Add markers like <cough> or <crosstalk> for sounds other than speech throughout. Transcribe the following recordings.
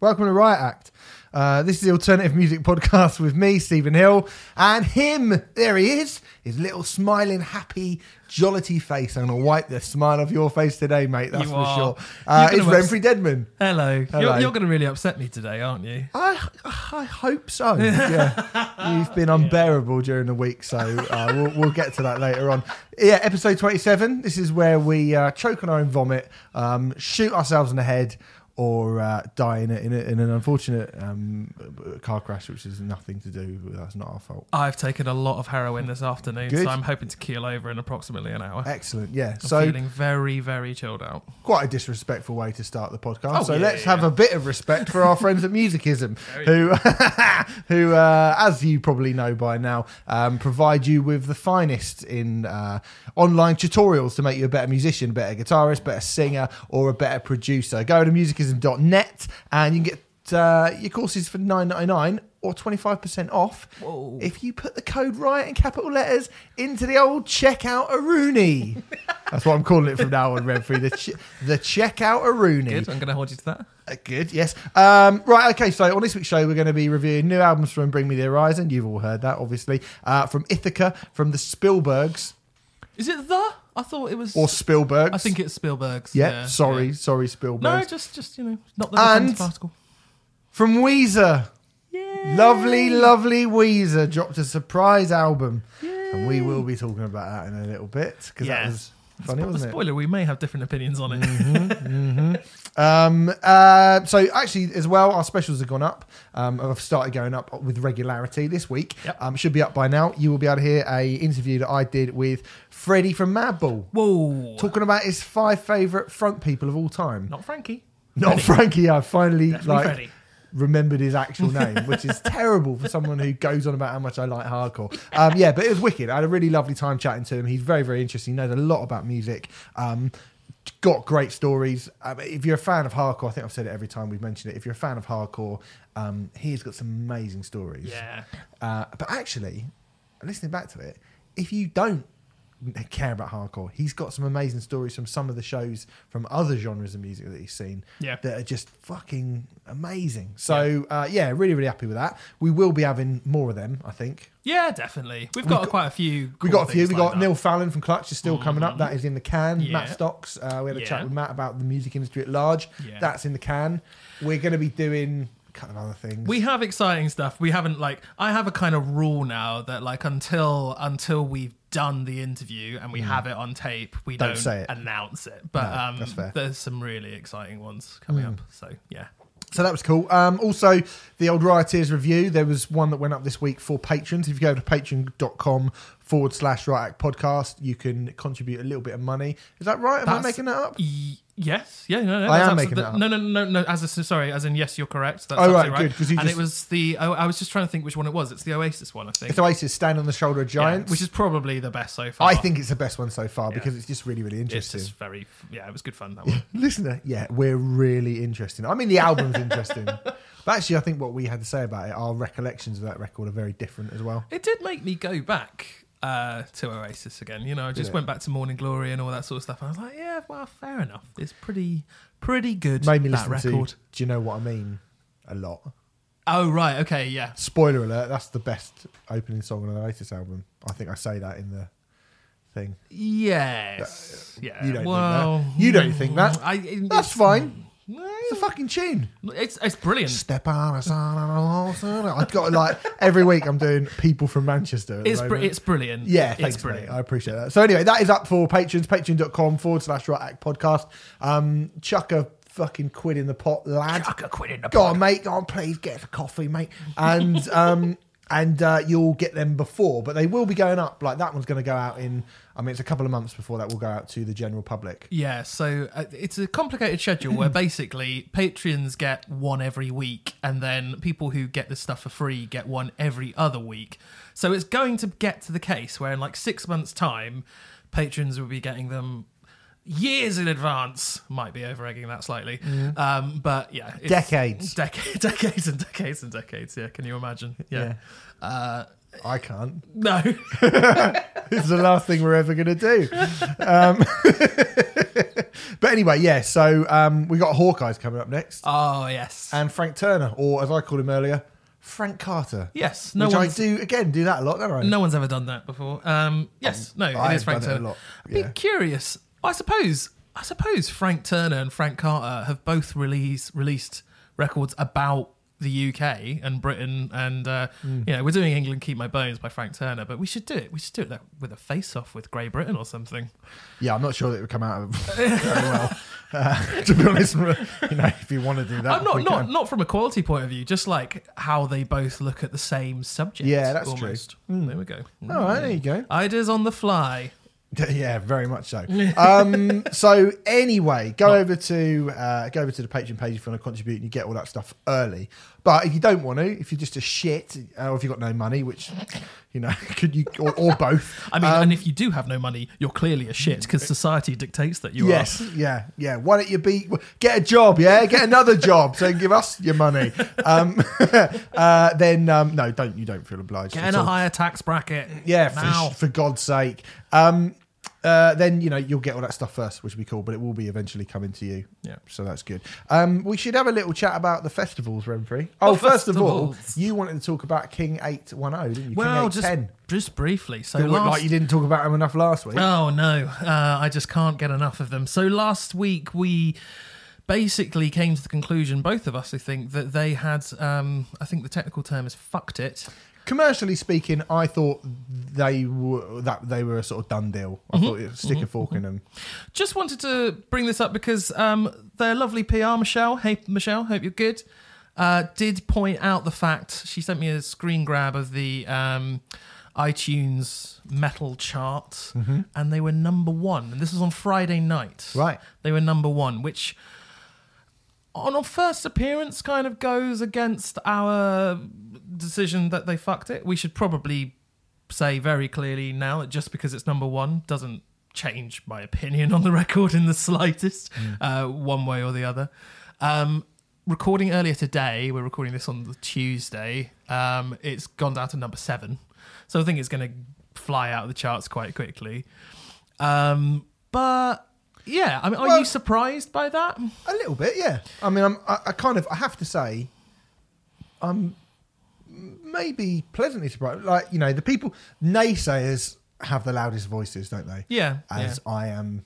Welcome to Riot Act. Uh, this is the alternative music podcast with me, Stephen Hill, and him. There he is, his little smiling, happy, jollity face. I'm going to wipe the smile off your face today, mate. That's You for are. sure. Uh, it's gonna Remfry Dedman. Hello. Hello. You're, you're going to really upset me today, aren't you? I, I hope so. <laughs> Yeah, you've been unbearable during the week, so uh, we'll, we'll get to that later on. Yeah, episode twenty-seven. This is where we uh, choke on our own vomit, um, shoot ourselves in the head, or uh, die in, a, in, a, in an unfortunate um, car crash, which is nothing to do with that's not our fault. I've taken a lot of heroin this afternoon, Good. so I'm hoping to keel over in approximately an hour. Excellent. Yeah. I'm so feeling very, very chilled out. quite a disrespectful way to start the podcast. Oh, so yeah, let's yeah, have a bit of respect for our friends at Musicism, <laughs> who, <laughs> who, uh, as you probably know by now, um, provide you with the finest in uh, online tutorials to make you a better musician, better guitarist, better singer, or a better producer. Go to musicism.net and you can get uh, your courses for nine ninety nine. Or 25% off Whoa. if you put the code right in capital letters into the old checkout a Rooney. <laughs> That's what I'm calling it from now on, Remfry. The, ch- the checkout a Rooney. Good. I'm going to hold you to that. Uh, Good, yes. Um, right, okay, so on this week's show, we're going to be reviewing new albums from Bring Me the Horizon. You've all heard that, obviously. Uh, from Ithaca, from the Spielbergs, Is it the? I thought it was. or Spielbergs. I think it's Spielberg's. Yeah, sorry, yeah. sorry, No, just, just you know, not the And-. From Weezer. Yeah. Lovely, lovely Weezer dropped a surprise album. And we will be talking about that in a little bit because Yeah. that was funny, wasn't it? Spoiler: We may have different opinions on it. Mm-hmm, mm-hmm. <laughs> Um, uh, so actually, as well, our specials have gone up. Um, have started going up with regularity this week. Yep. Um, should be up by now. You will be able to hear a interview that I did with Freddie from Madball, Whoa. talking about his five favourite front people of all time. Not Frankie. Not Frankie. I finally Definitely like Freddie. remembered his actual name, <laughs> which is terrible for someone who goes on about how much I like hardcore. Um, yeah, but it was wicked. I had a really lovely time chatting to him. He's very, very interesting. He knows a lot about music. Um, got great stories. Um, if you're a fan of hardcore, I think I've said it every time we've mentioned it. If you're a fan of hardcore, um, he's got some amazing stories. Yeah. Uh, but actually, listening back to it, if you don't care about hardcore, he's got some amazing stories from some of the shows from other genres of music that he's seen Yeah. that are just fucking amazing. So yeah, uh, yeah really, really happy with that. We will be having more of them, I think. Yeah, definitely. We've got, got- quite a few. We cool got a few. We got up. Neil Fallon from Clutch is still coming up. That is in the can. Yeah. Matt Stocks. Uh, we had a chat with Matt about the music industry at large. Yeah. That's in the can. We're going to be doing a couple of other things. We have exciting stuff. We haven't like I have a kind of rule now that like until until we've done the interview and we have it on tape, we Don't don't, say it. announce it. But No, um that's fair. there's some really exciting ones coming up. So yeah. So that was cool. Um, also, the old Rioters review. There was one that went up this week for patrons. If you go to patreon.com forward slash Riot Act podcast, you can contribute a little bit of money. Is that right? Am I That's- making that up? Yes. Yeah, no, no. I am making that up. No, no, no, no. As a, sorry, as in yes, you're correct. That's Oh, right, absolutely good, 'cause you and just- it was the. Oh, I was just trying to think which one it was. It's the Oasis one, I think. It's Oasis Stand on the Shoulder of Yeah, Giants. which is probably the best so far. I think it's the best one so far Yeah. because it's just really, really interesting. it's just very. Yeah, it was good fun that one. <laughs> Listener, uh, yeah, we're really interesting. I mean, the album's <laughs> interesting. But actually, I think what we had to say about it, our recollections of that record are very different as well. It did make me go back uh, to Oasis again. You know, I just it? went back to Morning Glory and all that sort of stuff. I was like, yeah, well, fair enough. It's pretty, pretty good. Made me that listen record. to Do You Know What I Mean? a lot. Oh right, okay, yeah. Spoiler alert, that's the best opening song on the Oasis album. I think I say that in the thing. Yes. Yeah. you don't think well, that. You don't think that. I, That's it's- fine. It's a fucking tune. It's it's brilliant. Step on a son on. I've got like every week I'm doing people from Manchester. It's br- it's brilliant. Yeah, it's thanks, mate. brilliant. I appreciate that. So anyway, that is up for patrons. Patreon.com forward slash Riot Act podcast. Um, chuck a fucking quid in the pot, lad. Chuck a quid in the Go pot. on, mate. Go on, please get a coffee, mate. And um, and uh, you'll get them before, but they will be going up. Like that one's going to go out in. I mean, it's a couple of months before that will go out to the general public. Yeah, so uh, it's a complicated schedule where <clears throat> basically Patreons get one every week, and then people who get this stuff for free get one every other week. So it's going to get to the case where in like six months' time, patrons will be getting them years in advance. Might be over egging that slightly, um, but yeah, it's- Decades. <laughs> decades, <laughs> decades, and decades and decades. Yeah, can you imagine? Yeah. Uh, I can't. no, <laughs> This is the last thing we're ever going to do. Um, but anyway, yeah. So um, we got Hawkeyes coming up next, Oh yes, and Frank Turner, or as I called him earlier, Frank Carter. yes. No which I do again do that a lot, don't I? no one's ever done that before. Um, yes, no, I it is Frank done it a Turner. lot, I'd be curious. I suppose. I suppose Frank Turner and Frank Carter have both released released records about the UK and Britain, and uh, Hmm. you know we're doing England Keep My Bones by Frank Turner, but we should do it. We should do it like, with a face off with Grey Britain or something. Yeah, I'm not sure that it would come out <laughs> very well. Uh, to be honest, <laughs> you know, if you want to do that, I'm not not can. not from a quality point of view, just like how they both look at the same subject. Yeah, that's true. almost. There we go. All right, there you go. Ideas on the fly. <laughs> Yeah, very much so. <laughs> Um, so anyway, go over to uh, go over to the Patreon page if you want to contribute, and you get all that stuff early. But if you don't want to, if you're just a shit, or if you've got no money, which you know, <laughs> could you or, or both? <laughs> I mean, Um, and if you do have no money, you're clearly a shit because society dictates that you yes, are. Yes, yeah, yeah. Why don't you be get a job? Yeah, get another job. So give us your money. <laughs> Um, uh, then um, no, don't you don't feel obliged. Get in a all. higher tax bracket. Yeah, now. for, for God's sake. Um, uh, then you know you'll get all that stuff first, which will be cool, but it will be eventually coming to you. Yeah. so that's good. Um, we should have a little chat about the festivals, Remfry. Oh, first of all, festivals. you wanted to talk about King Eight One Zero, didn't you? well, King just 810. just briefly. So It looked last, like you didn't talk about him enough last week. Oh no, uh, I just can't get enough of them. So last week we basically came to the conclusion, both of us, I think, that they had. Um, I think the technical term is "fucked it." Commercially speaking, I thought they were that they were a sort of done deal. I thought it was stick a fork in them. Just wanted to bring this up because um, their lovely PR, Michelle. Hey, Michelle, hope you're good. Uh, did point out the fact she sent me a screen grab of the um, iTunes metal chart, and they were number one. And this was on Friday night. Right. They were number one, which on a first appearance kind of goes against our decision that they fucked it. We should probably say very clearly now that just because it's number one doesn't change my opinion on the <laughs> record in the slightest, uh, one way or the other. Um, recording earlier today, we're recording this on the Tuesday. Um, it's gone down to number seven, so I think it's going to fly out of the charts quite quickly. Um, but yeah, I mean, are Well- you surprised by that? A little bit, yeah. I mean, I'm, I, I kind of, I have to say, I'm maybe pleasantly surprised. Like, you know, the people, naysayers have the loudest voices, don't they? Yeah, As I am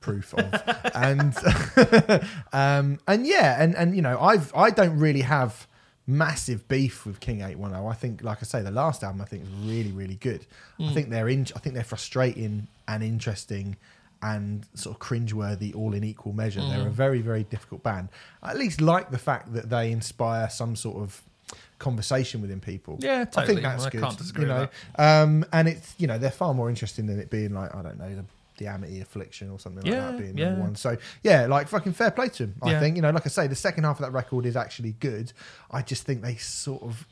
proof of. <laughs> and, <laughs> um, and yeah, and, and, you know, I've, I don't really have massive beef with King 810. I think, like I say, the last album I think is really, really good. I think they're in, I think they're frustrating and interesting and sort of cringeworthy all in equal measure. They're a very, very difficult band. I at least like the fact that they inspire some sort of conversation within people. Yeah, I think that's I good. can't disagree you know? Um, and it's you know they're far more interesting than it being like I don't know the, the Amity Affliction or something like that being yeah. number one. So yeah, like fucking fair play to them. I Yeah. think you know, like I say, the second half of that record is actually good. I just think they sort of,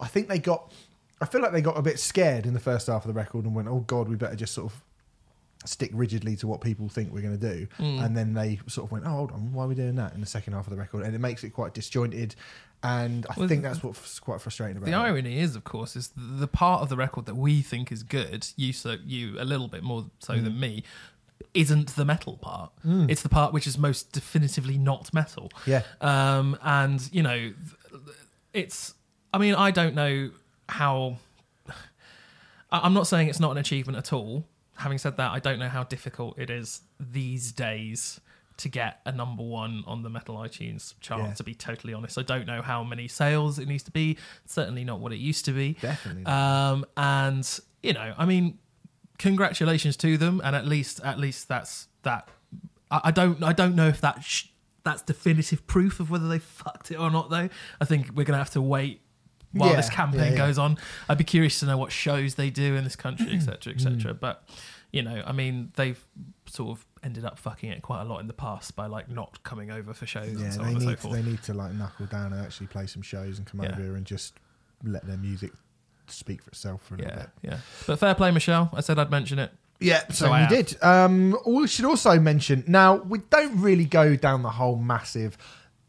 I think they got, I feel like they got a bit scared in the first half of the record and went, oh god, we better just sort of stick rigidly to what people think we're going to do. Mm. And then they sort of went, oh, hold on, why are we doing that in the second half of the record? And it makes it quite disjointed. And I Well, think that's what's quite frustrating about The it. The irony is, of course, is the part of the record that we think is good, you so you a little bit more so Mm. than me, isn't the metal part. It's the part which is most definitively not metal. Yeah. Um, and you know, it's. I mean, I don't know how. <sighs> I'm not saying it's not an achievement at all. Having said that, I don't know how difficult it is these days to get a number one on the metal iTunes chart. Yeah. To be totally honest, I don't know how many sales it needs to be. Certainly not what it used to be. Definitely. Um, and you know, I mean, congratulations to them, and at least at least that's that. I, I don't I don't know if that sh- that's definitive proof of whether they <laughs> fucked it or not. Though I think we're gonna have to wait while Yeah, this campaign yeah, goes on. I'd be curious to know what shows they do in this country, etc., Mm. etc. But you know, I mean, they've sort of ended up fucking it quite a lot in the past by like not coming over for shows Yeah, and so they on and so need, to, forth. they need to like knuckle down and actually play some shows and come Yeah. over here and just let their music speak for itself for a little yeah, bit. yeah. But fair play, Michelle. I said I'd mention it. Yeah, so, So you did. Um, we should also mention now we don't really go down the whole massive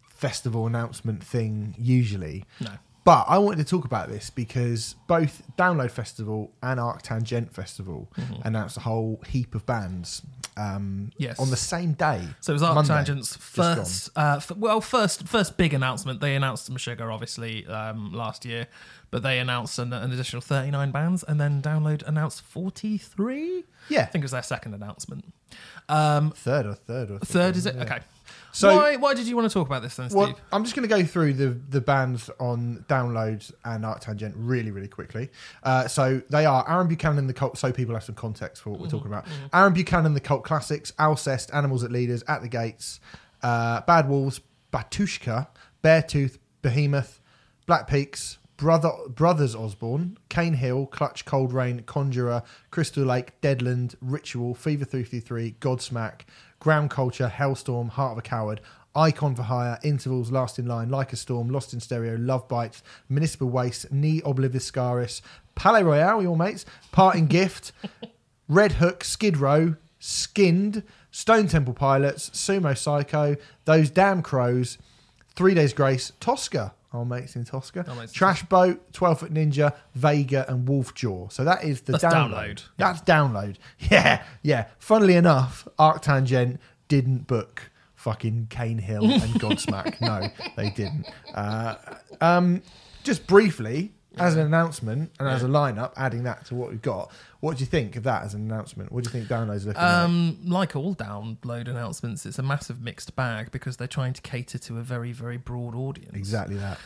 festival announcement thing usually, No. But I wanted to talk about this because both Download Festival and Arctangent Festival Mm-hmm. announced a whole heap of bands. um, Yes. on the same day. So it was Monday. Arctangent's first, uh, f- well, first first big announcement. They announced Meshuggah obviously um, last year, but they announced an, an additional 39 bands, and then Download announced 43. Yeah. I think it was their second announcement. Um, Third or third or third is it? yeah. Okay. So- why why did you want to talk about this then, Steve? Well, I'm just going to go through the the bands on downloads and Arctangent really, really quickly. Uh, so they are Aaron Buchanan, and the cult. So people have some context for what we're talking about. Aaron Buchanan, the cult classics, Alcest, Animals as Leaders, At the Gates, uh, Bad Wolves, Batushka, Beartooth, Behemoth, Black Peaks, Brother Brothers Osborne, Cane Hill, Clutch, Cold Rain, Conjurer, Crystal Lake, Deadland, Ritual, Fever 333, Godsmack, Ground Culture, Halestorm, Heart of a Coward, Icon for Hire, Intervals, Last in Line, Like a Storm, Lost in Stereo, Love Bites, Municipal Waste, Ne Obliviscaris, Palais Royale, your mates, Parting <laughs> Gift, Red Hook, Skid Row, Skindred, Stone Temple Pilots, Sumo Cyco, Those Damn Crows, Three Days Grace, Toska, our mates in Toska, Our mates in Trash Boat, 12 Foot Ninja, Vega, and Wolf Jaw. So that is the That's download. download. That's download. <laughs> Yeah, yeah. Funnily enough, Arctangent didn't book fucking Cane Hill and <laughs> Godsmack. no, they didn't. Uh, um, just briefly, as an announcement and as a lineup, adding that to what we've got, what do you think of that as an announcement? What do you think downloads are looking like? Um, like all download announcements, it's a massive mixed bag because they're trying to cater to a very, very broad audience. Exactly that.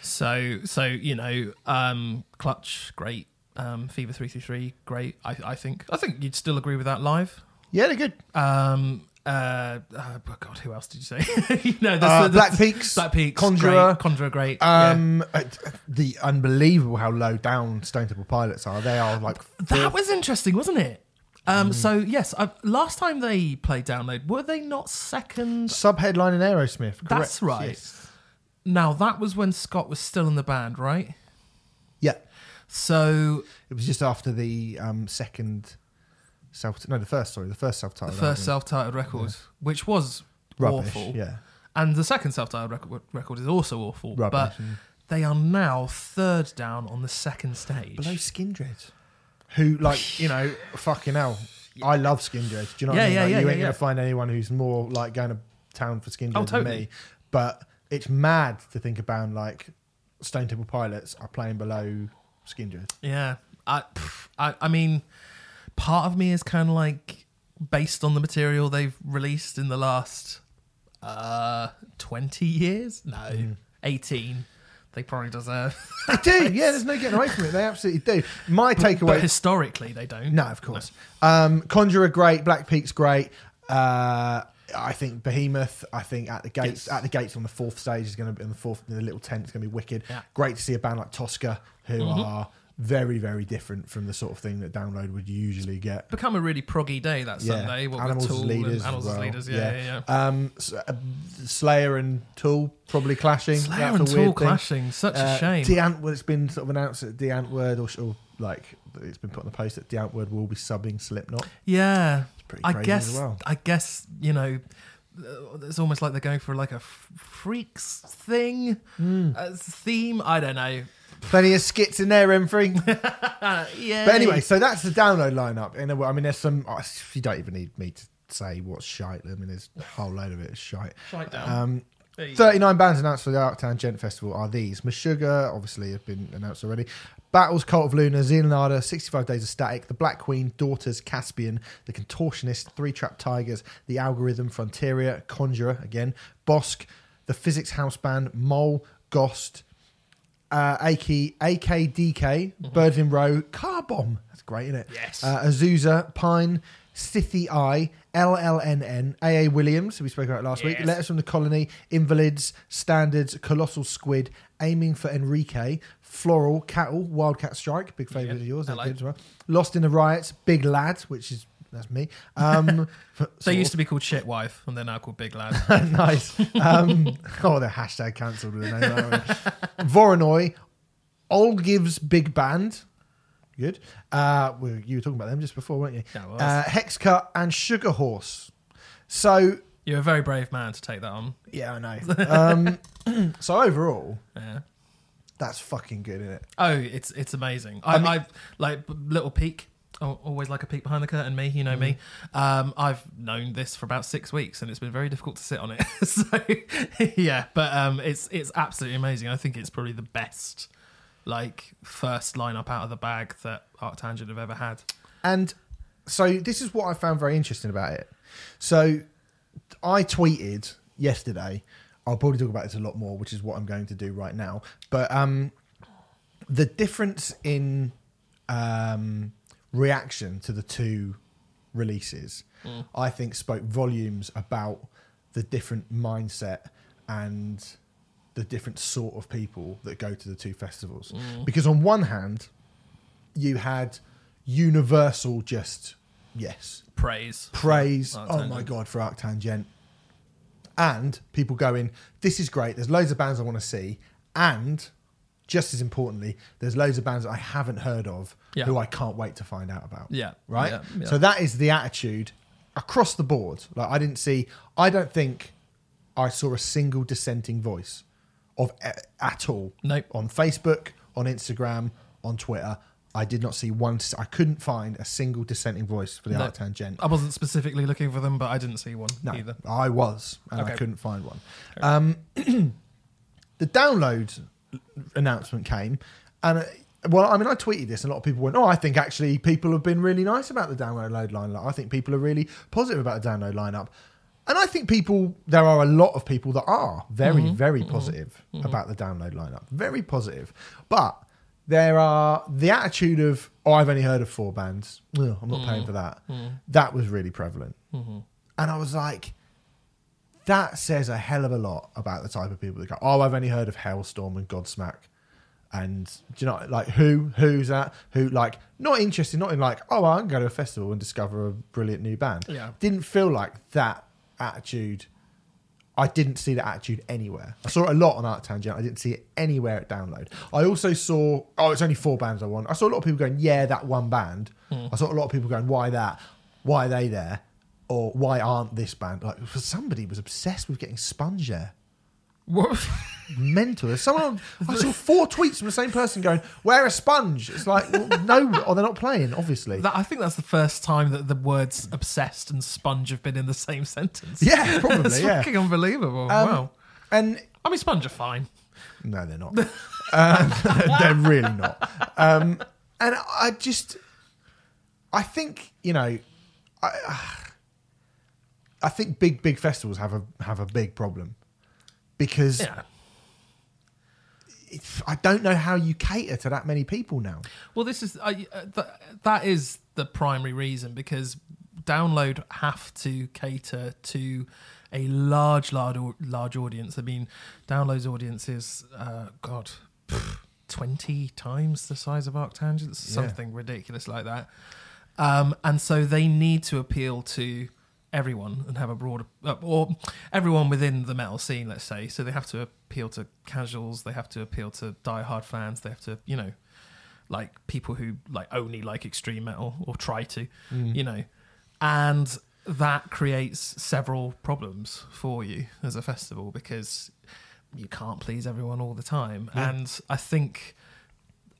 So, so you know, um, Clutch, great. Um, Fever three three three, great. I, I think. I think you'd still agree with that live. Yeah, they're good. Um, uh, uh, oh God, who else did you say? <laughs> you know, there's Uh, Black Peaks, Black Peaks, Conjurer. great. Conjurer, great. yeah. Um, uh, the unbelievable how low down Stone Temple Pilots are. They are like That was interesting, wasn't it? Mm. Um, So yes, I, last time they played Download, were they not second? sub headline in Aerosmith. Correct? That's right. Yes. Now that was when Scott was still in the band, right? Yeah. So It was just after the um, second self. No, the first. Sorry, the first self-titled. the first self-titled record, which was Rubbish, awful, Yeah. and the second self-titled record, record is also awful, Rubbish. but they are now third down on the second stage. Below Skindred, who like you know, fucking hell. <sighs> I love Skindred. Do you know what Yeah, I mean? yeah, Like, yeah, you yeah, ain't yeah. gonna find anyone who's more like going to town for Skindred Oh, than me. But it's mad to think about like Stone Temple Pilots are playing below Skindred. Yeah, I, I, I mean, part of me is kind of like based on the material they've released in the last uh twenty years. No, Mm. eighteen. They probably deserve. <laughs> They do. Yeah, there's no getting away from it. They absolutely do. My takeaway. but historically, they don't. No, of course. Um, Conjurer, great. Black Peak's great. Uh, I think Behemoth. I think at the gates, Yes. at the gates on the fourth stage is going to be on the fourth. in The little tent is going to be wicked. Yeah. Great to see a band like Toska, who are very, very different from the sort of thing that Download would usually get. Become a really proggy day that Yeah. Sunday. What Animals with as Tool leaders. and Animals as well. leaders. Yeah, yeah, yeah. Um, S- uh, Slayer and Tool probably clashing. Slayer That's and a Tool thing. clashing. Such a Uh, shame. Die Antwoord, it's been sort of announced that Die Antwoord, or, or like it's been put on the post that Die Antwoord will be subbing Slipknot. yeah, it's pretty I crazy guess. as well. I guess you know. uh, It's almost like they're going for like a freaks thing, uh, theme. I don't know. Plenty of skits in there, Remfry. Yeah. <laughs> But anyway, so that's the download lineup. In a way, I mean, there's some. oh, You don't even need me to say what's shite. I mean, there's a whole load of it is shite. Shite down. Um, There you go. 39 bands announced for the Arctangent Festival are these. Meshuggah, obviously, have been announced already. Battles, Cult of Luna, Xenonada, 65 Days of Static, The Black Queen, Daughters, Caspian, The Contortionist, Three Trapped Tigers, The Algorithm, Frontierer, Conjurer, again, Bossk, The Physics House Band, Mole, Ghost, uh, AK, AKDK, Birds in Row, Car Bomb. That's great, isn't it? Yes. Uh, Azusa, Pine, Sithu Aye, LLNN, AA Williams, we spoke about last week, Letters from the Colony, Invalids, Standards, Colossal Squid, Aiming for Enrique, Floral, Cattle, Wildcat Strike, big favourite of yours, hello. well. Lost in the Riots, Big Lad, which is that's me. Um, <laughs> They used to be called Shitwife, and they're now called Big Lad. <laughs> nice. Um, oh, the hashtag cancelled with the name. Voronoi, Olgiv's Big Band. Good. Uh, well, you were talking about them just before, weren't you? Yeah, I was. Uh, Hexcut and Sugar Horse. So, You're a very brave man to take that on. yeah, I know. <laughs> Um, <clears throat> so, overall, Yeah. that's fucking good, isn't it? Oh, it's it's amazing. I, I mean- I like little peek. Oh, always like a peek behind the curtain, me. You know me. Um, I've known this for about six weeks, and it's been very difficult to sit on it. <laughs> so, <laughs> yeah, but um, it's it's absolutely amazing. I think it's probably the best, like first lineup out of the bag that Arctangent have ever had. And so this is what I found very interesting about it. So I tweeted yesterday. I'll probably talk about this a lot more, which is what I'm going to do right now. But um, the difference in um, reaction to the two releases, mm. I think, spoke volumes about the different mindset and the different sort of people that go to the two festivals. Mm. Because on one hand, you had universal just yes Praise, praise oh my god for arctangent. And people going this is great. There's loads of bands i want to see. And just as importantly there's loads of bands that i haven't heard of Yeah. who i can't wait to find out about Yeah, right yeah, yeah. so that is the attitude across the board like i didn't see i don't think i saw a single dissenting voice of at all Nope. on facebook on instagram on twitter i did not see one i couldn't find a single dissenting voice for the No. arctangent I wasn't specifically looking for them, but I didn't see one no, either. I was, and I couldn't find one. Um, <clears throat> the download announcement came, and uh, well, I mean, I tweeted this, and a lot of people went, "Oh, I think actually people have been really nice about the download load lineup. I think people are really positive about the download lineup." And I think people, there are a lot of people that are very, Mm-hmm. very positive about the download lineup. Very positive. But there are the attitude of, oh, I've only heard of four bands. Ugh, I'm not Mm. paying for that. That was really prevalent. Mm-hmm. And I was like, that says a hell of a lot about the type of people that go, oh, I've only heard of Halestorm and Godsmack. And do you know, like, who, who's that? Who, like, not interested, not in like, oh, I can go to a festival and discover a brilliant new band. Yeah. Didn't feel like that attitude. I didn't see that attitude anywhere. I saw it a lot on Arctangent. I didn't see it anywhere at download. I also saw, oh, it's only four bands I want. I saw a lot of people going, yeah, that one band. Hmm. I saw a lot of people going, why that? Why are they there? Or why aren't this band? Like, for somebody was obsessed with getting Sponge there. What? Mental. There's Someone, I saw four tweets from the same person going, "Wear a sponge." It's like, well, no, or they're not playing. Obviously, That, I think that's the first time that the words obsessed and sponge have been in the same sentence. yeah, probably, <laughs> That's yeah. fucking unbelievable. Um, wow. And I mean, sponge are fine. No, they're not. <laughs> um, <laughs> they're really not. Um, and I just, I think you know, I, I think big big festivals have a have a big problem because Yeah. it's, I don't know how you cater to that many people now. Well, this is uh, uh, th- that is the primary reason because download have to cater to a large, large, large audience. I mean, download's audience is uh, God, pff, twenty times the size of Arctangents, something ridiculous like that. Um, and so they need to appeal to everyone and have a broader uh, or everyone within the metal scene let's say. So they have to appeal to casuals they have to appeal to diehard fans they have to you know like people who like only like extreme metal or try to you know. And that creates several problems for you as a festival because you can't please everyone all the time. Yeah. and i think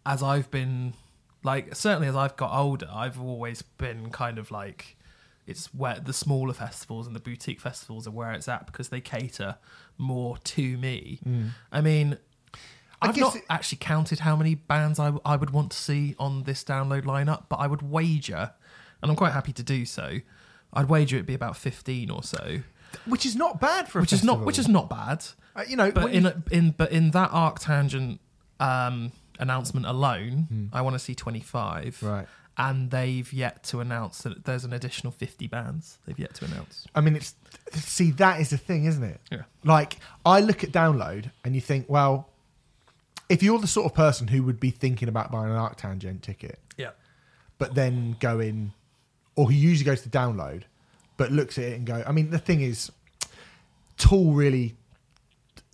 as i've been like certainly as i've got older i've always been kind of like it's where the smaller festivals and the boutique festivals are where it's at because they cater more to me i mean I I've guess not it- actually counted how many bands I, I would want to see on this download lineup, but I would wager, and I'm quite happy to do so. I'd wager it'd be about 15 or so, Which is not bad for a which is festival. not which is not bad. Uh, you know, But in you- in but in that Arctangent um, announcement alone, I want to see 25. Hmm. right. And they've yet to announce that there's an additional 50 bands. They've yet to announce. I mean, it's see that is the thing, isn't it? Yeah. Like I look at download and you think, well, if you're the sort of person who would be thinking about buying an Arctangent ticket, Yeah. but then going, or who usually goes to download, but looks at it and go, I mean, the thing is, Tool really,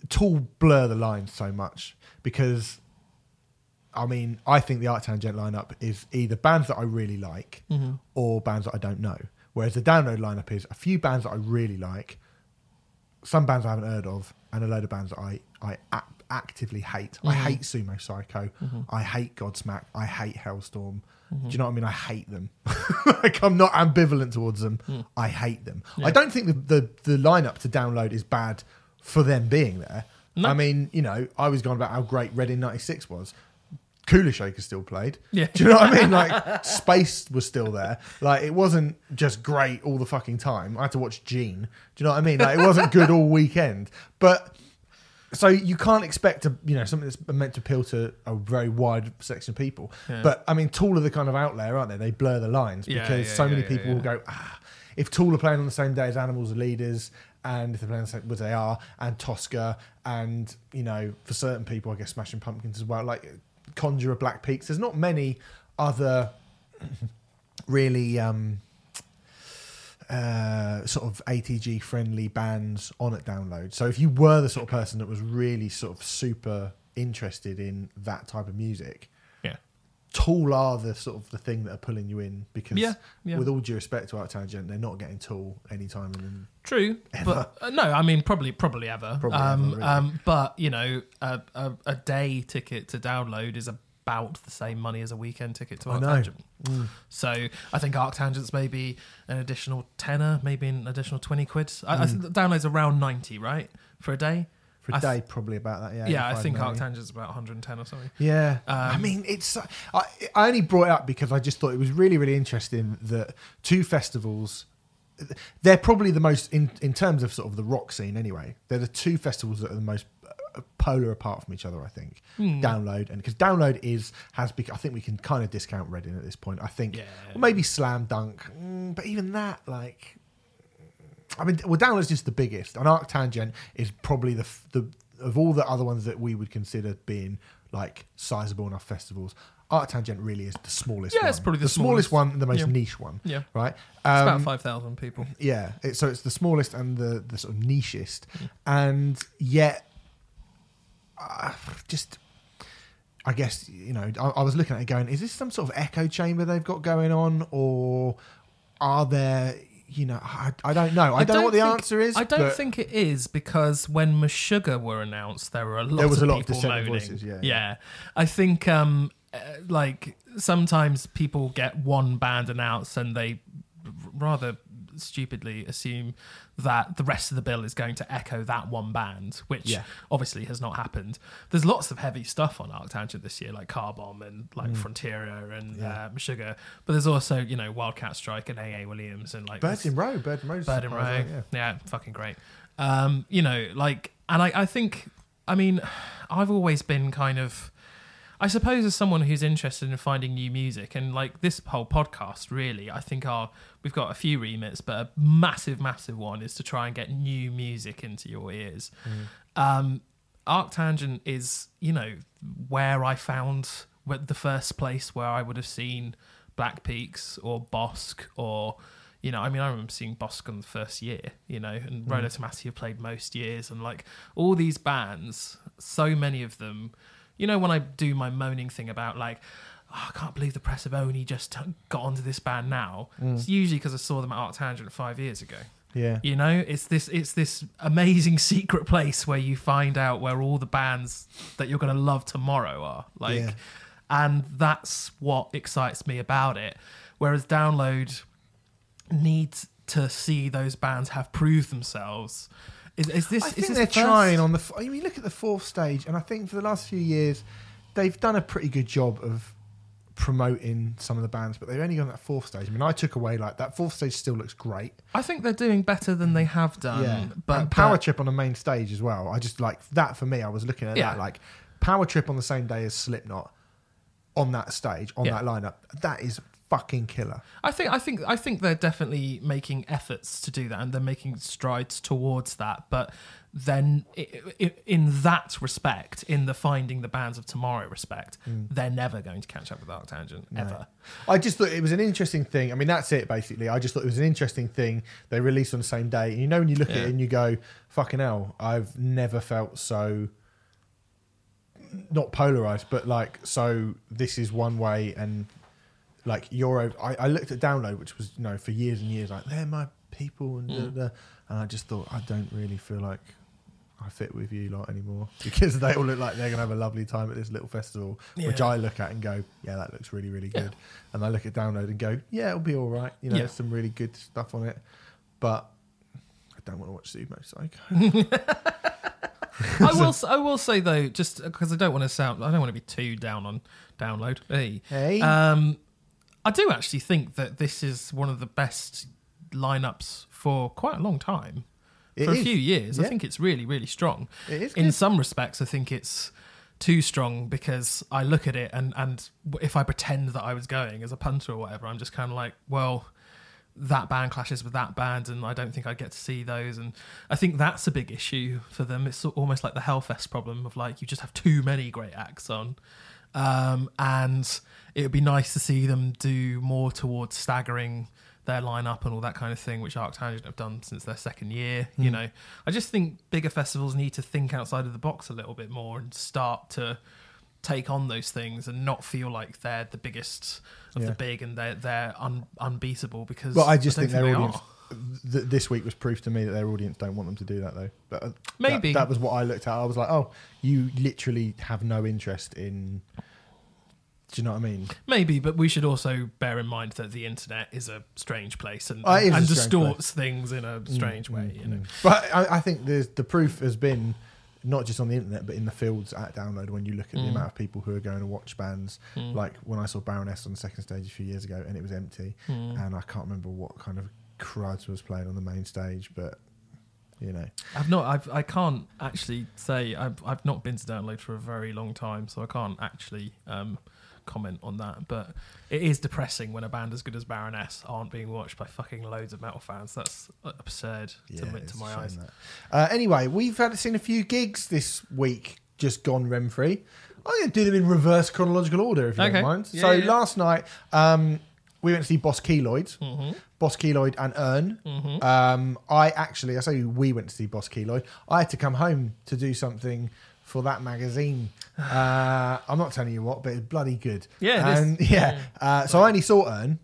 Tool blur the lines so much because, I mean, I think the Arctangent lineup is either bands that I really like or bands that I don't know. Whereas the download lineup is a few bands that I really like, some bands I haven't heard of, and a load of bands that I, I actively hate. Mm-hmm. I hate Sumo Cyco. I hate Godsmack. I hate Halestorm. Mm-hmm. Do you know what I mean? I hate them. <laughs> like I'm not ambivalent towards them. Mm. I hate them. I don't think the, the the lineup to download is bad for them being there. No. I mean, you know, I was going about how great Red in '96 was. Kula Shaker still played. Yeah. Do you know what I mean? Like <laughs> space was still there. Like it wasn't just great all the fucking time. I had to watch Gene. Do you know what I mean? Like it wasn't good all weekend. But so you can't expect to, you know, something that's meant to appeal to a very wide section of people. Yeah. But I mean, Tool are the kind of outlier, aren't they? They blur the lines because yeah, so many yeah, people yeah, will go, ah, if Tool are playing on the same day as Animals are Leaders, and if they're playing the same, which they are, and Toska, and you know, for certain people, I guess Smashing Pumpkins as well, like Conjurer, Black Peaks. There's not many other <clears throat> really um, uh, sort of ATG friendly bands on at download. So if you were the sort of person that was really sort of super interested in that type of music, Tool are the sort of the thing that are pulling you in because Yeah, yeah. with all due respect to Arctangent, they're not getting Tool anytime in True, but uh, no, I mean probably probably ever. Probably um, ever, really. um, but you know, a, a, a day ticket to download is about the same money as a weekend ticket to know. Mm. Arctangent. So I think Arctangent's maybe an additional tenner, maybe an additional twenty quid. I, I think the download's around ninety, right, for a day. For a I th- day, probably about that. Yeah, Yeah, I 85, think 90. Arctangent's about one hundred and ten or something. Yeah, I Um, mean, it's. I, I only brought it up because I just thought it was really, really interesting that two festivals. They're probably the most in in terms of sort of the rock scene. Anyway, they're the two festivals that are the most uh, polar apart from each other. I think Hmm. download and because download is has. Bec- I think we can kind of discount Reading at this point. I think, Yeah. maybe Slam Dunk, mm, but even that, like, I mean, well, Download's just the biggest, and Arctangent is probably the the of all the other ones that we would consider being like sizable enough festivals. Arctangent really is the smallest. Yeah, one. it's probably the smallest, smallest. one, and the most Yeah. niche one. Yeah, Right. it's about Um, five thousand people. yeah, it, so it's the smallest and the the sort of nichest, Mm. and yet, uh, just. I guess you know. I, I was looking at it, going, "Is this some sort of echo chamber they've got going on, or are there?" You know, I, I don't know. I, don't, know what the think- answer is. I don't think it is because when Meshuggah were announced, there were a lot. There was of a lot of people dissenting voices, yeah, yeah. yeah. I think um, uh, like sometimes people get one band announced and they rather stupidly assume that the rest of the bill is going to echo that one band, which Yeah. obviously has not happened. There's lots of heavy stuff on Arctangent this year, like Car Bomb and like Frontierer and Mm. Yeah. uh, Meshuggah. But there's also you know Wildcat Strike and AA Williams and like this- in Row. Bird in Row. Bird in Row. Yeah. Yeah. fucking great. Um, you know, like, and I, I think, I mean, I've always been kind of, I suppose, as someone who's interested in finding new music, and like this whole podcast, really, I think our we've got a few remits, but a massive, massive one is to try and get new music into your ears. Um, Arctangent is, you know, where I found the first place where I would have seen Black Peaks or Bossk or, you know, I mean, I remember seeing Bossk on the first year, you know, and Rolo Tomassi have played most years, and like all these bands, so many of them, you know, when I do my moaning thing about like, oh, I can't believe the press have only just t- got onto this band now. Mm. It's usually because I saw them at Art Arctangent five years ago. Yeah. You know, it's this it's this amazing <laughs> secret place where you find out where all the bands that you're going to love tomorrow are. Like Yeah. and that's what excites me about it. Whereas download needs to see those bands have proved themselves. Is, is this I is think this they're first- trying on the. I mean, look at the fourth stage, and I think for the last few years, they've done a pretty good job of promoting some of the bands, but they've only gone that fourth stage. I mean, I took away like that fourth stage still looks great. I think they're doing better than they have done. yeah, But and Power but- Trip on the main stage as well. I just like that for me. I was looking at Yeah. that like Power Trip on the same day as Slipknot on that stage on Yeah. that lineup. That is fucking killer. I think I think I think they're definitely making efforts to do that, and they're making strides towards that. But then, in that respect, in the finding the bands of tomorrow respect, mm. they're never going to catch up with Arctangent ever. I just thought it was an interesting thing. I mean, that's it basically. I just thought it was an interesting thing they released on the same day. And you know, when you look at it and you go, "Fucking hell!" I've never felt so not polarized, but like so. This is one way, and like you're. I, I looked at download, which was you know for years and years like they're my people, and da, da, da. and I just thought I don't really feel like I fit with you lot anymore <laughs> because they all look like they're gonna have a lovely time at this little festival, which I look at and go, yeah, that looks really really Yeah. good. And I look at download and go, yeah, it'll be all right. You know, Yeah. there's some really good stuff on it, but I don't want to watch Sumo Cyco. <laughs> <laughs> I will. I will say though, just because I don't want to sound, I don't want to be too down on download. Hey, Hey. um, I do actually think that this is one of the best lineups for quite a long time. It for a few years, I think it's really, really strong. It is In good. some respects, I think it's too strong because I look at it and and if I pretend that I was going as a punter or whatever, I'm just kind of like, well, that band clashes with that band, and I don't think I get to see those. And I think that's a big issue for them. It's almost like the Hellfest problem of like you just have too many great acts on. Um, and it would be nice to see them do more towards staggering their lineup and all that kind of thing, which Arctangent have done since their second year. You know, I just think bigger festivals need to think outside of the box a little bit more and start to take on those things and not feel like they're the biggest of Yeah. the big and they're they're un, unbeatable because Well, I just don't think their they audience. are. Th- this week was proof to me that their audience don't want them to do that though. But uh, Maybe. that, was what I looked at. I was like, oh, you literally have no interest in. Do you know what I mean? Maybe, but we should also bear in mind that the internet is a strange place and, Oh, it is a and strange distorts things in a strange way. Mm, You know, mm. But I, I think there's the proof has been not just on the internet, but in the fields at download. When you look at the Mm. amount of people who are going to watch bands, Mm. like when I saw Baroness on the second stage a few years ago, and it was empty, Mm. and I can't remember what kind of crud was playing on the main stage, but you know, I've not. I've. I can't actually say. I've. I've not been to download for a very long time, so I can't actually um, comment on that. But it is depressing when a band as good as Baroness aren't being watched by fucking loads of metal fans. That's absurd yeah, to, to my eyes. Uh, anyway, we've had seen a few gigs this week, just gone Remfry. I'm going to do them in reverse chronological order, if you Okay. don't mind. Yeah, so yeah, last night, um, we went to see Boss Keloid. hmm Boss Keloid and Earn. hmm Um, I actually, I say we went to see Boss Keloid. I had to come home to do something for that magazine. Uh, <laughs> I'm not telling you what, but it's bloody good. Yeah, it is. <laughs> and yeah. Uh, so I only saw Earn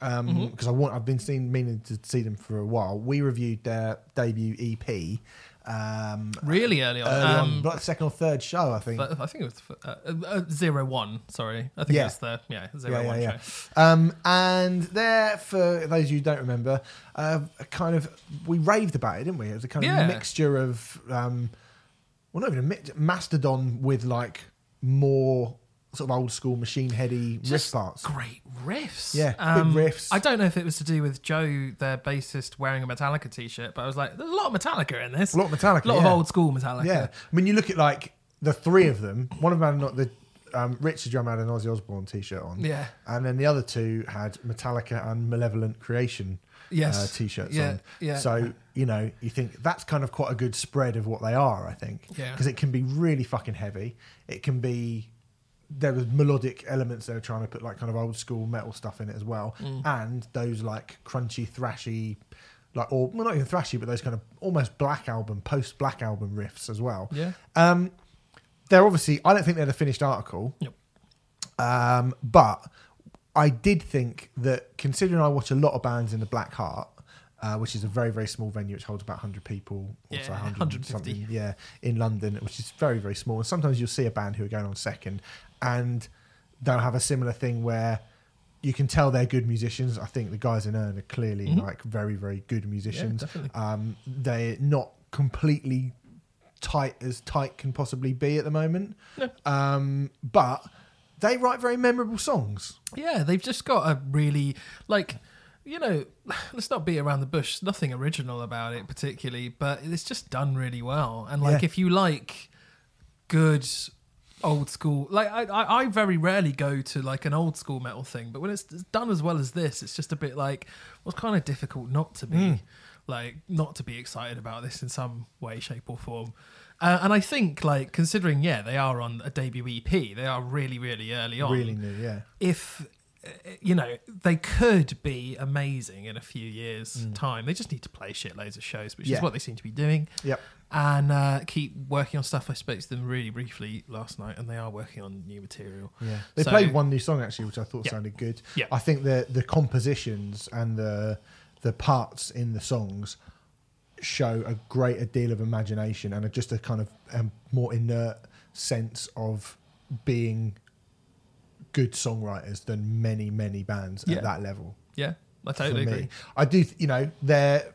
because Mhm. I want. I've been seeing, meaning to see them for a while. We reviewed their debut EP. Um, Really early on. early um, on, like second or third show, I think. I think it was uh, uh, zero one. Sorry, I think Yeah. it was the yeah zero Yeah, one yeah. show. Um, and there, for those of you who don't remember, uh, kind of we raved about it, didn't we? It was a kind of mixture of, um, well, not even a mix, Mastodon with like more sort of old school machine heady riff parts. Great riffs. Yeah, um, riffs. I don't know if it was to do with Joe, their bassist, wearing a Metallica t-shirt, but I was like, there's a lot of Metallica in this. A lot of Metallica. A lot yeah. of old school Metallica. Yeah, I mean, you look at like the three of them. One of them had not the um, Rich the drummer had an Ozzy Osbourne t-shirt on, Yeah. and then the other two had Metallica and Malevolent Creation Yes. uh, t-shirts Yeah, on. yeah. So you know, you think that's kind of quite a good spread of what they are. I think Yeah. because it can be really fucking heavy. It can be there was melodic elements they were trying to put like kind of old school metal stuff in it as well, Mm. and those like crunchy, thrashy. Like, or well, not even thrashy, but those kind of almost black album, post black album riffs as well. Yeah. Um, they're obviously, I don't think they're the finished article. Yep. Um, but I did think that considering I watch a lot of bands in the Black Heart, uh, which is a very, very small venue which holds about 100 people, or Yeah, 100 something, yeah, in London, which is very, very small. And sometimes you'll see a band who are going on second and they'll have a similar thing where you can tell they're good musicians. I think the guys in Earn are clearly Mhm. like very, very good musicians. definitely. Um, they're not completely tight as tight can possibly be at the moment. No. Um, but they write very memorable songs. Yeah, they've just got a really like you know, <sighs> let's not beat around the bush. Nothing original about it particularly, but it's just done really well. And like Yeah. if you like good old school like I, I I very rarely go to like an old school metal thing, but when it's done as well as this, it's just a bit like well, it's kind of difficult not to be Mm. like not to be excited about this in some way, shape, or form. Uh, and I think like considering yeah, they are on a debut EP, they are really really early on Really new, yeah. if you know they could be amazing in a few years time they just need to play shitloads of shows which Mm. Yeah. is what they seem to be doing Yep. and uh, keep working on stuff i spoke to them really briefly last night and they are working on new material Yeah. They So- played one new song actually, which I thought Yeah. sounded good. Yeah. I think the the compositions and the the parts in the songs show a greater deal of imagination and a, just a kind of um, more inert sense of being good songwriters than many many bands Yeah. at that level. Yeah, I totally agree. I do, you know, they're.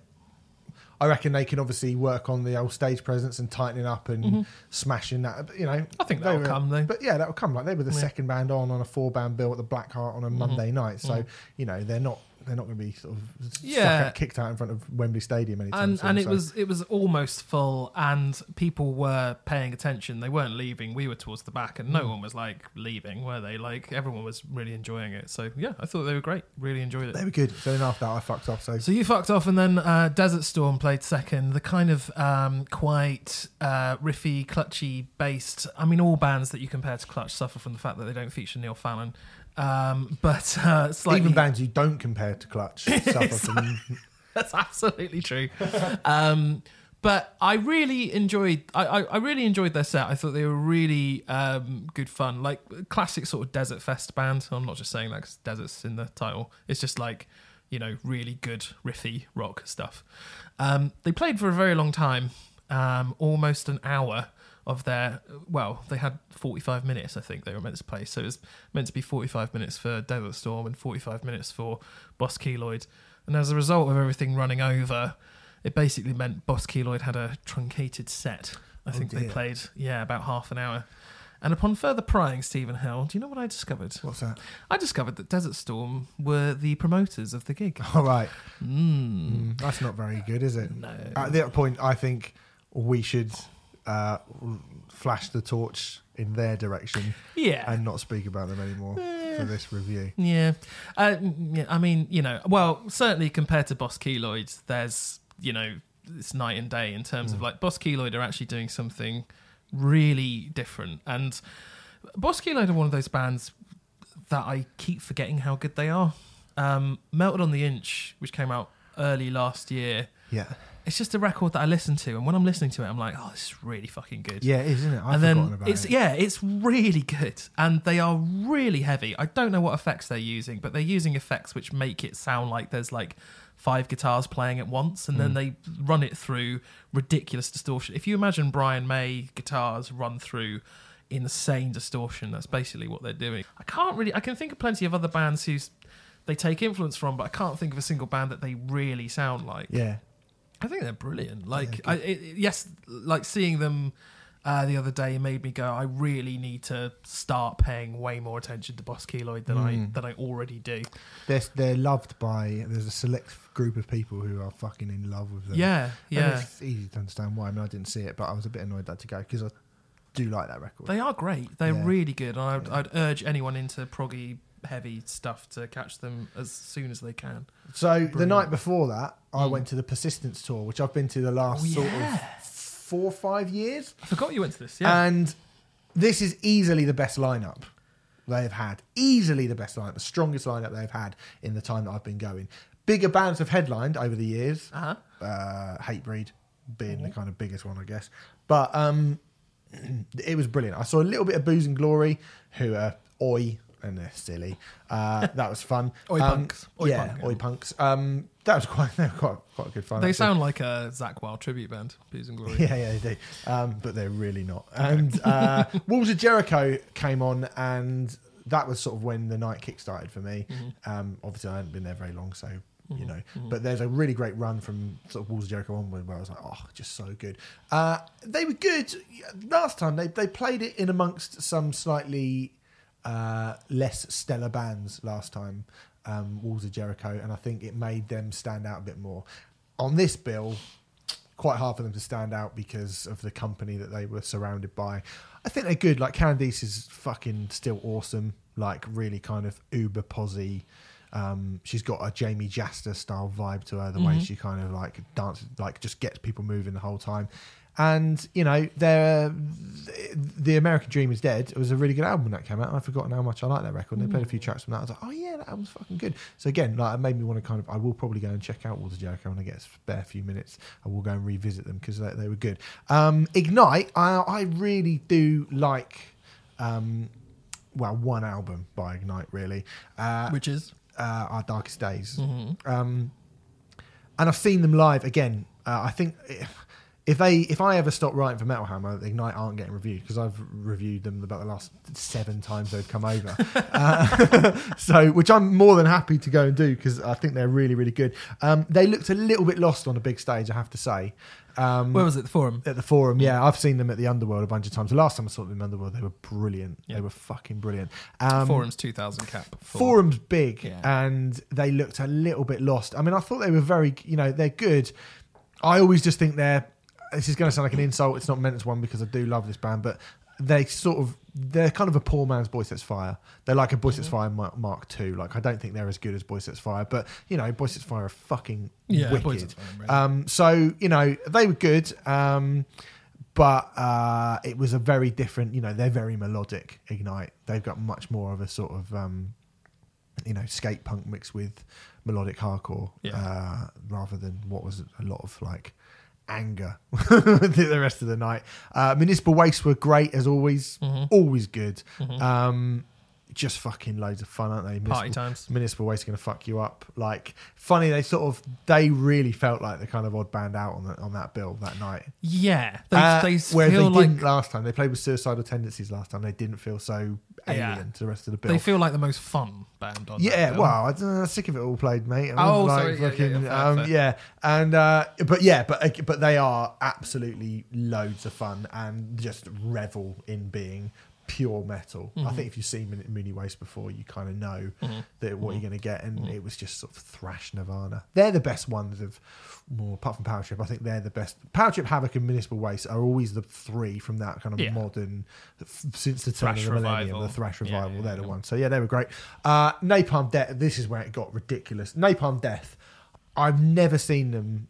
I reckon they can obviously work on the old stage presence and tightening up and smashing that. but, You know, Mm-hmm. I think that'll were- come, though. But yeah, that'll come. Like they were the Yeah. Mm-hmm. second band on on a four band bill at the Black Heart on a Monday night. So you know they're not they're not going to be sort of Yeah. out, kicked out in front of Wembley Stadium anytime and soon. and it so- was it was almost full and people were paying attention they weren't leaving we were towards the back and no Mm. one was like leaving were they like everyone was really enjoying it so yeah i thought they were great really enjoyed it. they were good. So then after that, I fucked off. So so you fucked off and then uh, desert storm played second the kind of um, quite uh, riffy clutchy based i mean all bands that you compare to clutch suffer from the fact that they don't feature neil fallon um, but uh, slightly even bands you don't compare to Clutch <laughs> suffer from. That's absolutely true. um, but I really enjoyed. I, I, I really enjoyed their set. I thought they were really um, good fun, like classic sort of desert fest band. I'm not just saying that because desert's in the title. It's just like you know really good riffy rock stuff. Um, they played for a very long time, um, almost an hour of their. Well, they had 45 minutes. I think they were meant to play, so it was meant to be 45 minutes for Desert Storm and 45 minutes for Boss Keloid. And as a result of everything running over, it basically meant Boss Keloid had a truncated set. I Oh, think they played, yeah, about half an hour. And upon further prying, Stephen Hill, do you know what I discovered? What's that? I discovered that Desert Storm were the promoters of the gig. <laughs> All right. Mm. Mm, that's not very good, is it? No. At that point, I think we should uh, flash the torch in their direction Yeah. and not speak about them anymore for this review. Yeah. Uh, mm, yeah. I mean, you know, well, certainly compared to Boss Keloid, there's, you know, it's night and day in terms of like Boss Keloid are actually doing something really different. And Boss Keloid are one of those bands that I keep forgetting how good they are. Um, Melted on the Inch, which came out early last year, Yeah, it's just a record that I listen to. And when I'm listening to it, I'm like, oh, this is really fucking good yeah, it is, isn't it? I've and forgotten then about it's it. yeah, it's really good, and they are really heavy. I don't know what effects they're using, but they're using effects which make it sound like there's like five guitars playing at once, and Hmm. then they run it through ridiculous distortion. If you imagine Brian May guitars run through insane distortion, that's basically what they're doing. I can't really. I can think of plenty of other bands who's they take influence from, but I can't think of a single band that they really sound like. Yeah, I think they're brilliant. Like. I, it, yes, like seeing them uh, the other day made me go. I really need to start paying way more attention to Boss Keloid than I Mm. than I already do. they're they're loved by. There's a select group of people who are fucking in love with them. Yeah, And yeah, it's easy to understand why. I mean, I didn't see it, but I was a bit annoyed that to go because I do like that record. they are great. They're Yeah. really good, and I'd. I'd urge anyone into proggy heavy stuff to catch them as soon as they can. So the night before that, I Mm. went to the Persistence tour, which I've been to the last Oh, sort yeah. of four or five years, I forgot you went to this. Yeah, and this is easily the best lineup they've had. Easily the best lineup, the strongest lineup they've had in the time that I've been going. Bigger bands have headlined over the years. uh-huh. uh, Hatebreed being Mm-hmm. the kind of biggest one, I guess. But um, <clears throat> it was brilliant. I saw a little bit of Booze and Glory, who are oi and they're silly. Uh, that was fun. <laughs> Oi Um, punks. Oi yeah, punk. oi punks. Um, that was quite, <laughs> they were quite, quite a good fun. They actually. sound like a Zakk Wylde tribute band, Booze and Glory. Yeah, yeah, they do. Um, but they're really not. And uh, <laughs> Walls of Jericho came on, and that was sort of when the night kick started for me. Mm-hmm. Um, obviously, I hadn't been there very long, so you know. But there's a really great run from sort of Walls of Jericho onward where I was like, oh, just so good. Uh, they were good last time. They they played it in amongst some slightly uh, less stellar bands last time. Um, Walls of Jericho, and I think it made them stand out a bit more. On this bill, quite hard for them to stand out because of the company that they were surrounded by. I think they're good. Like Candace is fucking still awesome. Like really kind of uber posy. Um, she's got a Jamey Jasta style vibe to her. The way she kind of like dances, like just gets people moving the whole time. And you know, they're, the American Dream is dead. It was a really good album when that came out. I've forgotten how much I like that record. And they played a few tracks from that. I was like, oh yeah, that album's fucking good. So again, like it made me want to kind of. I will probably go and check out Walls of Jericho when I get a spare few minutes. I will go and revisit them because they, they were good. Um, Ignite, I, I really do like. Um, well, one album by Ignite, really. Uh, Which is uh, Our Darkest Days. Mm-hmm. Um, and I've seen them live again. Uh, I think if they if I ever stop writing for Metal Hammer, Ignite aren't getting reviewed because I've reviewed them about the last seven times they've come over. <laughs> uh, <laughs> so, which I'm more than happy to go and do because I think they're really really good. Um, they looked a little bit lost on a big stage, I have to say. Um, Where was it? The forum. at the forum, yeah, I've seen them at the Underworld a bunch of times. The last time I saw them in the Underworld, they were brilliant. Yeah. They were fucking brilliant. Um, Forum's 2000 cap. for- Forum's big, Yeah. and they looked a little bit lost. I mean, I thought they were very, you know, they're good. I always just think they're. This is going to sound like an insult. It's not meant as one because I do love this band, but they sort of they're kind of a poor man's Boy Sets Fire. They're like a Boy Sets Fire Mark, Mark II. Like I don't think they're as good as Boy Sets Fire, but you know, Boy Sets Fire are fucking Yeah, wicked. Fire, really. Um, so you know they were good, um, but uh, it was a very different. You know, they're very melodic. Ignite. They've got much more of a sort of um, you know skate punk mixed with melodic hardcore, Yeah. uh, rather than what was a lot of like anger <laughs> the rest of the night. Uh, Municipal Waste were great as always, Mm-hmm. always good. Um, just fucking loads of fun, aren't they? Party times. Municipal Waste are going to fuck you up. Like funny, they sort of they really felt like the kind of odd band out on the, on that bill that night. Yeah. They, Uh, they feel they like didn't last time. They played with Suicidal Tendencies last time. They didn't feel so alien Yeah. to the rest of the bill. they feel like the most fun band on. Yeah, well, I know, sick of it all played, mate. I Oh, was sorry, yeah, yeah, yeah, um, yeah, and uh, but yeah, but but they are absolutely loads of fun and just revel in being pure metal. Mm-hmm. I think if you've seen Moon- Muni Waste before, you kind of know that what you're going to get, and Mm-hmm. it was just sort of thrash Nirvana. They're the best ones of. Well, apart from Power Trip, I think they're the best. Power Trip, Havok, and Municipal Waste are always the three from that kind of Yeah. modern, f- since the turn Thrash of the millennium, revival. the thrash revival. yeah, they're the yeah. ones. So yeah, they were great. Uh, Napalm Death. This is where it got ridiculous. Napalm Death. I've never seen them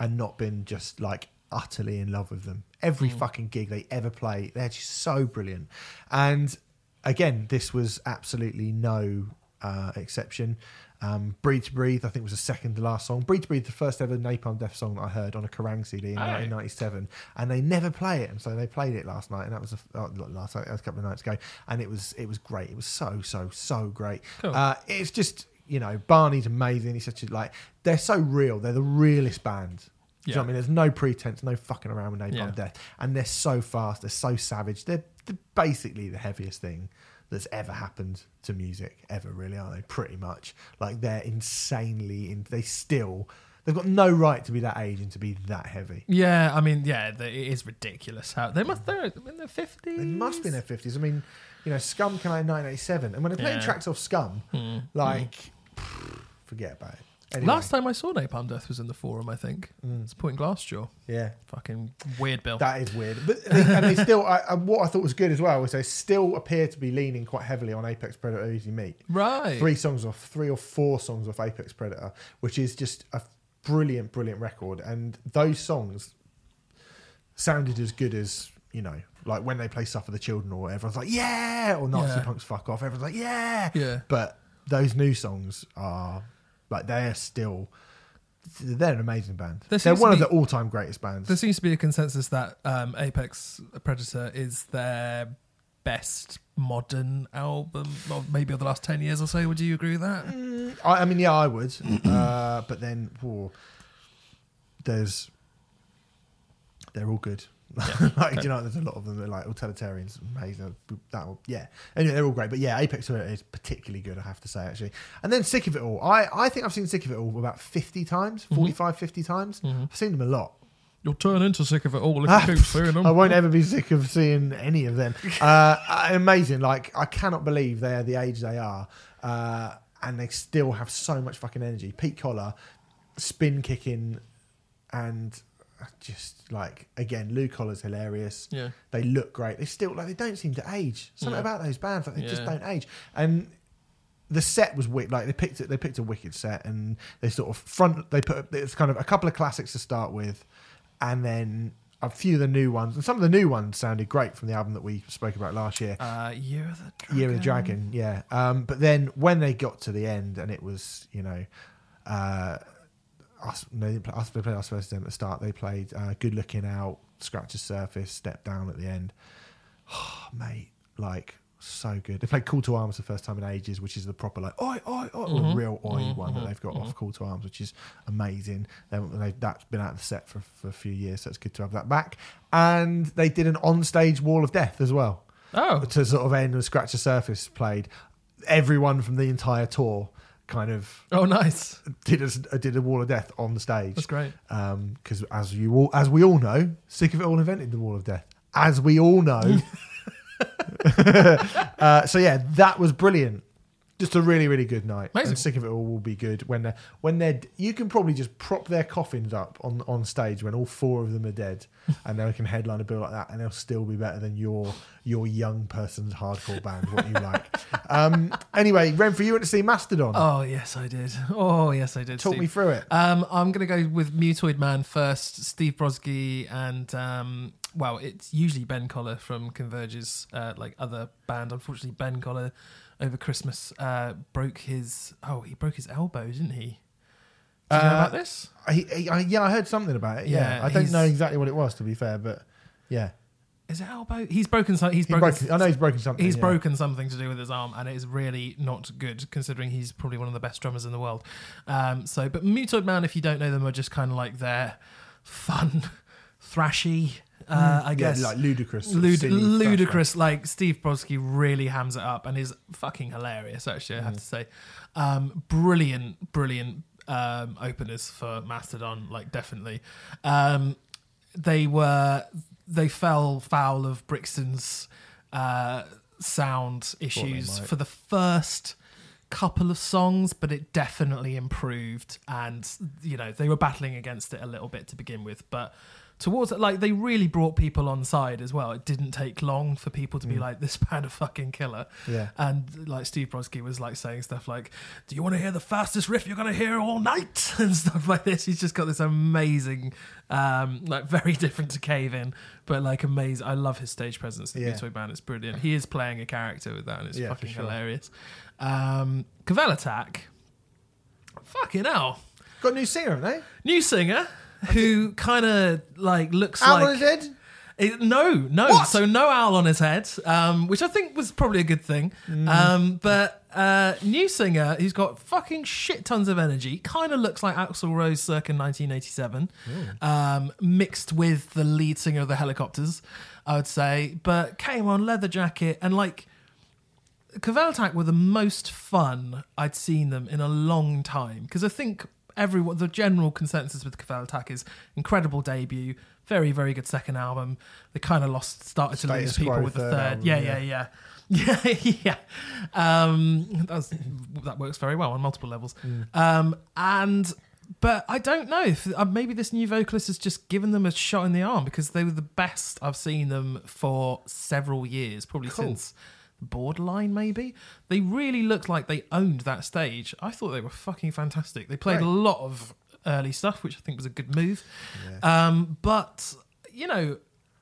and not been just like utterly in love with them. Every Mm. fucking gig they ever play, they're just so brilliant. And again, this was absolutely no uh, exception. Um, Breed to Breathe, I think was the second to last song. Breed to Breathe, the first ever Napalm Death song that I heard on a Kerrang CD in Oh. 1997, and they never play it, and so they played it last night, and that was a, oh, last night, that was a couple of nights ago, and it was it was great. It was so so so great. Cool. Uh, it's just you know Barney's amazing. He's such a like they're so real. They're the realest band. Do you know what I mean? There's no pretense, no fucking around with Napalm Yeah. Death, and they're so fast. They're so savage. They're, they're basically the heaviest thing that's ever happened to music ever. Really, aren't they? Pretty much. Like they're insanely. In, they still. They've got no right to be that age and to be that heavy. Yeah, I mean, yeah, the, it is ridiculous how they must. They're in their fifties. They must be in their fifties. I mean, you know, Scum came out in 1987, and when they're playing Yeah. Hmm. tracks off Scum, like, forget about it. Anyway, Last time I saw Napalm Death was in the forum. I think mm. it's Point Glassjaw. yeah, Fucking weird bill. That is weird, but they, and they still. I, I, what I thought was good as well was they still appear to be leaning quite heavily on Apex Predator Easy Meat. right. Three songs off, three or four songs off Apex Predator, which is just a brilliant, brilliant record. And those songs sounded as good as you know, like when they play "Suffer the Children" or whatever. Everyone's like, "Yeah!" or "Nazi Yeah. Punks Fuck Off." Everyone's like, "Yeah!" Yeah. But those new songs are like they are still. They're an amazing band. They're one to of the all-time greatest bands. There seems to be a consensus that um, Apex Predator is their best modern album, of maybe of the last ten years or so. Would you agree with that? I, I mean, yeah, I would. <clears throat> uh, but then, whoa, there's they're all good. <laughs> like, do you know, there's a lot of them that are like utilitarians, amazing. That, will- yeah. Anyway, they're all great. But yeah, Apex Predator is particularly good, I have to say, actually. And then Sick of It All. I, I think I've seen Sick of It All about 50 times, 45, 50 times. I've seen them a lot. You'll turn into sick of it all if you <laughs> keep seeing them. I won't ever be sick of seeing any of them. <laughs> Uh, amazing. Like, I cannot believe they're the age they are. Uh, and they still have so much fucking energy. Pete Koller, spin kicking, and just like, again, Lou Koller's hilarious. Yeah. They look great. They still, like, they don't seem to age. Something Yeah. about those bands, like, they just don't age. And the set was wicked. Like they picked it, they picked a wicked set, and they sort of front. They put it's kind of a couple of classics to start with, and then a few of the new ones. And some of the new ones sounded great from the album that we spoke about last year, Uh, Year of the Dragon. Year of the Dragon. Yeah, um, but then when they got to the end, and it was you know. Uh, us, no, they didn't play, us, they played us first at the start. They played uh, "Good Looking Out," "Scratch the Surface," "Step Down" at the end. Oh, <sighs> mate, like So good. They played Call to Arms the first time in ages, which is the proper like oi oi oi, Mm-hmm. or real oi one that they've got off Call to Arms, which is amazing. They, they, that's been out of the set for, for a few years, so it's good to have that back. And they did an on-stage Wall of Death as well Oh, to sort of end with Scratch the Surface played. Everyone from the entire tour kind of oh, nice. did a, did a Wall of Death on the stage. That's great. Because as you all, as we all know, Sick of It All invented the Wall of Death. As we all know. <laughs> <laughs> uh, so yeah, that was brilliant. Just a really, really good night. Amazing. And Sick of It All will be good when they're when they're. You can probably just prop their coffins up on on stage when all four of them are dead, <laughs> and they can headline a bill like that, and they'll still be better than your your young person's hardcore band. What you like. <laughs> um, anyway, Remfry, you went to see Mastodon. Oh yes, I did. Oh yes, I did. Talk Steve. me through it. Um, I'm going to go with Mutoid Man first. Steve Brodsky and um, well, it's usually Ben Koller from Converge's uh, like other band. Unfortunately, Ben Koller over Christmas uh, broke his oh he broke his elbow, didn't he? Do you know Uh, about this? I, I, yeah, I heard something about it. Yeah, Yeah, I don't he's- know exactly what it was to be fair, but yeah, Is it elbow? He's broken. some- He's he broken. broke, I know he's broken something. He's yeah. broken something to do with his arm, and it is really not good considering he's probably one of the best drummers in the world. Um, so, but Mutoid Man, if you don't know them, are just kind of like their fun, <laughs> thrashy. Uh, I Yeah, guess like ludicrous, Lud- ludicrous. Like Steve Brodsky really hams it up and is fucking hilarious. Actually, I Mm. have to say, um, brilliant, brilliant um, openers for Mastodon. Like definitely, um, they were they fell foul of Brixton's uh, sound issues for the first couple of songs, but it definitely improved. And you know they were battling against it a little bit to begin with, but towards it, like they really brought people on side as well. It didn't take long for people to be like, "This band a fucking killer." Yeah. And like Steve Brodsky was like saying stuff like, "Do you want to hear the fastest riff you're gonna hear all night?" <laughs> and stuff like this. He's just got this amazing, um, like very <laughs> different to Cave In, but like amazing. I love his stage presence in the Yeah. Mutoid Band. It's brilliant. He is playing a character with that, and it's Yeah, fucking sure. hilarious. Um, Kvelertak, fucking hell, Got a new singer, haven't they? new singer who kind of like looks Out like on his head. it, no, no. What? So no owl on his head, um, which I think was probably a good thing. Mm. Um, but uh, new singer who's got fucking shit tons of energy, kind of looks like Axl Rose circa 1987, um, mixed with the lead singer of the Hellacopters, I would say. But came on leather jacket and like. Kvelertak were the most fun I'd seen them in a long time because I think everyone the general consensus with Kvelertak is incredible debut, very very good second album. They kind of lost started to Status lose people with the third third. album, yeah, yeah. yeah, yeah, yeah, <laughs> yeah. Um, that works very well on multiple levels. Mm. Um, and but I don't know if uh, maybe this new vocalist has just given them a shot in the arm because they were the best I've seen them for several years, probably Cool. since borderline maybe. They really looked like they owned that stage. I thought they were fucking fantastic. They played Great. a lot of early stuff which i think was a good move. Um, but you know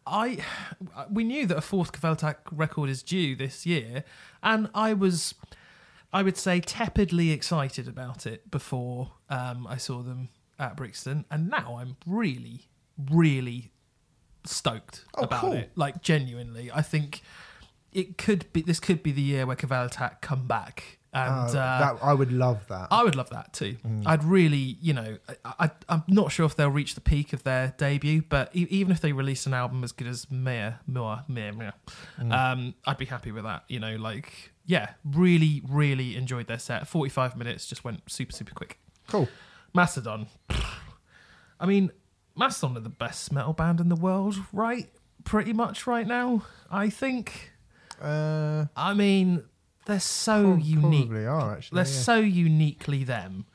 i <sighs> we knew that a fourth Kvelertak record is due this year and i was i would say tepidly excited about it before um, i saw them at brixton and now i'm really really stoked Oh, about cool. it. Like genuinely i think it could be this could be the year where Cavell come back, and Oh, uh, that, I would love that. I would love that too. I'd really, you know, I, I'm not sure if they'll reach the peak of their debut, but e- even if they release an album as good as Mia, Mia, Mia, Mia, um, I'd be happy with that. You know, like yeah, really, really enjoyed their set. 45 minutes just went super, super quick. cool. Mastodon. I mean, Mastodon are the best metal band in the world, right? Pretty much right now, I think. Uh, I mean, they're so prob- unique. Probably are actually. They're yeah. so uniquely them.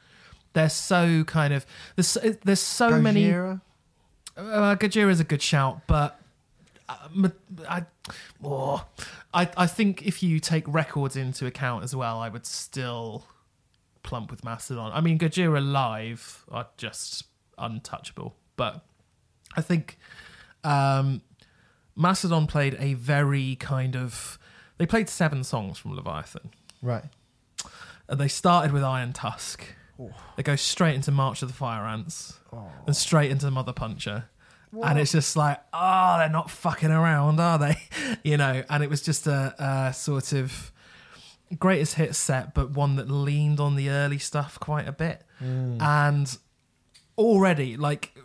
They're so kind of there's so, there's so many. Gojira? Uh, Gojira is a good shout, but uh, m- I, oh, I I think if you take records into account as well, I would still plump with Mastodon. I mean, Gojira live are just untouchable, but I think um, Mastodon played a very kind of. They played seven songs from Leviathan. Right. And they started with Iron Tusk. They go straight into March of the Fire Ants Oh. and straight into Mother Puncher. And it's just like, oh, they're not fucking around, are they? <laughs> you know, and it was just a, a sort of greatest hit set, but one that leaned on the early stuff quite a bit. Mm. And already, like,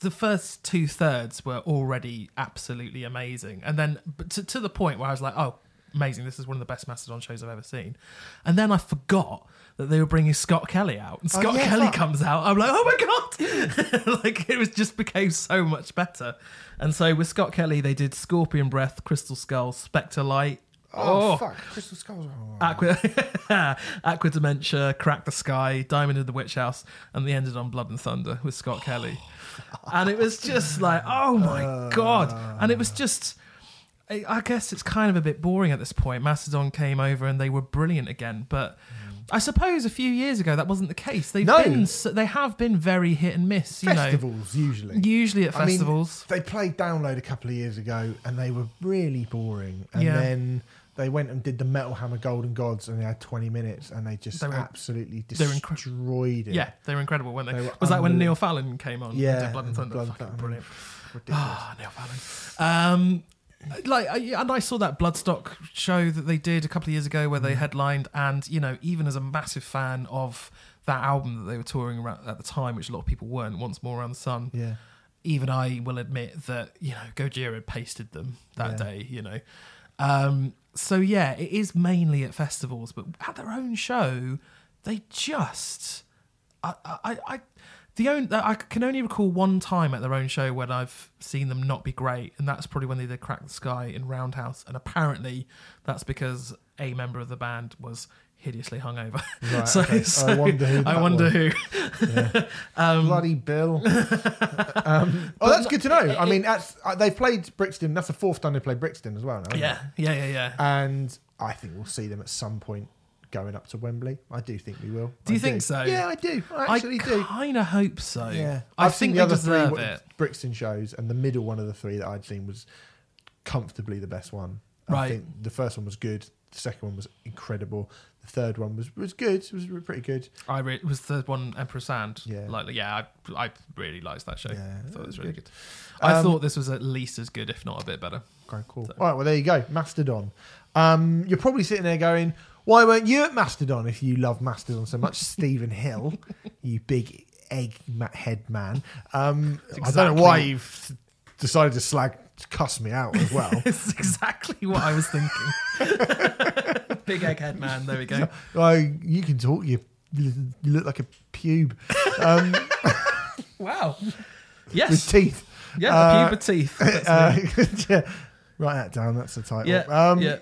the first two thirds were already absolutely amazing. And then but to, to the point where I was like, oh, amazing. This is one of the best Mastodon shows I've ever seen. And then I forgot that they were bringing Scott Kelly out. And Oh, Scott yeah, Kelly fuck. comes out. I'm like, oh my God. <laughs> like, it was just became so much better. And so with Scott Kelly, they did Scorpion Breath, Crystal Skull, Spectrelight. Oh, oh, fuck! Crystal skulls. Oh. Aqua, <laughs> Aqua Dementia, Crack the Sky, Diamond in the Witch House, and they ended on Blood and Thunder with Scott oh. Kelly. And it was just <laughs> like, oh my uh. God. And it was just, I I guess it's kind of a bit boring at this point. Mastodon came over and they were brilliant again. But mm. I suppose a few years ago that wasn't the case. They've No. been, they have been very hit and miss, you Festivals usually. know. Usually at I mean, festivals. they played Download a couple of years ago, and they were really boring. And Yeah. then they went and did the Metal Hammer Golden Gods, and they had 20 minutes, and they just They were- absolutely were incre- destroyed it. yeah, they were incredible, weren't they? They were was that when. Neil Fallon came on? Yeah, did Blood and Thunder. Blood Fucking Thunder. brilliant. Ah, Neil Fallon. Um, like, I, and I saw that Bloodstock show that they did a couple of years ago where Mm. they headlined, and you know, even as a massive fan of that album that they were touring around at the time, which a lot of people weren't, Once More Around the Sun, yeah. even I will admit that you know Gojira had pasted them that Yeah. day. You know, um, so yeah, it is mainly at festivals, but at their own show, they just I I. I the only, I can only recall one time at their own show when I've seen them not be great, and that's probably when they did "Crack the Sky" in Roundhouse, and apparently that's because a member of the band was hideously hungover. Right, <laughs> so, okay. so I wonder who. I wonder was. who. <laughs> um, Bloody Bill. <laughs> um, oh, that's good to know. I mean, that's, uh, they've played Brixton. That's the fourth time they played Brixton as well. Now, yeah, yeah, yeah, yeah. And I think we'll see them at some point going up to Wembley. I do think we will. Do you I think so? Yeah, I do. I actually I do. kind of hope so. Yeah, I I've think seen they the other three it. Brixton shows, and the middle one of the three that I'd seen was comfortably the best one. I Right. think the first one was good. The second one was incredible. The third one was was good. It was pretty good. I re- was the one Emperor Sand. Yeah. like yeah, I, I really liked that show. Yeah, I thought it was really was good. I Um, thought this was at least as good, if not a bit better. Okay, cool. So- All right, well there you go, Mastodon. Um, you're probably sitting there going, "Why weren't you at Mastodon if you love Mastodon so much, <laughs> Stephen Hill? You big egg head man." Um, I don't know why you've decided to slag cuss me out as well. <laughs> It's exactly what I was thinking. <laughs> Big egghead man. There we go. Like you can talk, you you look like a pube um, <laughs> Wow. Yes. With teeth. Yeah. Uh, a pube of teeth. Uh, yeah. Write that down. That's the title. yeah. Um, yeah.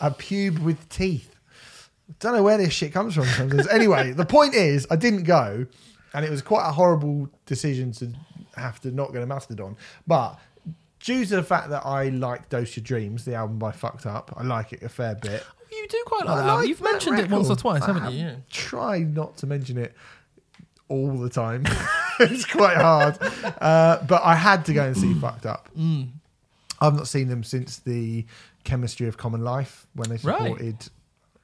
a pube with teeth. Don't know where this shit comes from. Sometimes. anyway, the point is, I didn't go, and it was quite a horrible decision to have to not go to Mastodon. But due to the fact that I like Dose Your Dreams, the album by Fucked Up, I like it a fair bit. You do quite like I that. like You've that mentioned it once or twice, I haven't have you? Yeah. Try not to mention it all the time. <laughs> it's quite hard. Uh, but I had to go and see Fucked Up. <clears throat> Mm. I've not seen them since the Chemistry of Common Life when they Right. supported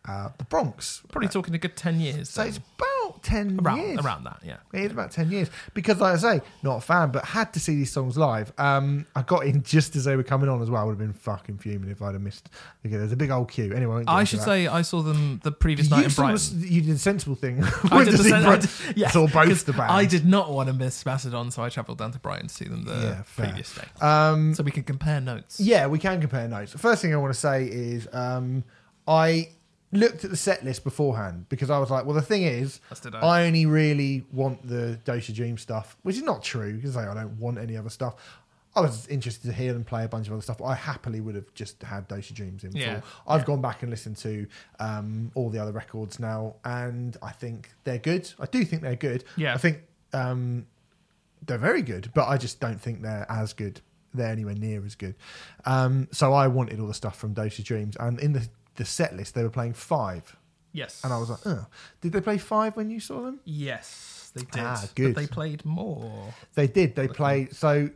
uh, the Bronx. Probably talking a good ten years. So then. it's about 10 around years. around that. Yeah. It is about 10 years. Because, like I say, not a fan, but had to see these songs live. Um, I got in just as they were coming on as well. I would have been fucking fuming if I'd have missed. Okay, there's a big old queue. Anyway, won't I should say I saw them the previous you, night in Brighton. the- you did the sensible thing. <laughs> I did the sen- I did- yeah, Saw both the bands. I did not want to miss Mastodon, so I travelled down to Brighton to see them the Yeah, previous day. Um, So we can compare notes. Yeah, we can compare notes. The first thing I want to say is um, I looked at the set list beforehand because I was like, well, the thing is, As did I. I only really want the Dose Your Dream stuff, which is not true because I don't want any other stuff. I was interested to hear them play a bunch of other stuff. I happily would have just had Dose Your Dreams in Yeah, full. I've gone back and listened to um, all the other records now, and I think they're good. I do think they're good. Yeah. I think um, they're very good, but I just don't think they're as good. They're anywhere near as good. Um, so I wanted all the stuff from Dose Your Dreams, and in the the set list they were playing five, Yes. and I was like, oh, did they play five when you saw them? yes, they did. Ah, good. But they played more. They did. They played. So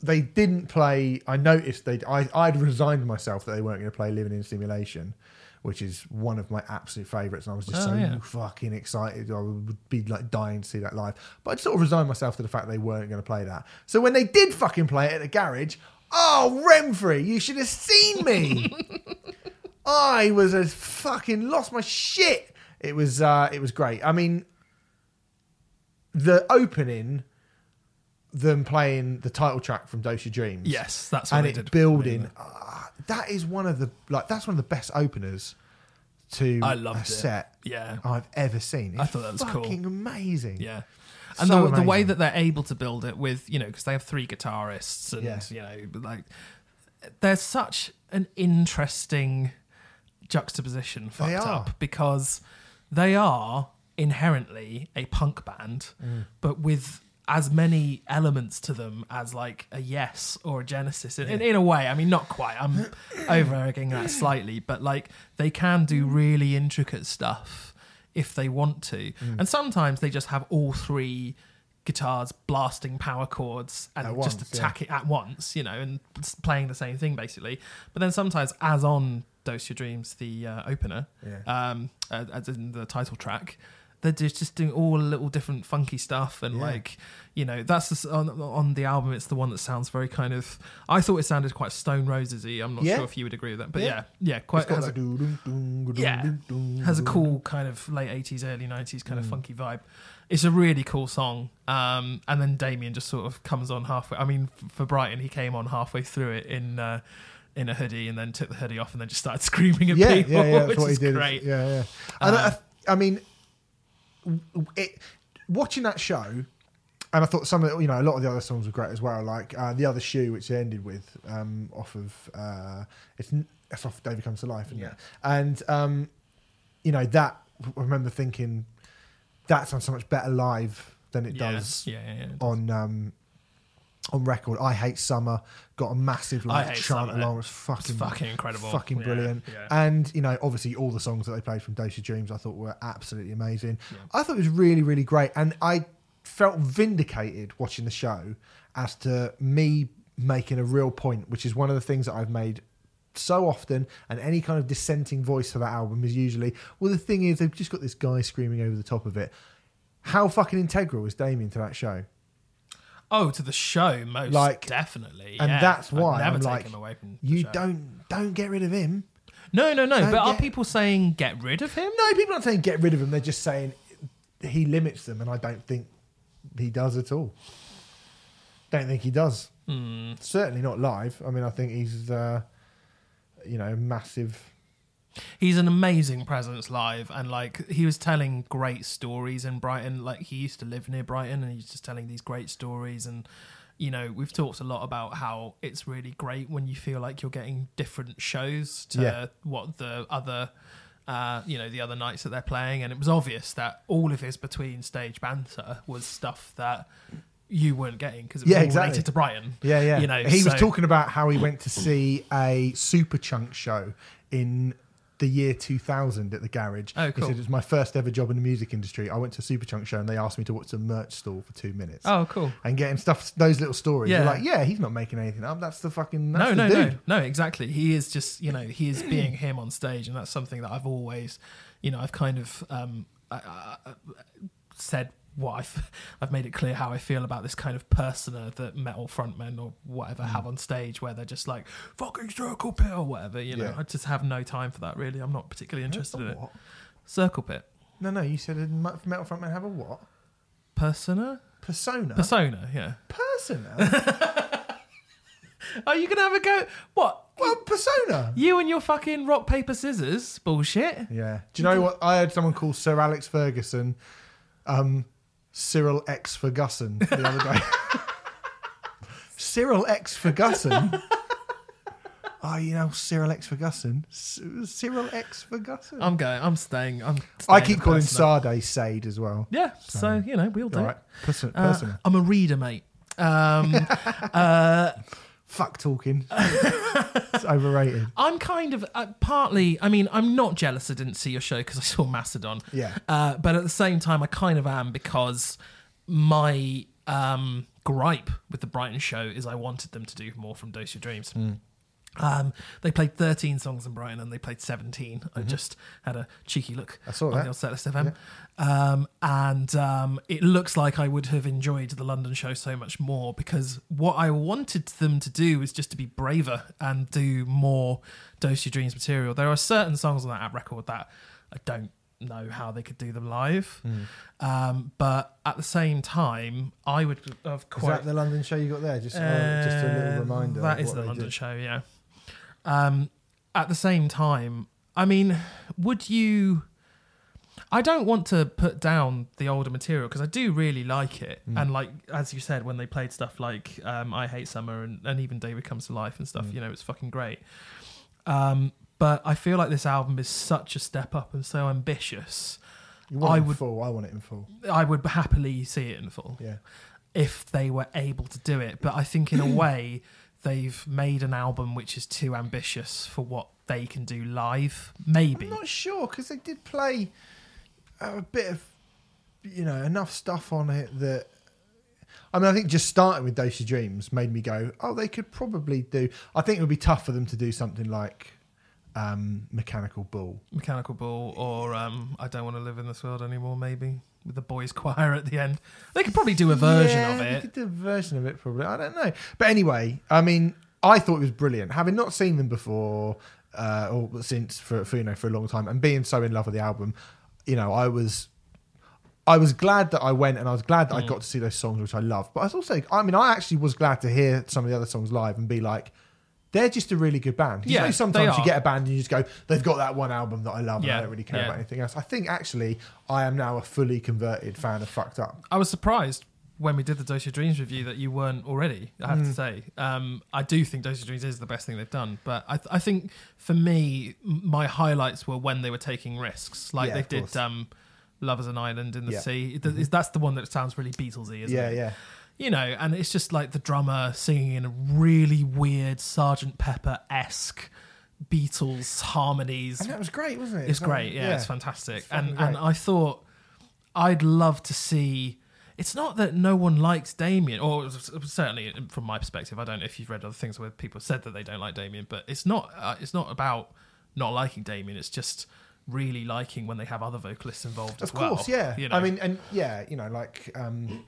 they didn't play. I noticed they. I I'd resigned myself that they weren't going to play Living in Simulation, which is one of my absolute favourites. And I was just Oh, so yeah. fucking excited. I would be like dying to see that live. But I'd sort of resigned myself to the fact they weren't going to play that. So when they did fucking play it at the garage, oh, Remfry, you should have seen me. <laughs> I was a fucking lost my shit. It was uh it was great. I mean the opening them playing the title track from Dose Your Dreams. Yes, that's what and they it did. building ah, that is one of the like that's one of the best openers to I loved a it. set Yeah. I've ever seen. It's I thought that was cool. fucking amazing. Yeah. And So the, the way amazing. that they're able to build it with, you know, because they have three guitarists and, Yeah. you know, like, there's such an interesting juxtaposition fucked They are. up because they are inherently a punk band, Mm. but with as many elements to them as like a Yes or a Genesis in, in, in a way. I mean, not quite. I'm <clears throat> over egging that slightly, but like they can do really intricate stuff if they want to, Mm. and sometimes they just have all three guitars blasting power chords and At just once, yeah. attack it at once, you know, and playing the same thing basically. But then sometimes, as on Dose Your Dreams, the uh, opener, Yeah. um, as in the title track, they're just, doing all little different funky stuff and Yeah. like you know that's the, on, on the album. It's the one that sounds very kind of. I thought it sounded quite Stone Rosesy. I'm not Yeah. sure if you would agree with that, but yeah, Yeah. yeah, quite has, a, Yeah. has a cool kind of late 80s, early 90s Mm. kind of funky vibe. It's a really cool song. Um, and then Damian just sort of comes on halfway. I mean, for Brighton, he came on halfway through it in. Uh, in a hoodie, and then took the hoodie off, and then just started <laughs> screaming at yeah, people, yeah, yeah. That's which what he did. great. Yeah, yeah. And Uh, I, I mean, it, watching that show, and I thought some of the, you know a lot of the other songs were great as well. Like uh, the other shoe, which it ended with, um, off of uh, it's off David Comes to Life, isn't Yeah. it? And um, you know that I remember thinking that sounds so much better live than it yeah, does yeah. on um, on record. I hate summer. Got a massive like chant Summer. along. It was fucking fucking incredible. fucking Yeah, brilliant. yeah. And you know, obviously, all the songs that they played from Dose Your Dreams, I thought were absolutely amazing. Yeah. I thought it was really, really great, and I felt vindicated watching the show as to me making a real point, which is one of the things that I've made so often and any kind of dissenting voice for that album is usually well the thing is they've just got this guy screaming over the top of it how fucking integral is Damian to that show Oh, to the show, most Like- definitely, and yeah. that's I'd why never I'm take like, him away from you show. don't don't get rid of him No, no, no. don't But are people saying get rid of him? No, people aren't saying get rid of him. They're just saying he limits them, and I don't think he does at all. Don't think he does. Hmm. Certainly not live. I mean, I think he's, uh, you know, massive. He's an amazing presence live, and like he was telling great stories in Brighton. Like he used to live near Brighton, and he's just telling these great stories. And you know, we've talked a lot about how it's really great when you feel like you're getting different shows to Yeah. what the other. Uh, you know the other nights that they're playing, and it was obvious that all of his between stage banter was stuff that you weren't getting because it was Yeah, all exactly. related to Brighton. Yeah, yeah. You know, he was talking about how he went to see a Superchunk show in the year 2000 at the garage. Oh, He cool. said it was my first ever job in the music industry. I went to a Superchunk show and they asked me to watch a merch stall for two minutes. Oh, cool. And getting stuff, those little stories. You're Yeah. like, yeah, he's not making anything up. That's the fucking. That's no, the no, dude. no, no, exactly. He is just, you know, he is being him on stage, and that's something that I've always, you know, I've kind of um, I, I, I said what I've, <laughs> I've made it clear how I feel about this kind of persona that metal frontmen or whatever Mm. have on stage, where they're just like fucking circle pit or whatever. You know, Yeah. I just have no time for that. Really, I'm not particularly interested in it. Circle pit No, no, you said a metal frontman have a what? persona, Persona. persona. Yeah. Persona. <laughs> Are you gonna have a go? What? well, persona. You and your fucking rock paper scissors bullshit. Yeah. Do you know what? I heard someone call Sir Alex Ferguson, um, Cyril X Ferguson the other day. <laughs> Cyril X Ferguson. <laughs> oh, you know Cyril X Ferguson. Cyril X Ferguson. I'm going. I'm staying. I'm. I keep calling. Sade Sade as well. Yeah, so, you know, we'll do All it. Person, Uh. I'm a reader, mate. Um, <laughs> uh, Fuck talking. it's overrated. <laughs> I'm kind of uh, partly. I mean, I'm not jealous. I didn't see your show because I saw Mastodon. Yeah. Uh, but at the same time, I kind of am because my um, gripe with the Brighton show is I wanted them to do more from Dose Your Dreams. Um, they played 13 songs in Brighton and they played 17. I just had a cheeky look Mm-hmm. I saw on that. the old setlist FM. Um, and um, it looks like I would have enjoyed the London show so much more because what I wanted them to do was just to be braver and do more Dose Your Dreams material. There are certain songs on that app record that I don't know how they could do them live. Hmm. Um, but at the same time, I would have Is quite that the London show you got there? Just, oh, just a little uh, reminder. That is the London did. show, yeah. Um, at the same time, I mean, would you? I don't want to put down the older material because I do really like it, Mm. and like as you said, when they played stuff like um, "I Hate Summer" and, and even "David Comes to Life" and stuff, Mm. you know, it's fucking great. Um, but I feel like this album is such a step up and so ambitious. You want I it in would- full. I want it in full. I would happily see it in full Yeah. if they were able to do it. But I think in a <clears throat> way they've made an album which is too ambitious for what they can do live. Maybe. I'm not sure because they did play a bit of, you know, enough stuff on it that. I mean, I think just starting with Dose Your Dreams made me go, oh, they could probably do. I think it would be tough for them to do something like um, Mechanical Bull. Mechanical Bull or um, I Don't Want to Live in This World Anymore, maybe. With the boys' <laughs> choir at the end. They could probably do a version Yeah, of they it. could do a version of it, probably. I don't know. But anyway, I mean, I thought it was brilliant. Having not seen them before, uh, or since for, for you know for a long time, and being so in love with the album, you know, I was. I was glad that I went and I was glad that I Mm. got to see those songs which I love. But I was also, I mean, I actually was glad to hear some of the other songs live and be like, they're just a really good band. You Yeah, know, sometimes you get a band and you just go, they've got that one album that I love and Yeah, I don't really care yeah. about anything else. I think actually I am now a fully converted fan of Fucked Up. I was surprised when we did the Dose Your Dreams review that you weren't already. I have Mm. to say, um, I do think Dose Your Dreams is the best thing they've done. But I, th- I think for me, my highlights were when they were taking risks, like Yeah, they did um, "Love as an Island in the Yeah. Sea." Is- That's the one that sounds really Beatlesy, isn't yeah, it? yeah. You know, and it's just like the drummer singing in a really weird Sergeant Pepper esque Beatles harmonies. And that was great, wasn't it? It's great, yeah, it's fantastic. It's and and. I thought I'd love to see. It's not that no one likes Damian, or certainly from my perspective, I don't know if you've read other things where people said that they don't like Damian, but it's not. Uh, it's not about not liking Damian. It's just really liking when they have other vocalists involved as Of course, well. yeah. You know? I mean, and yeah, you know, like um,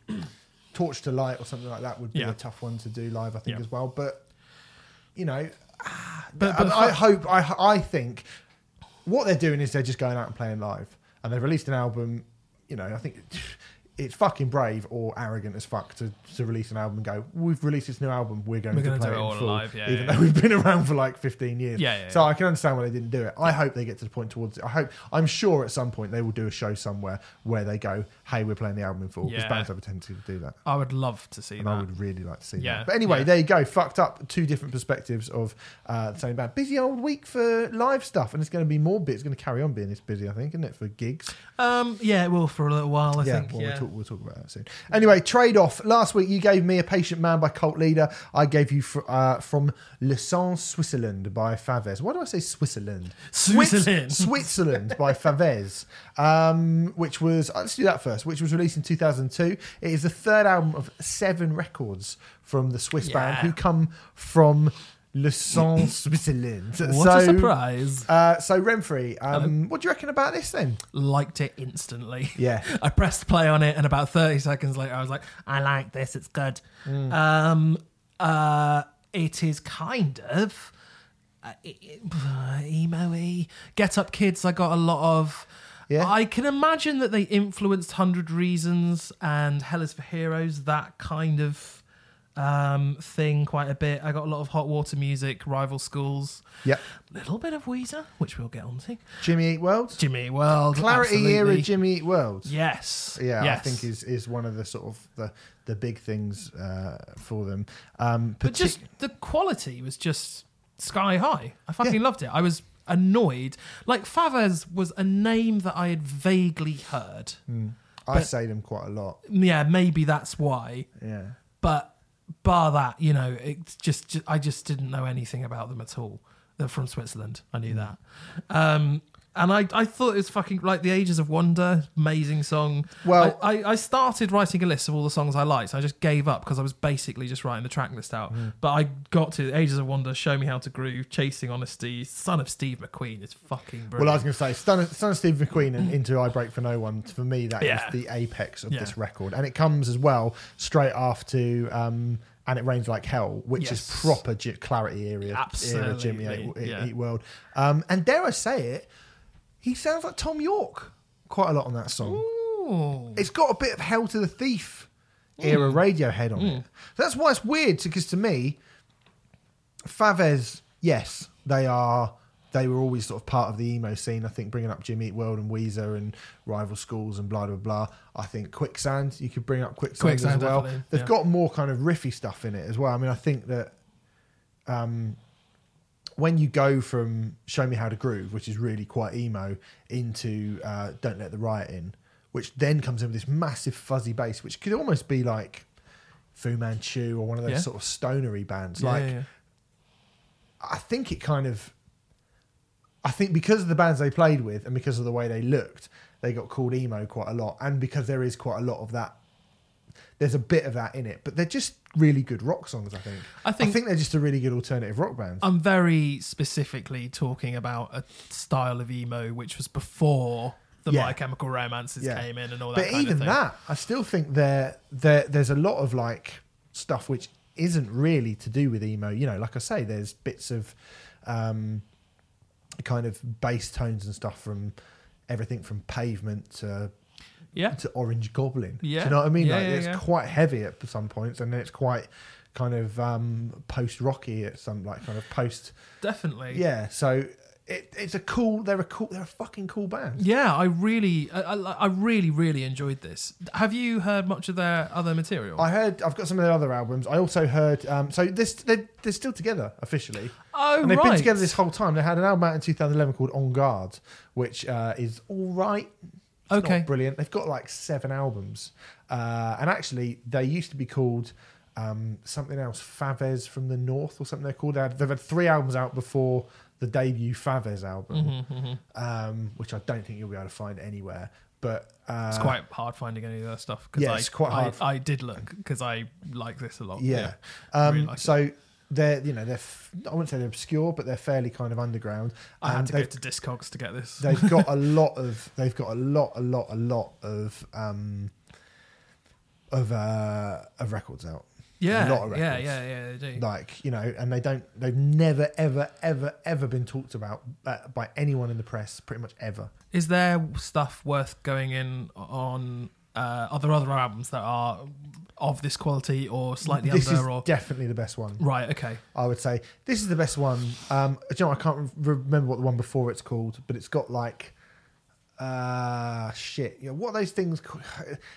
Torch to Light or something like that would be Yeah. a tough one to do live, I think, Yeah. as well. But you know, but, I, but I hope, I, I think what they're doing is they're just going out and playing live, and they've released an album. You know, I think it's fucking brave or arrogant as fuck to, to release an album and go, we've released this new album, we're going We're to play it in all full, live, yeah, even yeah. though we've been around for like 15 years. Yeah, yeah, so. I can understand why they didn't do it. I hope they get to the point towards it. I hope, I'm sure at some point they will do a show somewhere where they go, hey, we're playing the album in full. Because Yeah. bands have a tendency to do that. I would love to see And that. I would really like to see Yeah, that. But anyway, there you go. Fucked up two different perspectives of uh, the same band. Busy old week for live stuff, and it's going to be more bit. It's going to carry on being this busy, I think, isn't it, for gigs? Um, yeah, it will for a little while. I think. well, yeah. We'll, talk, we'll talk about that soon. Anyway, trade off. Last week you gave me a patient man by Cult Leader. I gave you fr- uh, from Lausanne Switzerland by Favez. Why do I say Switzerland? Switzerland. Switz- Switzerland by <laughs> Favez, um, which was uh, let's do that first. Which was released in 2002. It is the third album of seven records from the Swiss band who come from Lausanne Switzerland. What a surprise! Uh, so Remfry, um, what do you reckon about this then? Liked it instantly. Yeah. <laughs> I pressed play on it, and about 30 seconds later, I was like, I like this, it's good. Mm. Um, uh, it is kind of uh, emo y. Get Up Kids, I got a lot of. Yeah. I can imagine that they influenced 100 Reasons and Hell is for Heroes, that kind of um, thing, quite a bit. I got a lot of hot water music, rival schools, Yep. little bit of Weezer, which we'll get onto. Jimmy Eat World. Jimmy Eat World, Clarity absolutely. era Jimmy Eat World. Yes. Yeah, yes. I think is is one of the sort of the the big things uh, for them. Um, But just the quality was just sky high. I fucking Yeah. loved it. I was annoyed. Like Favez was a name that I had vaguely heard. Mm. I say them quite a lot. Yeah, maybe that's why. Yeah. But bar that, you know, it's just, ju- I just didn't know anything about them at all. They're from Switzerland. I knew that. Um, And I, I thought it was fucking like the Ages of Wonder, amazing song. Well- I, I, I started writing a list of all the songs I liked. I just gave up because I was basically just writing the track list out. Mm. But I got to Ages of Wonder, Show Me How to Groove, Chasing Honesty, Son of Steve McQueen is fucking brilliant. Well, I was going to say, Son, Son of Steve McQueen and <laughs> Into I Break for No One, for me, that is Yeah. the apex of Yeah. this record. And it comes as well straight after um, And It Rains Like Hell, which is proper Clarity era, era Absolutely, Jimmy Eat, Eat- yeah. Eat World. Um, and dare I say it, he sounds like Thom Yorke quite a lot on that song. Ooh. It's got a bit of Hail to the Thief era Hmm. Radiohead on it. That's why it's weird because to me, Favez, yes, they are. They were always sort of part of the emo scene. I think bringing up Jimmy Eat World and Weezer and rival schools and blah blah blah. I think Quicksand. You could bring up Quicksand, Quicksand, as well. definitely, They've yeah. got more kind of riffy stuff in it as well. I mean, I think that um, when you go from Show Me How to Groove, which is really quite emo, into uh, Don't Let the Riot In, which then comes in with this massive fuzzy bass, which could almost be like Fu Manchu or one of those Yeah. sort of stonery bands. Yeah, like, yeah. I think it kind of. I think because of the bands they played with and because of the way they looked, they got called emo quite a lot. And because there is quite a lot of that, there's a bit of that in it. But they're just really good rock songs, I think. I think- they're just a really good alternative rock band. I'm very specifically talking about a style of emo which was before the Yeah. My Chemical Romances Yeah. came in and all that but even that, I still think there, there, there's a lot of like stuff which isn't really to do with emo. You know, like I say, there's bits of um, kind of bass tones and stuff from everything from Pavement to yeah. to Orange Goblin. Do Yeah. you know what I mean? Yeah, like yeah, it's yeah. quite heavy at some points, and then it's quite kind of um, post rocky at some like kind of post. Definitely. Yeah, so it, it's a cool. They're a cool. They're a fucking cool band. Yeah, I really, I, I, I really, really enjoyed this. Have you heard much of their other material? I heard. I've got some of their other albums. I also heard. Um, so this they're, they're still together officially, oh, and they've right. been together this whole time. They had an album out in 2011 called On Guard, which uh, is all right. It's Okay. brilliant. They've got like seven albums, uh, and actually they used to be called um, something else, Favez from the North or something. They're called. They had, they've had three albums out before the debut Favez album, Mm-hmm, um, which I don't think you'll be able to find anywhere. But uh, It's quite hard finding any of their stuff because yeah, I, it's quite hard. I, did look because I like this a lot. Yeah. I Um, really like it. They're you know they're f- I wouldn't say they're obscure, but they're fairly kind of underground. I had And to go to Discogs to get this. they've <laughs> got a lot of they've got a lot a lot a lot of um of uh of records out. yeah, a lot of yeah, records. yeah, yeah, they do. Like you know, and they don't they've never ever ever ever been talked about uh, by anyone in the press, pretty much ever. Is there stuff worth going in on? Uh, are there other albums that are of this quality or slightly this under? is or definitely the best one. right? Okay. I would say this is the best one. Um, you know, I can't re- remember what the one before it's called, but it's got like, uh, shit. You know, what those things?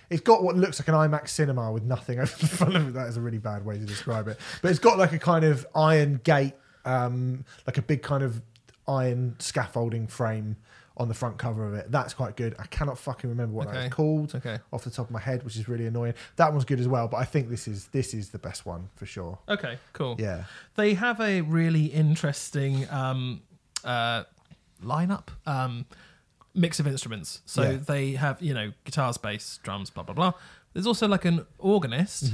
It's got what looks like an IMAX cinema with nothing <laughs> over the front of it. That is a really bad way to describe it. But it's got like a kind of iron gate, um, like a big kind of iron scaffolding frame on the front cover of it. That's quite good. I cannot fucking remember what Okay. that's called Okay. off the top of my head, which is really annoying. That one's good as well, but I think this is this is the best one for sure. Okay. Cool. Yeah. They have a really interesting um, uh, lineup, um, mix of instruments. So Yeah. they have, you know, guitars, bass, drums, blah blah blah. There's also like an organist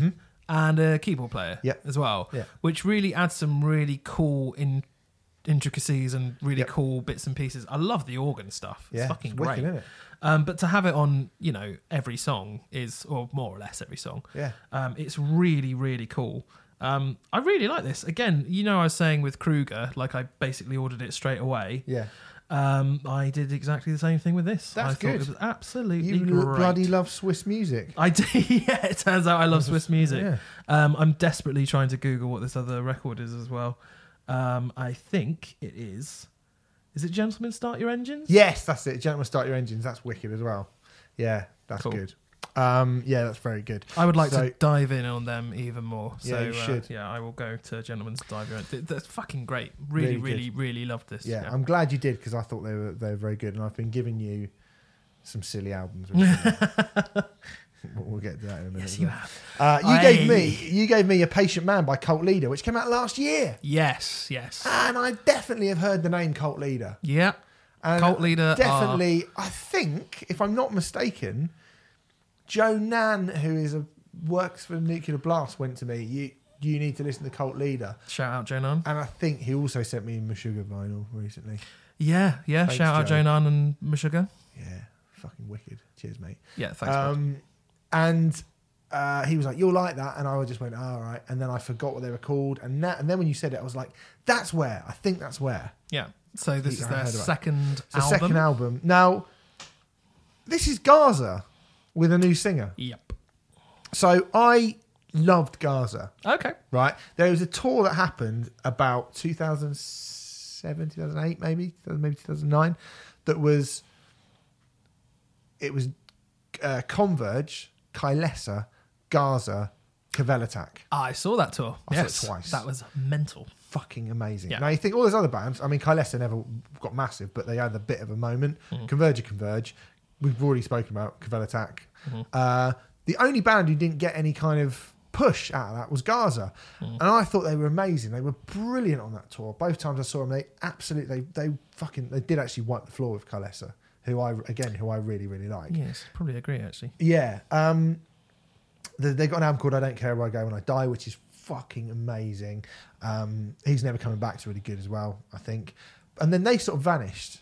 and a keyboard player Mm-hmm. As well, Yeah. which really adds some really cool in intricacies and really Yep. cool bits and pieces. I love the organ stuff. It's Yeah, fucking it's wicked, great. Um, but to have it on, you know, every song is, or more or less every song, Yeah. um, it's really, really cool. Um, I really like this. Again, you know, I was saying with Kruger, like I basically ordered it straight away. Yeah. Um, I did exactly the same thing with this. That's I thought good. It was absolutely You great. bloody love Swiss music. I do. <laughs> Yeah, it turns out I love Swiss music. Yeah. Um, I'm desperately trying to Google what this other record is as well. Um, I think it is. Is it Gentlemen Start Your Engines? Yes, that's it. Gentlemen, start your engines. That's wicked as well. Yeah, that's Cool. good. Um, yeah, that's very good. I would like So- to dive in on them even more. Yeah, So you uh, should. yeah, I will go to Gentlemen's Dive Your Th- That's fucking great. Really, Really really, good. really, loved this. Yeah, I'm glad you did because I thought they were they were very good, and I've been giving you some silly albums. which, <laughs> we'll get to that in a minute. yes, you have. Uh, you Aye. gave me you gave me a patient man by Cult Leader, which came out last year, Yes, yes. and I definitely have heard the name Cult Leader. Yeah. And Cult leader are- definitely. I think, if I'm not mistaken, Joe Nan, who is a works for Nuclear Blast, went to me. You you need to listen to Cult Leader, Shout out Jonan. and I think he also sent me Meshuggah vinyl recently. Yeah, yeah. Thanks, Shout out Joe. Jonan and Meshuggah. Yeah, fucking wicked. Cheers, mate. Yeah, thanks. Um, and uh, he was like, "You'll like that," and I just went, "All right." And then I forgot what they were called, and that, and then when you said it, I was like, "That's where." I think that's where. yeah. So this I is their heard about it. second It's the album. second album. Now, this is Gaza with a new singer. Yep. So I loved Gaza. Okay. Right, there was a tour that happened about 2007, 2008, maybe, maybe 2009. That was. It was uh, Converge, Kylesa, Gaza, Kvelertak. I saw that tour. I saw it yes. twice. That was mental. fucking amazing. Yeah. Now you think all those other bands, I mean, Kylesa never got massive, but they had a bit of a moment. Mm-hmm. Converge, Converge. We've already spoken about Kvelertak. Mm-hmm. Uh, the only band who didn't get any kind of push out of that was Gaza, Mm. and I thought they were amazing. They were brilliant on that tour. Both times I saw them, they absolutely they, they fucking they did actually wipe the floor with Kylesa, who I again who I really really like. Yes, probably agree actually. Yeah. Um, they, they got an album called I Don't Care Where I Go When I Die, which is fucking amazing. Um, he's never coming back to really good as well, I think. And then they sort of vanished.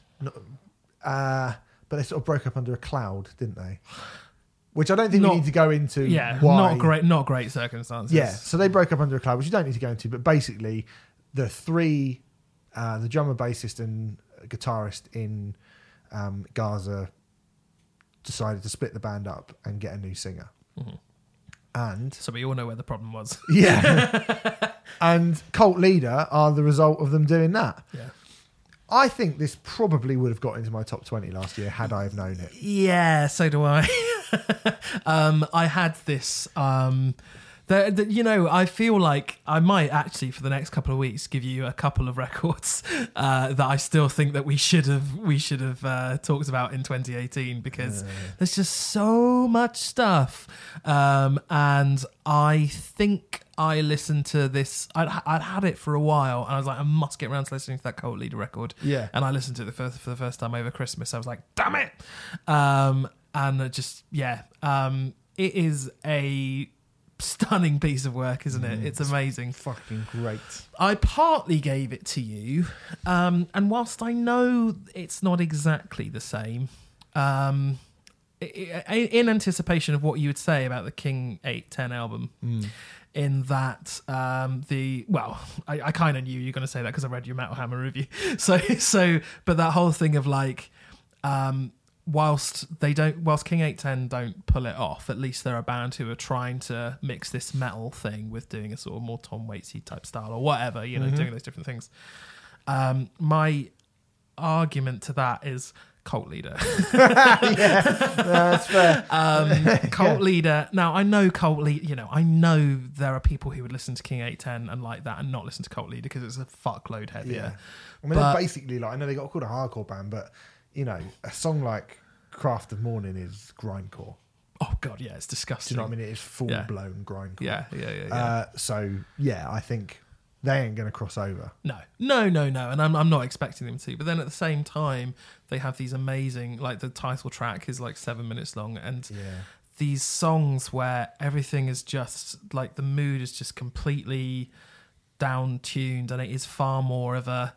Uh, but they sort of broke up under a cloud, didn't they? Which I don't think Not- we need to go into. Yeah, why. not great, not great circumstances. Yeah, so they broke up under a cloud, which you don't need to go into. But basically, the three, uh, the drummer, bassist, and guitarist in um, Gaza decided to split the band up and get a new singer. Mm-hmm. And So we all know where the problem was. <laughs> yeah, <laughs> and Cult Leader are the result of them doing that. Yeah. I think this probably would have got into my top twenty last year had I have known it. Yeah, so do I. <laughs> um, I had this. Um, you know, I feel like I might actually for the next couple of weeks give you a couple of <laughs> records uh, that I still think that we should have we should have uh, talked about in 2018 because there's just so much stuff, um, and I think I listened to this. I'd, I'd had it for a while, and I was like, I must get around to listening to that Cult Leader record. Yeah. And I listened to it the first, for the first time over Christmas. I was like, damn it. Um, and just, yeah. Um, it is a stunning piece of work, isn't it? It's amazing. Fucking great. I partly gave it to you. Um, and whilst I know it's not exactly the same, um, in anticipation of what you would say about the King 810 album, in that um, the well, I, I kind of knew you were going to say that because I read your Metal Hammer review. <laughs> So so, but that whole thing of like, um, whilst they don't, whilst King 810 don't pull it off, at least they're a band who are trying to mix this metal thing with doing a sort of more Tom Waitsy type style or whatever, you know, doing those different things. Um, my argument to that is cult leader. <laughs> yeah, That's fair. <laughs> um, <laughs> cult leader. Now I know cult leader. You know, I know there are people who would listen to King Eight Ten and like that, and not listen to cult leader because it's a fuckload heavier. Yeah. I mean, But- they're basically like, I know they got called a hardcore band, but, you know, a song like Craft of Morning is grindcore. Oh god, yeah, it's disgusting. Do you know what I mean? It is full Yeah. blown grindcore. Yeah, yeah, yeah. yeah. Uh, so, yeah, I think they ain't going to cross over. No, no, no, no, and I'm I'm not expecting them to. But then at the same time, they have these amazing, like the title track is like seven minutes long, and these songs where everything is just like the mood is just completely down tuned, and it is far more of a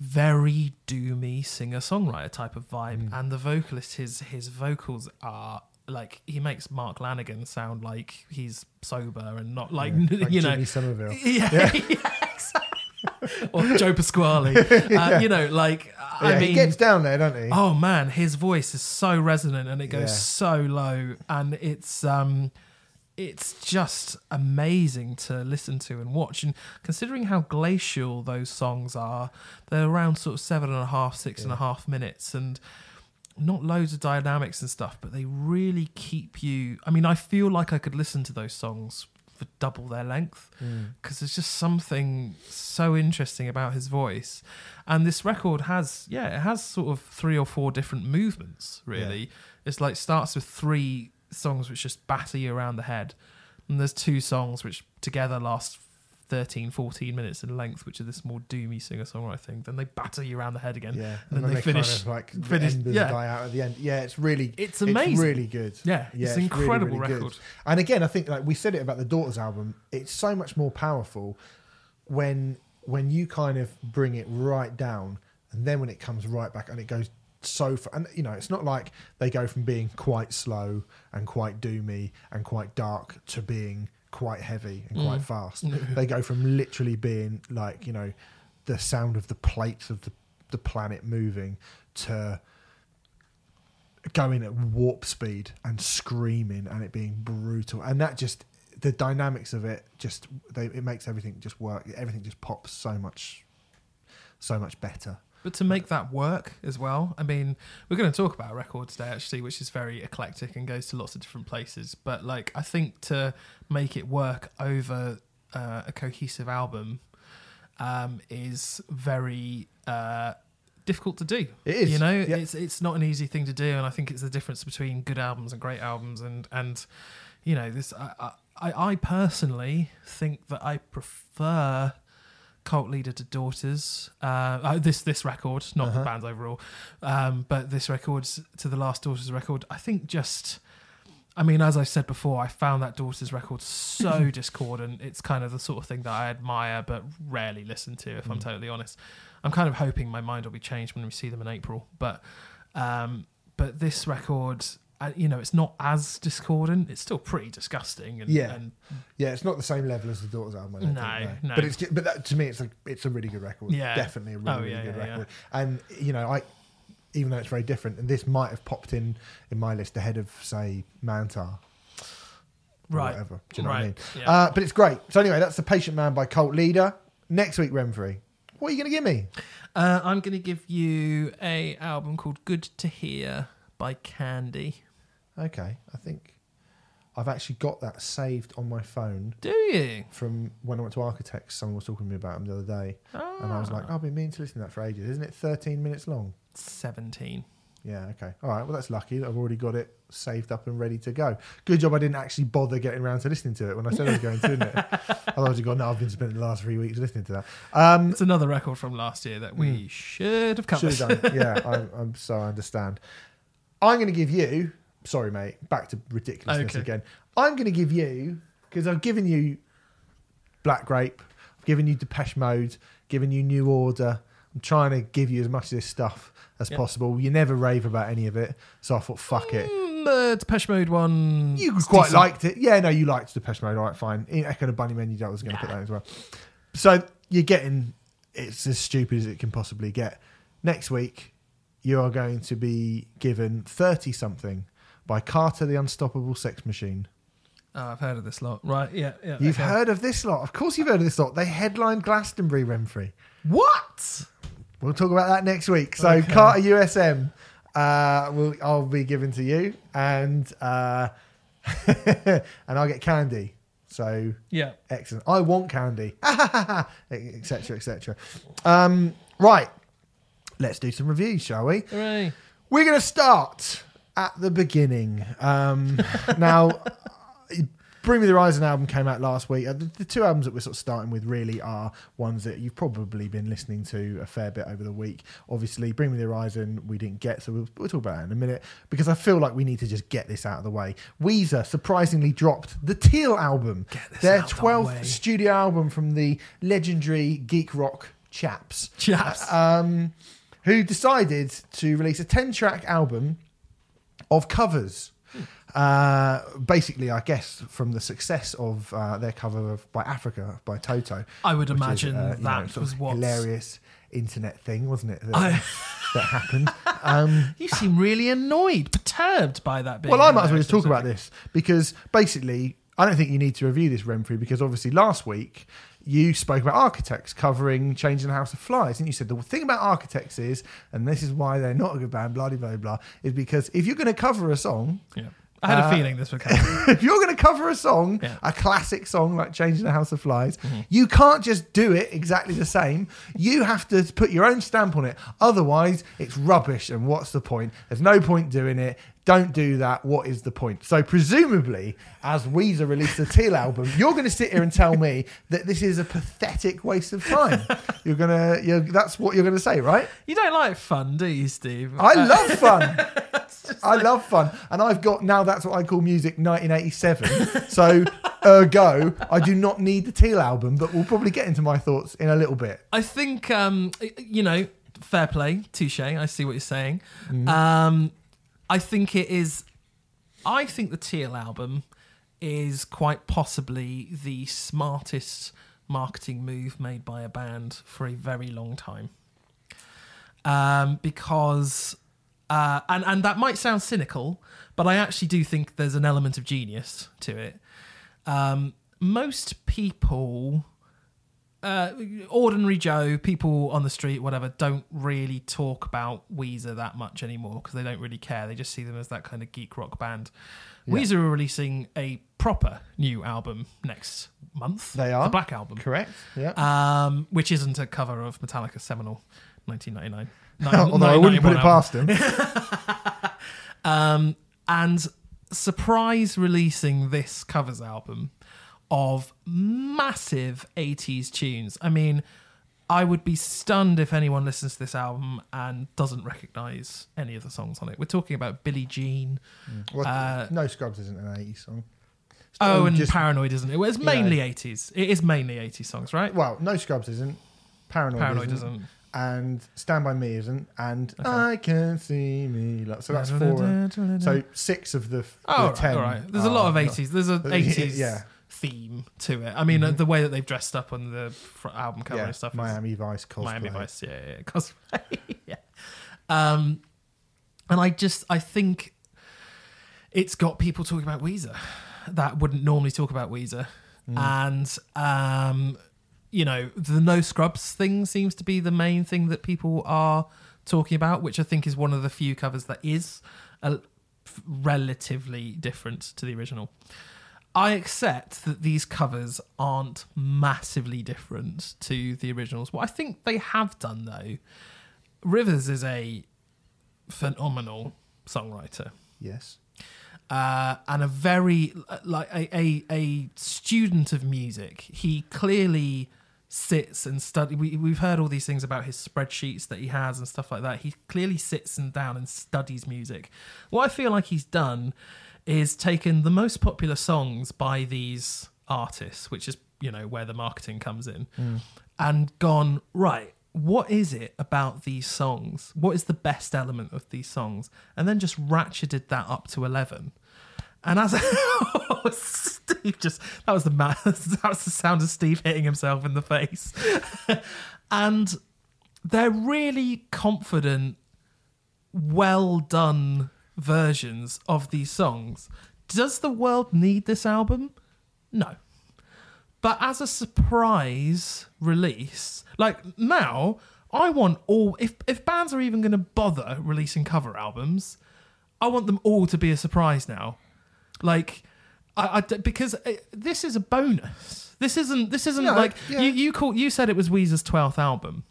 very doomy singer songwriter type of vibe. And the vocalist, his his vocals are like he makes Mark Lanegan sound like he's sober and not like Like <laughs> you know Jimmy Somerville. <laughs> yeah, <laughs> yeah, exactly. or Joe Pasquale. Uh, you know, like I yeah, mean, he gets down there, doesn't he? oh man, his voice is so resonant and it goes Yeah. so low, and it's um, it's just amazing to listen to and watch. And considering how glacial those songs are, they're around sort of seven and a half, six and a half minutes, and not loads of dynamics and stuff, but they really keep you. I mean, I feel like I could listen to those songs for double their length mm. because there's just something so interesting about his voice. And this record has, yeah, it has sort of three or four different movements, really. It's like starts with three songs which just batter you around the head. And there's two songs which together last 13, 14 minutes in length, which are this more doomy singer songwriter thing. Then they batter you around the head again. Yeah, And then they finish- kind of like the finish- embers yeah. die out at the end. Yeah, it's really It's amazing. really good. Yeah, Yeah, it's it's incredible really good. record. And again, I think like we said it about the Daughters album, it's so much more powerful when when you kind of bring it right down, and then when it comes right back, and it goes so far. And you know, it's not like they go from being quite slow and quite doomy and quite dark to being quite heavy and quite Mm. fast. <laughs> they go from literally being like you know the sound of the plates of the the planet moving to going at warp speed and screaming and it being brutal and that just the dynamics of it just they it makes everything just work everything just pops so much so much better But to make that work as well, I mean, we're going to talk about a record today, actually, which is very eclectic and goes to lots of different places. But like, I think to make it work over uh, a cohesive album um, is very uh, difficult to do. It is, you know, yeah. it's it's not an easy thing to do, and I think it's the difference between good albums and great albums, and and you know, this I I, I personally think that I prefer cult leader to daughters. Uh, uh this this record not Uh-huh. the band overall. Um but this record to the last daughters record i think just i mean as i said before i found that daughters record so <laughs> discordant. It's kind of the sort of thing that i admire but rarely listen to if i'm Mm. totally honest. I'm kind of hoping my mind will be changed when we see them in april. But um but this record uh, you know it's not as discordant it's still pretty disgusting and, Yeah. and yeah it's not the same level as the daughters album I don't No, think, no. but it's ju- but that, to me it's a it's a really good record Yeah. definitely a really, Oh, really yeah, good yeah, yeah. record and you know i even though it's very different and this might have popped in in my list ahead of say mantar right whatever do you know what i mean yeah. Uh, but it's great. So anyway, that's the Patient Man by Cult Leader. Next week, Remfry. What are you going to give me? Uh, I'm going to give you a album called "Good to Hear" by Candy. Okay, I think I've actually got that saved on my phone Do you? from when I went to Architects. Someone was talking to me about them the other day, and I was like, Ah. "I've been meaning to listen to that for ages. Isn't it 13 minutes long?" seventeen. Yeah. Okay. All right. Well, that's lucky. that I've already got it saved up and ready to go. Good job. I didn't actually bother getting around to listening to it when I said I was going to. Didn't it? <laughs> Otherwise, you gone. No, I've been spending the last three weeks listening to that. Um, It's another record from last year that we should have covered. Should have done. Yeah, <laughs> I'm, I'm so I understand. I'm going to give you. Sorry, mate. Back to ridiculousness Okay. again. I'm going to give you because I've given you Black Grape. I've given you Depeche Mode. Given you New Order. I'm trying to give you as much of this stuff as Yeah. possible. You never rave about any of it, so I thought, fuck it. Mm, the Depeche Mode one. You it's quite decent. liked it. Yeah, no, you liked Depeche Mode. All right, fine. In Echo and Bunny Man, you I was going to put that as well. So you're getting it's as stupid as it can possibly get. Next week, you are going to be given 30 something by Carter the Unstoppable Sex Machine. Oh, I've heard of this lot. Right? Yeah. yeah You've okay. heard of this lot. Of course, you've heard of this lot. They headlined Glastonbury, Remfry. what? We'll talk about that next week. So Okay. Carter USM, uh, will I'll be given to you, and uh, <laughs> and I'll get candy. So Yeah. excellent. I want candy, <laughs> etc., etc. Um, right, let's do some reviews, shall we? Hooray. We're going to start at the beginning. Um, <laughs> now, Bring Me the Horizon album came out last week. Uh, The, two albums that we're sort of starting with really are ones that you've probably been listening to a fair bit over the week. Obviously, Bring Me the Horizon we didn't get, so we'll, we'll talk about that in a minute because I feel like we need to just get this out of the way. Weezer surprisingly dropped the Teal album, their out the 12th way. studio album from the legendary geek rock chaps Chaps. um, who decided to release a 10 track album of covers. Uh, basically, I guess from the success of uh, their cover of By Africa by Toto. I would which is, imagine uh, that know, sort was of what. hilarious internet thing, wasn't it? That, I- <laughs> that happened. <laughs> Um, You seem really annoyed, perturbed by that. Well, I might as well just talk about this because basically, I don't think you need to review this Remfry because obviously last week you spoke about architects covering Changing the House of Flies, and you said the thing about architects is, and this is why they're not a good band, blah blah blah blah, is because if you're going to cover a song, Yeah. I had Uh, a feeling this would come. <laughs> if you're going to cover a song, Yeah. a classic song like Changing the House of Flies, Mm-hmm. you can't just do it exactly the same. You have to put your own stamp on it. Otherwise, it's rubbish. And what's the point? There's no point doing it. Don't do that. What is the point? So, presumably, as Weezer released the Teal album, you're going to sit here and tell me that this is a pathetic waste of time. You're gonna, you're, that's what you're going to say, right? you don't like fun, do you, Steve? I Uh, love fun. <laughs> I love fun, and I've got now. That's what I call music. 1987. so, ergo, I do not need the Teal album, but we'll probably get into my thoughts in a little bit. I think um, you know, fair play, touche. I see what you're saying. Mm-hmm. Um, I think it is. I think the Teal album is quite possibly the smartest marketing move made by a band for a very long time. Um, because, uh, and and that might sound cynical, but I actually do think there's an element of genius to it. Um, most people uh, ordinary Joe, people on the street, whatever, don't really talk about Weezer that much anymore because they don't really care. They just see them as that kind of geek rock band. Weezer are releasing a proper new album next month. They are. the Black Album, Correct. Yeah. um, which isn't a cover of Metallica's seminal 1999. <laughs> Although I wouldn't put it past them. <laughs> um, and surprise releasing this covers album of massive 80s tunes. I mean, I would be stunned if anyone listens to this album and doesn't recognize any of the songs on it. We're talking about Billie Jean. Well, Uh, no Scrubs isn't an 80s song. Oh, Oh, and just- Paranoid, isn't it? Well, it's mainly 80s. It is mainly 80s songs, right? Well, no Scrubs isn't. Paranoid, Paranoid isn't, isn't. And Stand by Me isn't. And Okay. I can see me. So that's four. So six of the, the Oh, right, ten. all right. There's a lot of 80s. There's a 80s <laughs> yeah. Theme to it. I mean, uh, the way that they've dressed up on the album cover yeah, and stuff. Miami Vice cosplay. Miami Vice, yeah, yeah, <laughs> cosplay, yeah. Um, and I just, I think it's got people talking about Weezer that wouldn't normally talk about Weezer, and um, you know, the no scrubs thing seems to be the main thing that people are talking about, which I think is one of the few covers that is a, relatively different to the original. I accept that these covers aren't massively different to the originals. What I think they have done, though, Rivers is a phenomenal songwriter Yes. uh, and a very like a, a a student of music. He clearly sits and study. We, we've heard all these things about his spreadsheets that he has and stuff like that. He clearly sits and down and studies music. What I feel like he's done is taken the most popular songs by these artists, which is you know where the marketing comes in, mm. and gone right. What is it about these songs? What is the best element of these songs? And then just ratcheted that up to eleven. And as <laughs> Steve just that was the <laughs> that was the sound of Steve hitting himself in the face, <laughs> and they're really confident, well done versions of these songs. Does the world need this album? No. But as a surprise release, like now, I want all if if bands are even going to bother releasing cover albums, I want them all to be a surprise now. Like I because uh, this is a bonus. This isn't this isn't like yeah. you you call you said it was Weezer's 12th album.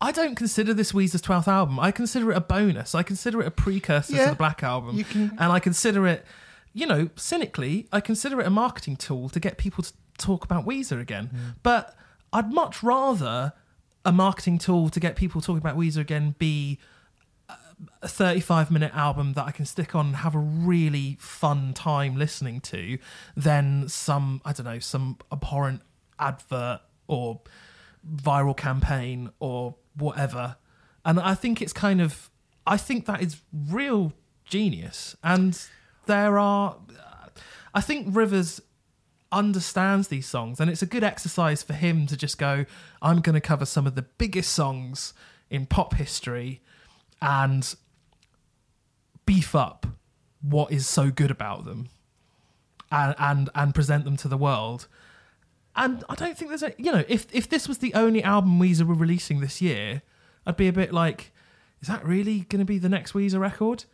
I don't consider this Weezer's 12th album. I consider it a bonus. I consider it a precursor Yeah, to the Black Album. can- And I consider it, you know, cynically, I consider it a marketing tool to get people to talk about Weezer again. But I'd much rather a marketing tool to get people talking about Weezer again be a 35 minute album that I can stick on and have a really fun time listening to than some, I don't know, some abhorrent advert or viral campaign or whatever. And I think it's kind of, I think that is real genius. And there are, I think Rivers understands these songs and it's a good exercise for him to just go, I'm going to cover some of the biggest songs in pop history and beef up what is so good about them and and, and present them to the world. And I don't think there's a you know, if if this was the only album Weezer were releasing this year, I'd be a bit like, is that really gonna be the next Weezer record?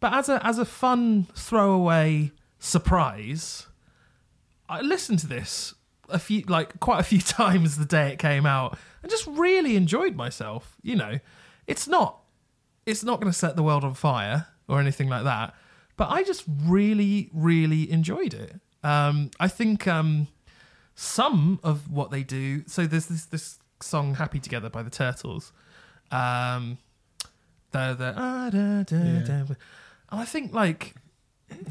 But as a as a fun throwaway surprise, I listened to this a few like quite a few <laughs> times the day it came out and just really enjoyed myself. You know, it's not it's not going to set the world on fire or anything like that, but I just really really enjoyed it. Um, I think um, some of what they do. So there's this this song "Happy Together" by the Turtles. Um, the the ah, da, da, Yeah. da. and I think like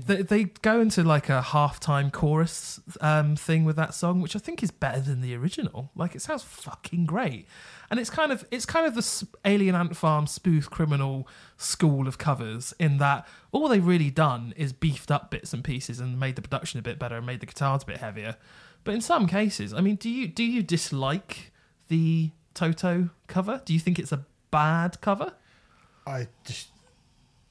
they, they go into like a halftime chorus um, thing with that song, which I think is better than the original. Like it sounds fucking great, and it's kind of it's kind of the Alien Ant Farm Smooth Criminal school of covers in that all they've really done is beefed up bits and pieces and made the production a bit better and made the guitars a bit heavier. But in some cases, I mean, do you do you dislike the Toto cover? Do you think it's a bad cover? I just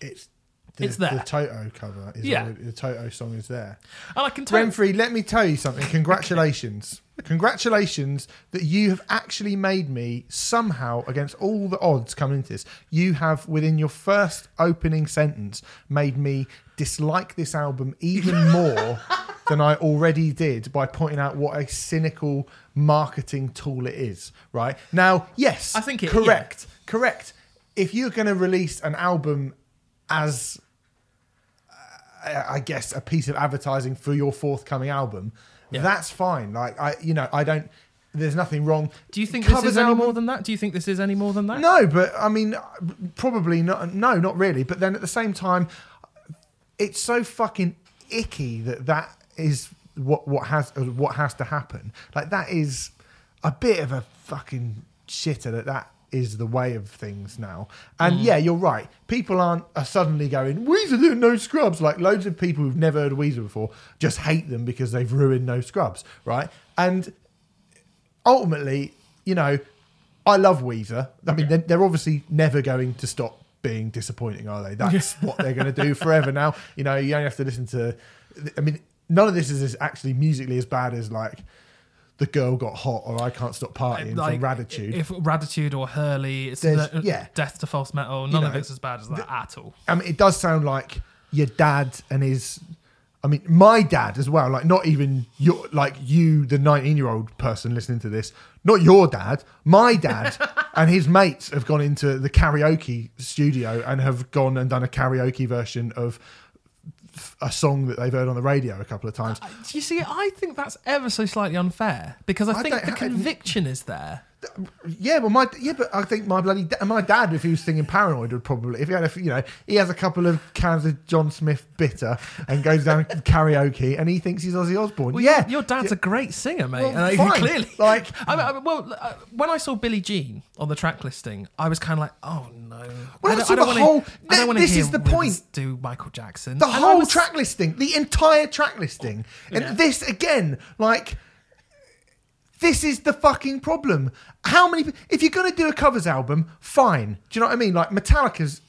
it's the, It's there. the Toto cover is Yeah. already- the Toto song is there. And I can tell. Remfry, let me tell you something. <laughs> Congratulations. Congratulations that you have actually made me somehow, against all the odds come into this, you have within your first opening sentence made me dislike this album even <laughs> more than I already did by pointing out what a cynical marketing tool it is. Right now, yes, I think it- correct, correct. If you're going to release an album as I I guess a piece of advertising for your forthcoming album, Yeah. that's fine. Like I, you know, I don't. There's nothing wrong. Do you think this Covers is any album- more than that? Do you think this is any more than that? No, but I mean, probably not. No, not really. But then at the same time, it's so fucking icky that that is what what has what has to happen. Like that is a bit of a fucking shitter that that is the way of things now. And mm. yeah, you're right. People aren't are suddenly going Weezer doing no scrubs. Like loads of people who've never heard of Weezer before just hate them because they've ruined no scrubs, right? And ultimately, you know, I love Weezer. I mean, they're, they're obviously never going to stop being disappointing, are they? <laughs> That's what they're going to do forever now. You know, you only have to listen to. I mean, none of this is actually musically as bad as like the girl got hot or I can't stop uh, partying Like, from Raditude. If Raditude or Hurley, it's the- yeah. Death to False Metal. None of know, it's as bad as that at all. I mean, it does sound like your dad and his. I mean, my dad as well. Like, not even your, like you, the nineteen-year-old person listening to this. Not your dad. My dad <laughs> and his mates have gone into the karaoke studio and have gone and done a karaoke version of a song that they've heard on the radio a couple of times. Uh, you see, I think that's ever so slightly unfair because I, I think the conviction is there. Yeah, well, my yeah, but I think my bloody da- my dad, if he was singing Paranoid, would probably if he had a you know he has a couple of cans of John Smith bitter and goes down <laughs> karaoke and he thinks he's Ozzy Osbourne. Well, yeah, your, your dad's a great singer, mate. Well, and I- fine. clearly, Like- <laughs> I mean, I mean, well, uh, when I saw Billie Jean on the track listing, I was kind of like, oh no. Well, I don't, I don't the wanna- whole- I don't wanna this is the point. Do Michael Jackson the And whole was- track listing, the entire track listing, and Yeah. this again, like. This is the fucking problem. How many? If you're going to do a covers album, fine. Do you know what I mean? Like Metallica's.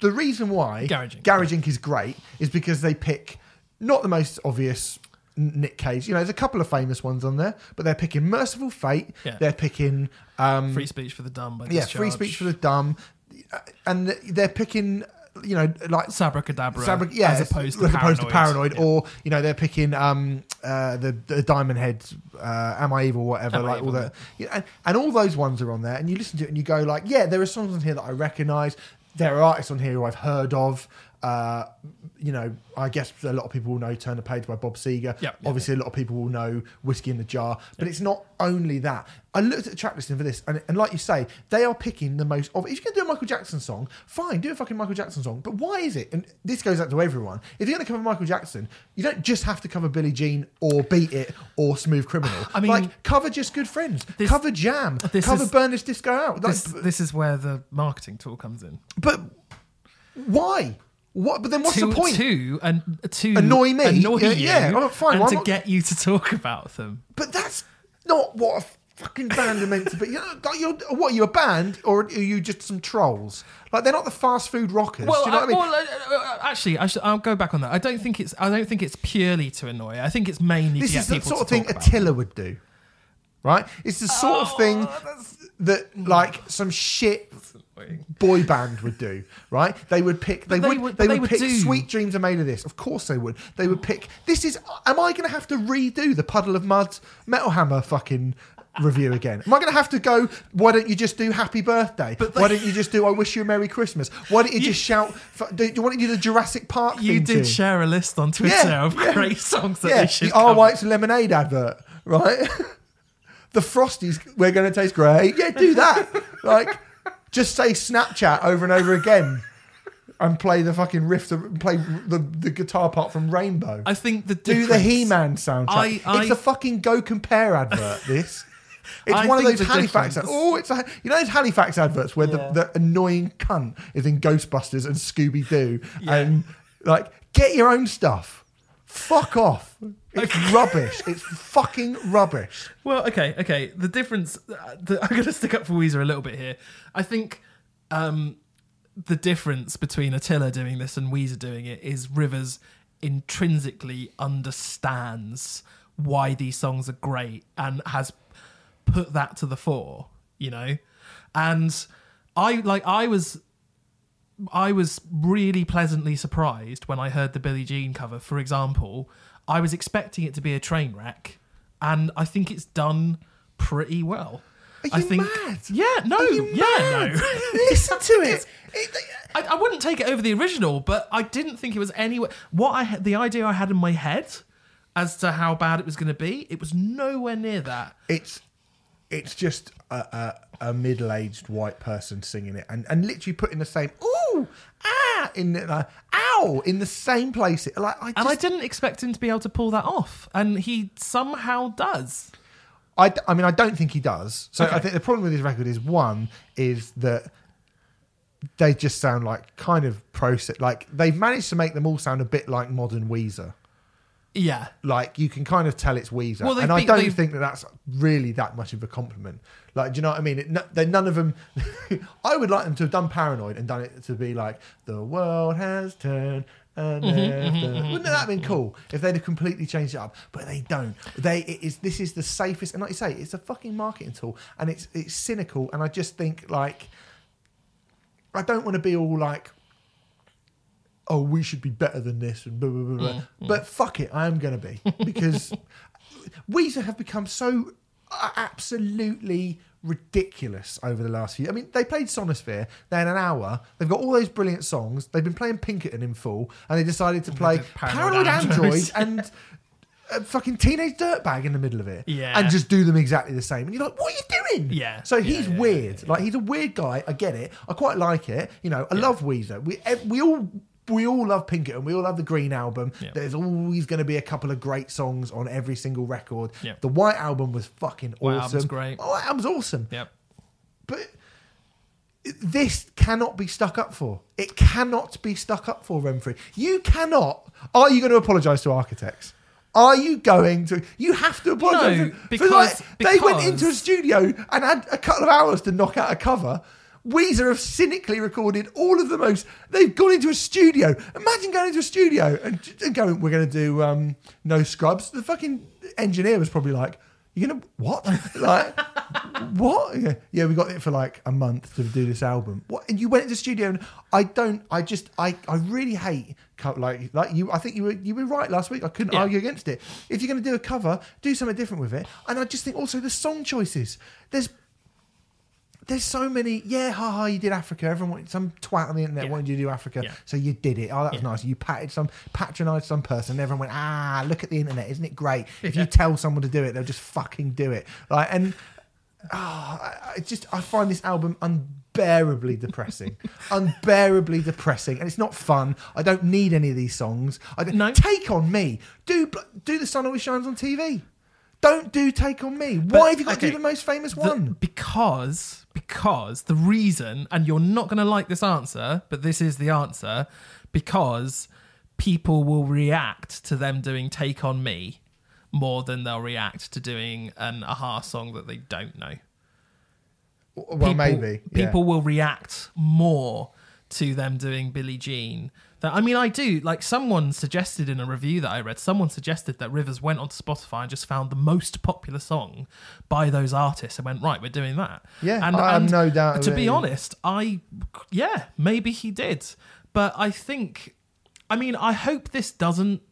The reason why Garage Inc. Garage Inc. is great is because they pick not the most obvious Nick Cave. You know, there's a couple of famous ones on there, but they're picking Mercyful Fate. Yeah. They're picking um, Free speech for the dumb. By yeah, Discharge. free speech for the dumb, and they're picking. You know, like Sabbra Cadabra. Sabra- yeah, as opposed to as paranoid. opposed to paranoid, Yeah. or you know they're picking um uh the, the Diamond Head, uh, Am I Evil, whatever, Am like all Evil, that, yeah, and, and all those ones are on there, and you listen to it and you go like, yeah, there are songs on here that I recognise. There are artists on here who I've heard of. Uh, you know, I guess a lot of people will know "Turn the Page" by Bob Seger. Yep. Obviously, a lot of people will know "Whiskey in the Jar," but it's not only that. I looked at the track listing for this, and, and like you say, they are picking the most. Of, if you're going to do a Michael Jackson song, fine, do a fucking Michael Jackson song. But why is it? And this goes out to everyone. If you're going to cover Michael Jackson, you don't just have to cover Billie Jean or Beat It or Smooth Criminal. <sighs> I mean- like cover just good friends, This- cover Jam, cover is- Burn This Disco Out. Like, This, this is where the marketing tool comes in. but why? What? But then what's to, the point? To, and, to Annoy me. annoy Yeah, you, yeah, oh, fine, and why to not- get you to talk about them. But that's not what a fucking band are meant to be. You know, like you're, what are you a band or are you just some trolls? Like they're not the fast food rockers. Well, you know I- what I mean? well, uh, uh, actually, I should, I'll go back on that. I don't think it's. I don't think it's purely to annoy. I think it's mainly this is the sort of thing about Attila would do, right? It's the sort of thing Oh, that like some shit boy band would do, right? They would pick. They, they would. would- they they would would pick. do- Sweet dreams are made of this. Of course they would. They would pick. This is. Am I going to have to redo the Puddle of Mudd Metal Hammer fucking review again? Am I going to have to go? Why don't you just do Happy Birthday? But why don't you just do I wish you a Merry Christmas? Why don't you, just shout? Do you want to do the Jurassic Park? You theme did tune? share a list on Twitter Yeah, of yeah. great songs that yeah, they should the R. White's lemonade advert, right? <laughs> the Frosties, we're going to taste great. Yeah, do that. <laughs> like, just say Snapchat over and over again, and play the fucking riff, to, play the, the guitar part from Rainbow. I think the do the difference- He-Man soundtrack. I- I- it's a fucking Go Compare advert. This. <laughs> It's I one of think those the Halifax. difference- Oh, it's a, you know those Halifax adverts where Yeah. the, the annoying cunt is in Ghostbusters and Scooby Doo, Yeah. and like get your own stuff. Fuck off. It's rubbish. It's fucking rubbish. Well, okay, okay. The difference. Uh, the, <laughs> I'm going to stick up for Weezer a little bit here. I think um, the difference between Attila doing this and Weezer doing it is Rivers intrinsically understands why these songs are great and has put that to the fore. You know, and I like I was I was really pleasantly surprised when I heard the Billie Jean cover. For example, I was expecting it to be a train wreck, and I think it's done pretty well. Are I you think, mad? yeah, no, yeah, mad? no. <laughs> Listen to it. It- I, I wouldn't take it over the original, but I didn't think it was anywhere. What I had, the idea I had in my head as to how bad it was going to be, it was nowhere near that. It's it's just a, a, a middle-aged white person singing it, and, and literally putting the same ooh ah in the, uh, ow in the same place. Like I just, And I didn't expect him to be able to pull that off, and he somehow does. I, I mean, I don't think he does. So Okay. I think the problem with his record is one is that they just sound like kind of process. Like they've managed to make them all sound a bit like modern Weezer. Yeah, Like you can kind of tell it's Weezer, Well, and I don't they've- think that that's really that much of a compliment. Like, do you know what I mean? It, no, none of them. <laughs> I would like them to have done Paranoid and done it to be like the world has turned. And mm-hmm, mm-hmm, mm-hmm, Wouldn't that have been mm-hmm. cool if they'd have completely changed it up? But they don't. They it is this is the safest, and like you say, it's a fucking marketing tool, and it's it's cynical. And I just think like I don't want to be all like, oh, we should be better than this, and blah blah blah. blah. But fuck it, I am going to be because <laughs> Weezer have become so uh, absolutely ridiculous over the last few. I mean, they played Sonisphere. They had an hour. They've got all those brilliant songs. They've been playing Pinkerton in full, and they decided to play Paranoid Paranoid Android Androids. <laughs> and. A fucking teenage dirtbag in the middle of it, Yeah. and just do them exactly the same. And you're like, "What are you doing?" Yeah. So Yeah, he's yeah, yeah, weird. Like he's a weird guy. I get it. I quite like it. You know, I love Weezer. We we all we all love Pinkerton. We all love the Green album. Yeah. There's always going to be a couple of great songs on every single record. Yeah. The White album was fucking White awesome. album's great. Oh, White album's awesome. yep. But this cannot be stuck up for. It cannot be stuck up for, Remfry. You cannot. Are you going to apologise to architects? Are you going to? You have to apologise. No, for- for because- they went into a studio and had a couple of hours to knock out a cover. Weezer have cynically recorded all of the most. They've gone into a studio. Imagine going into a studio and, and going, "We're going to do um, no scrubs." The fucking engineer was probably like, "You're gonna what? <laughs> like what? Yeah, yeah, we got it for like a month to do this album. What? And you went into the studio and I don't. I just. I. I really hate co- like like you. I think you were you were right last week. I couldn't Yeah. argue against it. If you're going to do a cover, do something different with it. And I just think also the song choices. There's there's so many. Yeah, haha, you did Africa. Everyone wanted some twat on the internet Yeah. wanted you to do Africa, Yeah. so you did it. Oh, that was Yeah. nice. You patted some, patronised some person. Everyone went, ah, look at the internet, isn't it great? If you tell someone to do it, they'll just fucking do it. Like, and oh, I, I just I find this album unbearably depressing, <laughs> unbearably depressing, and it's not fun. I don't need any of these songs. I don't, No. take on me. Do do the sun always shines on TV. Don't do take on me. Why But, have you got to do the most famous The- one? because because the reason, and you're not going to like this answer, but this is the answer, because people will react to them doing "Take on Me" more than they'll react to doing an aha song that they don't know. Well, people, maybe yeah. people will react more to them doing Billie Jean. I mean, I do like someone suggested in a review that I read. Someone suggested that Rivers went onto Spotify and just found the most popular song by those artists and went right, we're doing that. Yeah, and, I have and no doubt To it. be honest, I yeah, maybe he did, but I think, I mean, I hope this doesn't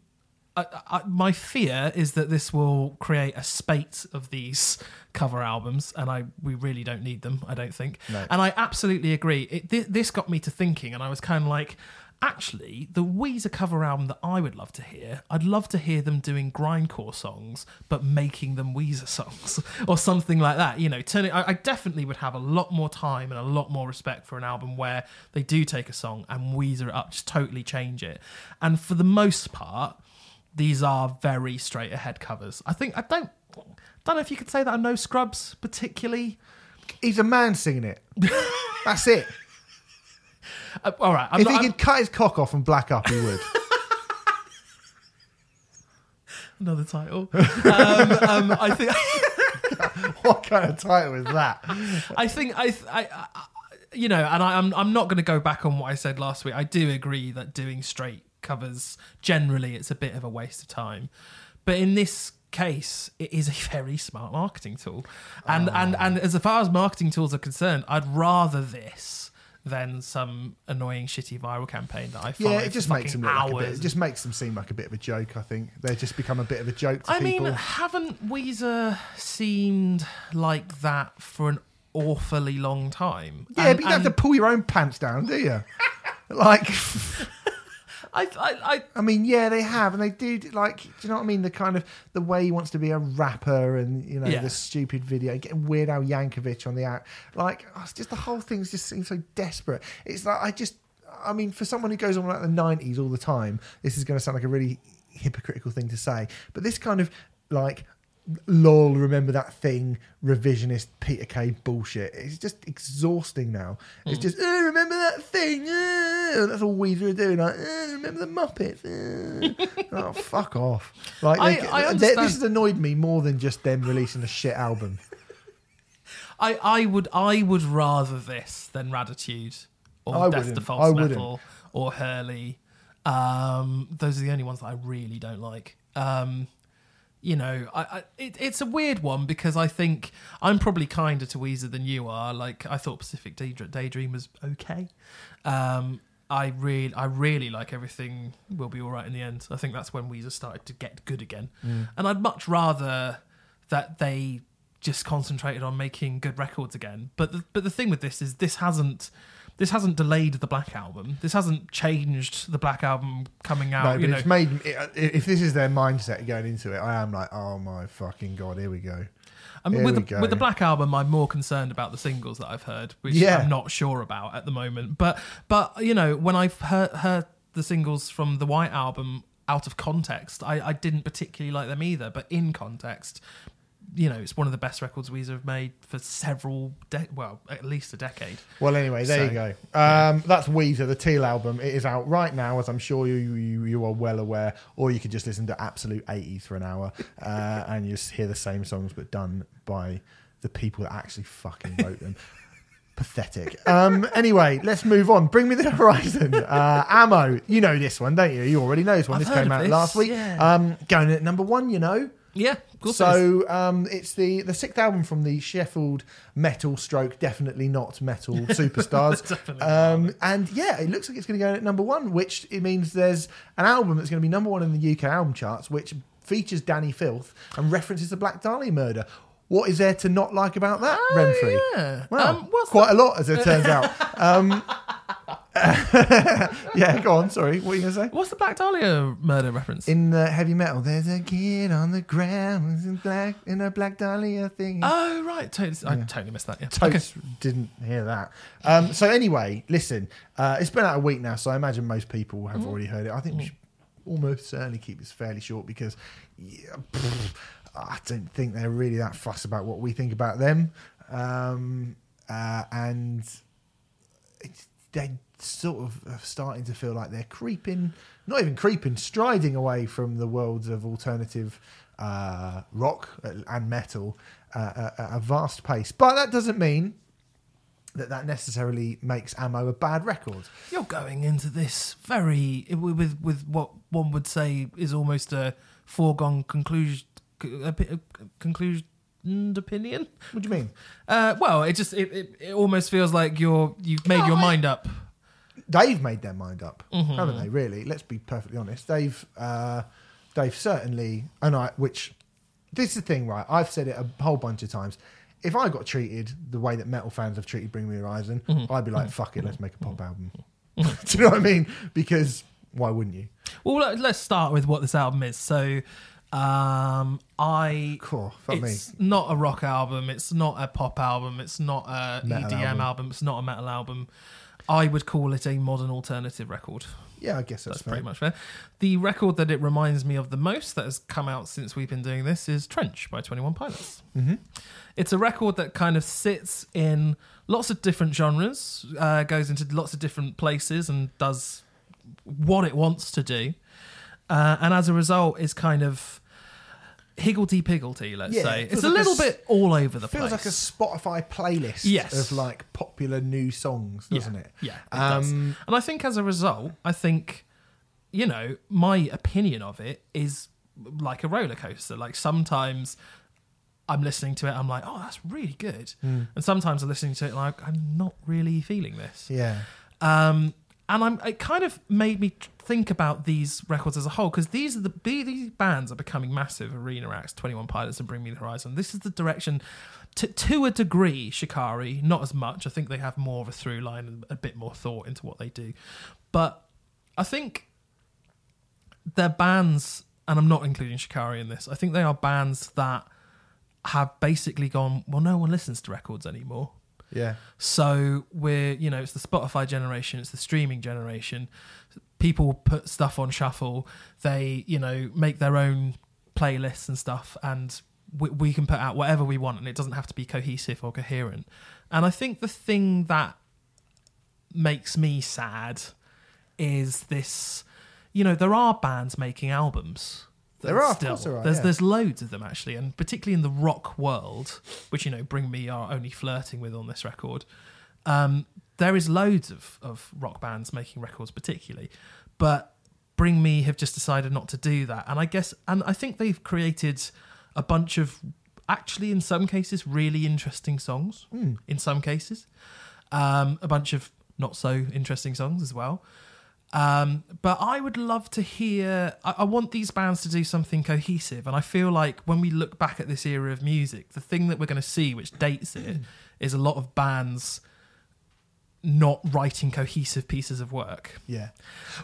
I, I, my fear is that this will create a spate of these cover albums, and I we really don't need them. I don't think. No. And I absolutely agree. It, thi- this got me to thinking, and I was kind of like. Actually, the Weezer cover album that I would love to hear, I'd love to hear them doing grindcore songs, but making them Weezer songs <laughs> or something like that. You know, turning. I, I definitely would have a lot more time and a lot more respect for an album where they do take a song and Weezer it up, just totally change it. And for the most part, these are very straight ahead covers. I think I don't don't know if you could say that on No Scrubs particularly. He's a man singing it. <laughs> That's it. Uh, all right, I'm if not, he I'm- could cut his cock off and black up, he would. <laughs> another title. um, um, I think <laughs> what kind of title is that? I think I, I, I you know, and I, I'm I'm not going to go back on what I said last week. I do agree that doing straight covers generally it's a bit of a waste of time, but in this case it is a <laughs> very smart marketing tool and and and as far as marketing tools are concerned i'd rather this than some annoying shitty viral campaign that i follow Yeah, it just for makes them look like a bit. It just makes them seem like a bit of a joke. I think they just become a bit of a joke to I people. mean, haven't Weezer seemed like that for an awfully long time? yeah, And- but you don't have to pull your own pants down, do you? <laughs> like, I, I, I, I mean, yeah, they have, and they do. Like, do you know what I mean? The kind of the way he wants to be a rapper, and you know, Yeah. the stupid video, getting Weird Al Yankovic on the act. Like, oh, it's just the whole thing just seems so desperate. It's like I just, I mean, for someone who goes on like the '90s all the time, this is going to sound like a really hypocritical thing to say, but this kind of like lol remember that thing revisionist peter kay bullshit it's just exhausting now it's Hmm. just "Oh, remember that thing oh, that's all weezer are doing like "Oh, remember the muppets <laughs> oh, fuck off like I- they- I they- this has annoyed me more than just them releasing a shit album I, I would, I would rather this than Raditude or I Death wouldn't. to I False wouldn't. Metal or Hurley. Um, those are the only ones that I really don't like. Um, you know, I, I it, it's a weird one because I think I'm probably kinder to Weezer than you are. Like I thought Pacific Daydream, Daydream was okay. Um, I really, I really like everything will be all right in the end. I think that's when Weezer started to get good again, and I'd much rather that they just concentrated on making good records again. But the, but the thing with this is this hasn't. This hasn't delayed the Black Album. This hasn't changed the Black Album coming out. no you but know, it's made if this is their mindset going into it i am like oh my fucking god here we go I mean, with the, go. with the Black Album, I'm more concerned about the singles that I've heard, which Yeah. I'm not sure about at the moment. But but you know, when I've heard, heard the singles from the White Album out of context, I, I didn't particularly like them either. But in context, you know, it's one of the best records Weezer have made for several, de- well, at least a decade. Well, anyway, there So, you go. Um, That's Weezer, the Teal album. It is out right now, as I'm sure you you, you are well aware. Or you could just listen to Absolute 80s for an hour uh, <laughs> and you just hear the same songs but done by the people that actually fucking wrote them. <laughs> Pathetic. Um, anyway, let's move on. Bring me the horizon. Uh, Ammo. You know this one, don't you? You already know this one. I've this came out this, last week. yeah. Um, going at number one, you know. Yeah, of course it is. So um, it's the the sixth album from the Sheffield metal stroke, definitely not metal <laughs> superstars. Um, and yeah, it looks like it's going to go in at number one, which it means there's an album that's going to be number one in the UK album charts, which features Dani Filth and references the Black Dahlia murder. What is there to not like about that, Oh, Remfry? yeah. Well, Um, quite a lot, as it turns <laughs> out. <laughs> Yeah, go on. Sorry, what are you going to say? What's the Black Dahlia murder reference? In the heavy metal, there's a kid on the ground in black in a black dahlia thing. oh, right. Totally, I totally missed that. Yeah. Totes didn't hear that. Um, so anyway, listen, uh, it's been out a week now, so I imagine most people have already heard it. I think we should almost certainly keep this fairly short because yeah, pff, I don't think they're really that fussed about what we think about them, um, uh, and it's, they're sort of uh, starting to feel like they're creeping, not even creeping, striding away from the worlds of alternative uh, rock and metal uh, at a vast pace. But that doesn't mean that that necessarily makes Ammo a bad record. You're going into this very with with what one would say is almost a foregone conclusion. Conclusion opinion. What do you mean? Uh, well, it just it, it, it almost feels like you're you've made No, your I- mind up. They've made their mind up, Mm-hmm. haven't they? Really? Let's be perfectly honest. They've uh, they've certainly and I which this is the thing, right? I've said it a whole bunch of times. If I got treated the way that metal fans have treated Bring Me Horizon, Mm-hmm. I'd be like, "Fuck it, let's make a pop album." <laughs> Do you know what I mean? Because why wouldn't you? Well, let- let's start with what this album is. So, um, I Cool, fuck me. not a rock album. It's not a pop album. It's not a Metal EDM album. album. It's not a metal album. I would call it a modern alternative record. Yeah, I guess that's, That's pretty much fair. The record that it reminds me of the most that has come out since we've been doing this is Trench by 21 Pilots. Mm-hmm. It's a record that kind of sits in lots of different genres, uh, goes into lots of different places and does what it wants to do. Uh, and as a result, is kind of higgledy piggledy, let's Yeah, say. it It's feels a like a little s- bit all over the place. It Feels place. like a Spotify playlist Yes. of like popular new songs, doesn't it? Yeah, it does. Um, And I think as a result, I think, you know, my opinion of it is like a roller coaster. Like sometimes I'm listening to it, I'm like, oh, that's really good. Hmm. And sometimes I'm listening to it like, I'm not really feeling this. Yeah. Um, and I'm, it kind of made me think about these records as a whole because these are the the- these bands are becoming massive. Arena Acts, Twenty One Pilots, and Bring Me the Horizon. This is the direction, to to a degree. Shikari, not as much. I think they have more of a through line and a bit more thought into what they do. But I think they're bands, and I'm not including Shikari in this. I think they are bands that have basically gone. Well, no one listens to records anymore. Yeah. So we're, you know, it's the Spotify generation, it's the streaming generation. People put stuff on shuffle. They, you know, make their own playlists and stuff, and we, we can put out whatever we want, and it doesn't have to be cohesive or coherent. And I think the thing that makes me sad is this. You know, there are bands making albums. There are, still. there are, There's yeah. there's loads of them actually, and particularly in the rock world, which you know, Bring Me are only flirting with on this record. Um, there is loads of of rock bands making records, particularly, but Bring Me have just decided not to do that, and I guess, and I think they've created a bunch of actually, in some cases, really interesting songs. Hmm. In some cases, um, a bunch of not so interesting songs as well. Um, but I would love to hear. I, I want these bands to do something cohesive, and I feel like when we look back at this era of music, the thing that we're going to see, which dates it, <clears throat> is a lot of bands not writing cohesive pieces of work. Yeah.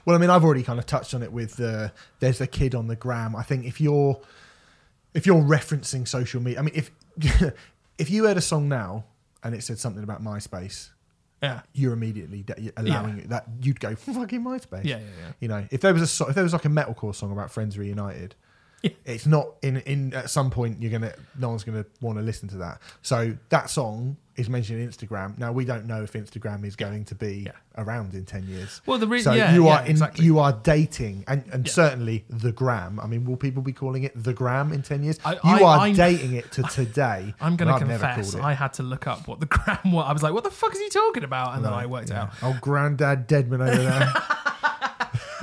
Well, I mean, I've already kind of touched on it with the there's a kid on the gram. I think if you're if you're referencing social media, I mean, if <laughs> if you heard a song now and it said something about MySpace, Yeah, you're immediately de- allowing it that you'd go fucking MySpace. yeah, yeah, yeah. You know, if there was a so- if there was like a metalcore song about Friends Reunited, Yeah. <laughs> it's not in in at some point you're gonna no one's gonna want to listen to that. So that song is mentioned in Instagram. Now we don't know if Instagram is going to be Yeah. around in ten years. Well, the reason so yeah, you yeah, are in exactly. you are dating and and certainly the gram. I mean, will people be calling it the gram in ten years? I- you I- are I'm- dating it to <laughs> today. I'm gonna confess, it. I had to look up what the gram was. I was like, "What the fuck is he talking about?" And then I worked out. Oh, granddad Dedman over there. <laughs>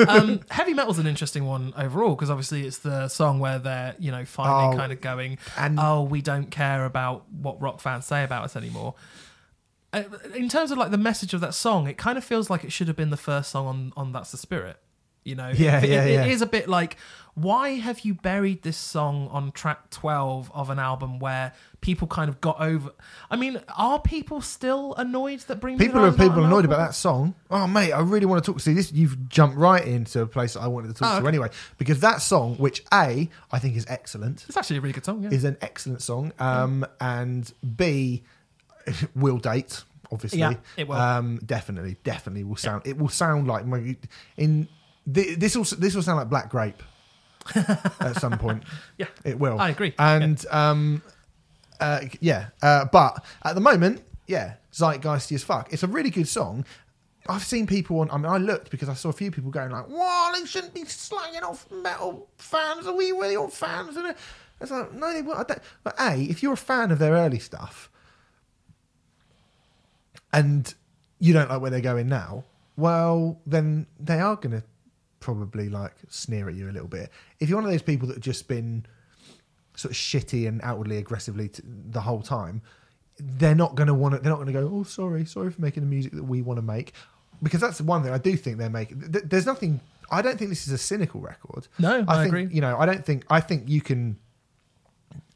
um, heavy metal's an interesting one overall because obviously it's the song where they're you know finally Oh, kind of going and- oh we don't care about what rock fans say about us anymore. Uh, in terms of like the message of that song it kind of feels like it should have been the first song on on that's the spirit you know Yeah, It- yeah, it- yeah. it is a bit like why have you buried this song on track 12 of an album where people kind of got over i mean are people still annoyed that bring People are people an annoyed album? about that song. Oh mate, I really want to talk. To see this, you've jumped right into a place that I wanted to talk Oh, to okay. anyway, because that song, which a I think is excellent, it's actually a really good song yeah is an excellent song, um, and b <laughs> will date obviously. Yeah, it will. Um, definitely, definitely will sound. It will sound like my- in thi- this will this will sound like Black Grape at some <laughs> point. Yeah, It will. I agree. And um, uh, yeah, uh, but at the moment, yeah, zeitgeisty as fuck. It's a really good song. I've seen people on. I mean, I looked because I saw a few people going like, "Well, they shouldn't be slanging off metal fans. Are we really all fans?" And it's like, no, they won't. I don't. But a, if you're a fan of their early stuff, and you don't like where they're going now, well, then they are going to probably like sneer at you a little bit. If you're one of those people that have just been sort of shitty and outwardly aggressively t- the whole time, they're not going to want to. They're not going to go. Oh, sorry, sorry for making the music that we want to make, because that's one thing I do think they're making. Th- there's nothing. I don't think this is a cynical record. No, I think, agree. You know, I don't think. I think you can.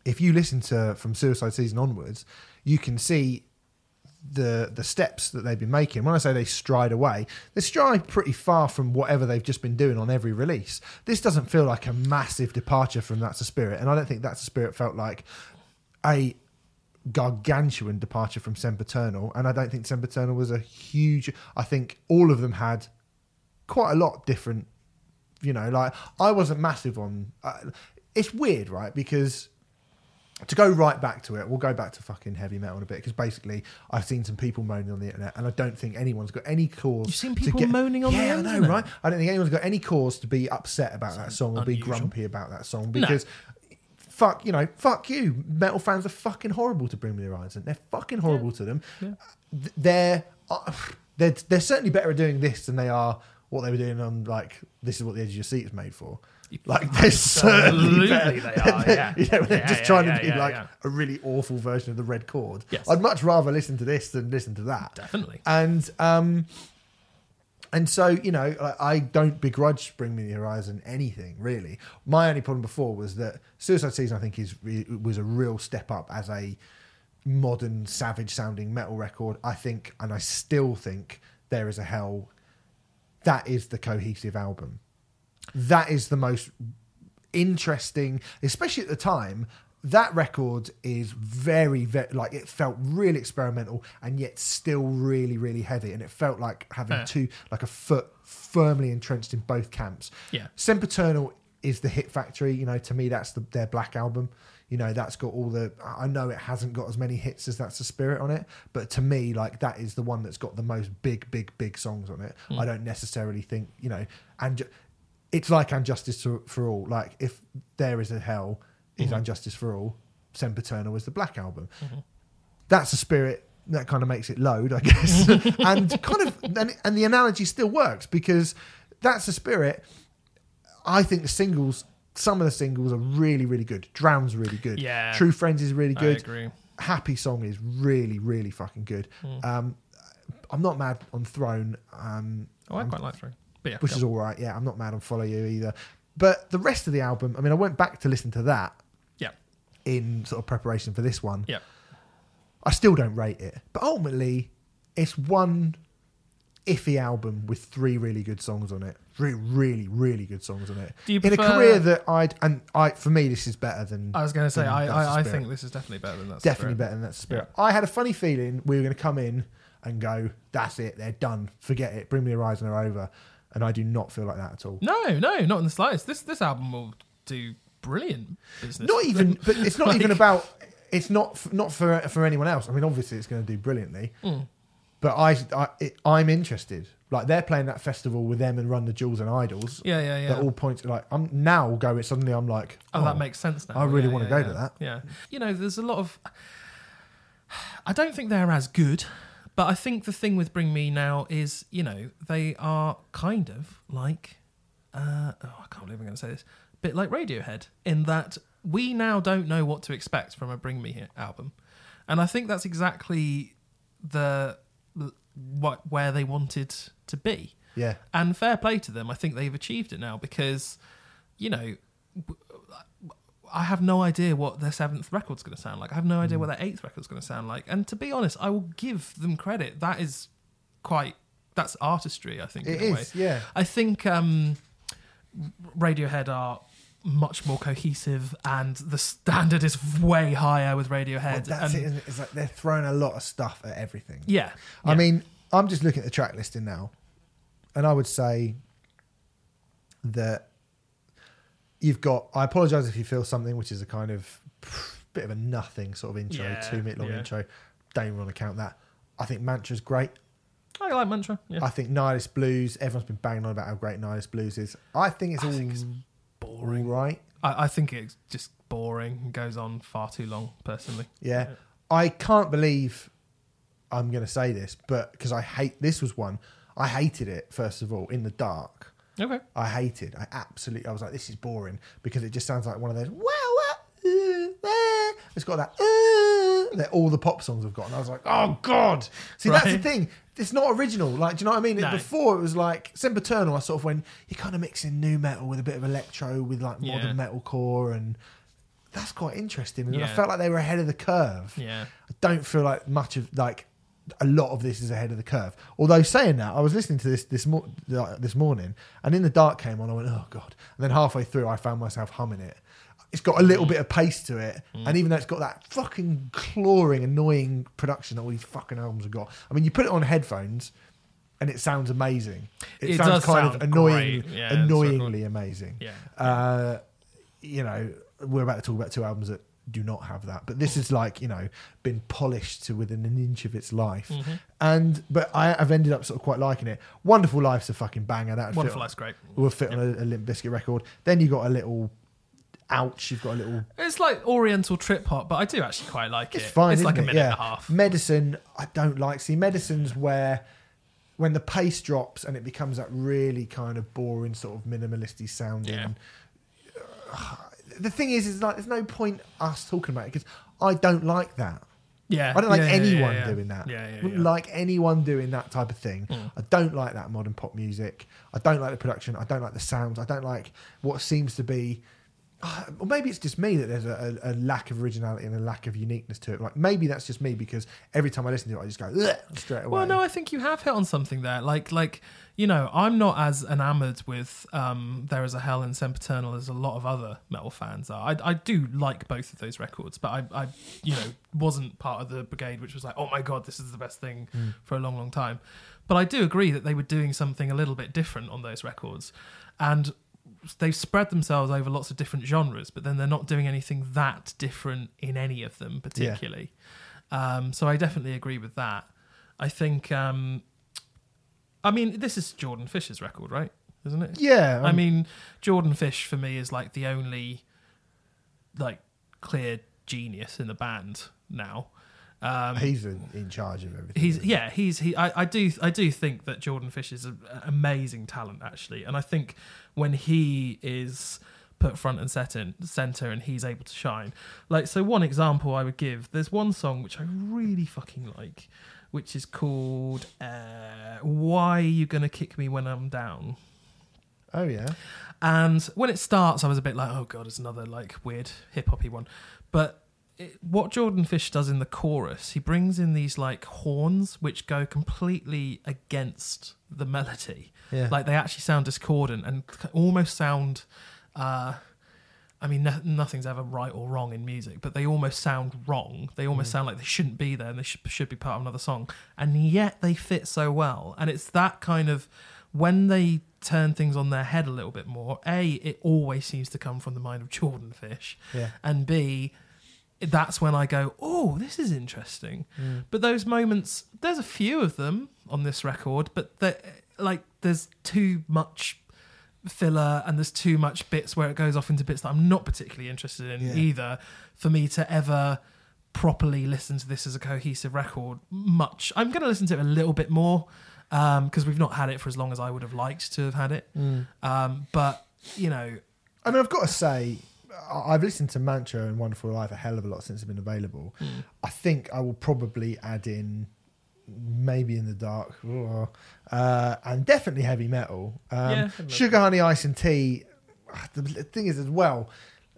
If you listen to from Suicide Season onwards, you can see the the steps that they've been making. When I say they stride away, they stride pretty far from whatever they've just been doing on every release. This doesn't feel like a massive departure from That's a Spirit, and I don't think That's a Spirit felt like a gargantuan departure from Sempiternal, and I don't think Sempiternal was a huge. I think all of them had quite a lot different. You know, like I wasn't massive on. Uh, it's weird, right? Because to go right back to it, we'll go back to fucking heavy metal in a bit because basically I've seen some people moaning on the internet, and I don't think anyone's got any cause. You've seen to people get- moaning on the yeah, I know, internet? right? I don't think anyone's got any cause to be upset about that song or be grumpy about that song because. Fuck, you know, fuck you. Metal fans are fucking horrible to Bring Me the Horizon. They're fucking horrible to them. Yeah. They're, uh, they're they're certainly better at doing this than they are what they were doing on like this is what the edge of your seat is made for. Like they're <laughs> certainly better. they are, yeah. <laughs> you know, they're Yeah, just yeah, trying yeah, to be like a really awful version of the red chord. Yes. I'd much rather listen to this than listen to that. Definitely. And um, and so you know, like, I don't begrudge Bring Me the Horizon anything really. My only problem before was that Suicide Season, I think, is was a real step up as a modern, savage sounding metal record. I think, and I still think, There Is a Hell. That is the cohesive album. That is the most interesting, especially at the time. That record is very, very like it felt really experimental and yet still really, really heavy. And it felt like having two, like a foot firmly entrenched in both camps. Yeah. Sempiternal is the hit factory. You know, to me, that's the, their black album. You know, that's got all the. I know it hasn't got as many hits as That's the Spirit on it, but to me, like that is the one that's got the most big, big, big songs on it. Hmm. I don't necessarily think you know, and it's like And Justice for, for All. Like if there is a hell, is And Justice for All. Sempiternal is the black album. That's a spirit that kind of makes it load, I guess, <laughs> <laughs> and kind of and, and the analogy still works because that's a spirit. I think the singles, some of the singles are really, really good. Drown's really good. Yeah. True Friends is really I good. agree. Happy Song is really, really fucking good. Hmm. Um, I'm not mad on Throne, um, Oh, I quite like three. Yeah, which is all right. Yeah, I'm not mad on Follow You either. But the rest of the album, I mean, I went back to listen to that yeah, in sort of preparation for this one. yeah. I still don't rate it, but ultimately, it's one iffy album with three really good songs on it. Really, really, really good songs on it. Do you in a career that I'd and I for me this is better than I was going to say, I, I, I think this is definitely better than that. definitely better than that spirit. I had a funny feeling we were going to come in and go, "That's it, they're done, forget it, Bring Me Horizon are over," and I do not feel like that at all. No, no, not in the slightest. This this album will do brilliant business. Not even, <laughs> but it's not even about. It's not f- not for for anyone else. I mean, obviously, it's going to do brilliantly. Hmm. But I, I it, I'm interested. Like they're playing that festival with them and Run the Jewels and Idols. Yeah, yeah, yeah. That all points like I'm now going. Suddenly, I'm like, Oh, that makes sense now. I really Yeah, wanna yeah, go yeah. to that. Yeah. You know, there's a lot of. I don't think they're as good, but I think the thing with Bring Me now is, you know, they are kind of like. Uh, oh, I can't believe I'm going to say this. a bit like Radiohead, in that we now don't know what to expect from a Bring Me Here album. And I think that's exactly the. What, where they wanted to be. Yeah, And fair play to them. I think they've achieved it now because, you know, I have no idea what their seventh record's going to sound like. I have no idea what their eighth record's going to sound like. And to be honest, I will give them credit. That is quite that's artistry. I think it in a way. Yeah, I think um, Radiohead are much more cohesive, and the standard is way higher with Radiohead. Well, that's and it. Isn't it? It's like they're throwing a lot of stuff at everything. Yeah, I yeah. mean, I'm just looking at the track listing now, and I would say that you've got. I apologise if you feel something, which is a kind of bit of a nothing sort of intro, Yeah, two minute long yeah. intro. Don't even want to count that. I think Mantra's great. Oh, I like Mantra. Yeah. I think Nihilist Blues. Everyone's been banging on about how great Nihilist Blues is. I think it's all think it's boring. right. I, I think it's just boring and goes on far too long, personally. Yeah. I can't believe I'm going to say this, but because I hate this was one I hated it first of all in the dark. Okay. I hated. I absolutely. I was like, this is boring because it just sounds like one of those. Wow, wow, uh, uh. it's got that. Uh, that all the pop songs have got, and I was like, oh god. See, that's the thing. It's not original. Like, do you know what I mean? No. Before it was like Sempiternal. I sort of when you're kind of mixing new metal with a bit of electro with like Yeah. modern metalcore, and that's quite interesting. And I felt like they were ahead of the curve. Yeah. I don't feel like much of like a lot of this is ahead of the curve. Although saying that, I was listening to this this mo- this morning, and in the dark came on. I went, oh god! And then halfway through, I found myself humming it. It's got a little bit of pace to it, and even though it's got that fucking clawing, annoying production that all these fucking albums have got. I mean, you put it on headphones, and it sounds amazing. It, It sounds kind sound of annoying. Yeah, annoyingly amazing Yeah. uh, you know, we're about to talk about two albums that do not have that, but this is like you know been polished to within an inch of its life, Mm-hmm. and but I, I've ended up sort of quite liking it. Wonderful Life's a fucking banger. That Wonderful Life's great. Will fit on a, a Limp Bizkit record. Then you got a little ouch. You've got a little. It's like Oriental trip hop, but I do actually quite like It's it. fine. It's like a minute yeah. and a half. Medicine, I don't like. See, medicine's where when the pace drops and it becomes that really kind of boring sort of minimalistic sounding. Yeah. The thing is, is like there's no point us talking about it because I don't like that. Yeah. I don't like yeah, anyone yeah, yeah. doing that. Yeah, yeah, Wouldn't yeah. like anyone doing that type of thing. Mm. I don't like that modern pop music. I don't like the production. I don't like the sounds. I don't like what seems to be. Or maybe it's just me that there's a, a, a lack of originality and a lack of uniqueness to it. Like maybe that's just me because every time I listen to it, I just go straight away. Well, no, I think you have hit on something there. Like, like you know, I'm not as enamored with um, "There Is a Hell" and "Sempiternal" as a lot of other metal fans are. I, I do like both of those records, but I, I, you know, wasn't part of the brigade which was like, "Oh my god, this is the best thing for a long, long time." But I do agree that they were doing something a little bit different on those records, and they've spread themselves over lots of different genres, but then they're not doing anything that different in any of them particularly. Um, so I definitely agree with that. I think, um, I mean, this is Jordan Fish's record, right? Isn't it? yeah, I um, mean, Jordan Fish for me is like the only like clear genius in the band now. Um, he's in, in charge of everything. He's yeah, he's he. I, I do I do think that Jordan Fish is an amazing talent actually, and I think when he is put front and set in center and he's able to shine. Like so, one example I would give. There's one song which I really fucking like, which is called uh, "Why Are You Gonna Kick Me When I'm Down." Oh yeah, And when it starts, I was a bit like, oh god, it's another like weird hip hoppy one. But it, what Jordan Fish does in the chorus, he brings in these like horns which go completely against the melody. yeah. Like they actually sound discordant and almost sound. Uh, I mean, no, nothing's ever right or wrong in music, but they almost sound wrong. They almost sound like they shouldn't be there and they should, should be part of another song. And yet they fit so well. And it's that kind of when they turn things on their head a little bit more. A, it always seems to come from the mind of Jordan Fish, yeah. and B, that's when I go, oh, this is interesting. Mm. But those moments, there's a few of them on this record, but they're- like there's too much filler and there's too much bits where it goes off into bits that I'm not particularly interested in Yeah. either for me to ever properly listen to this as a cohesive record much. I'm going to listen to it a little bit more um, because we've not had it for as long as I would have liked to have had it. Mm. Um, but you know, I mean, I've got to say, I've listened to Mantra and Wonderful Life a hell of a lot since it's been available. Hmm. I think I will probably add in maybe in the dark uh, and definitely heavy metal. Um, Yeah. Sugar, honey, ice, and tea. The thing is, as well.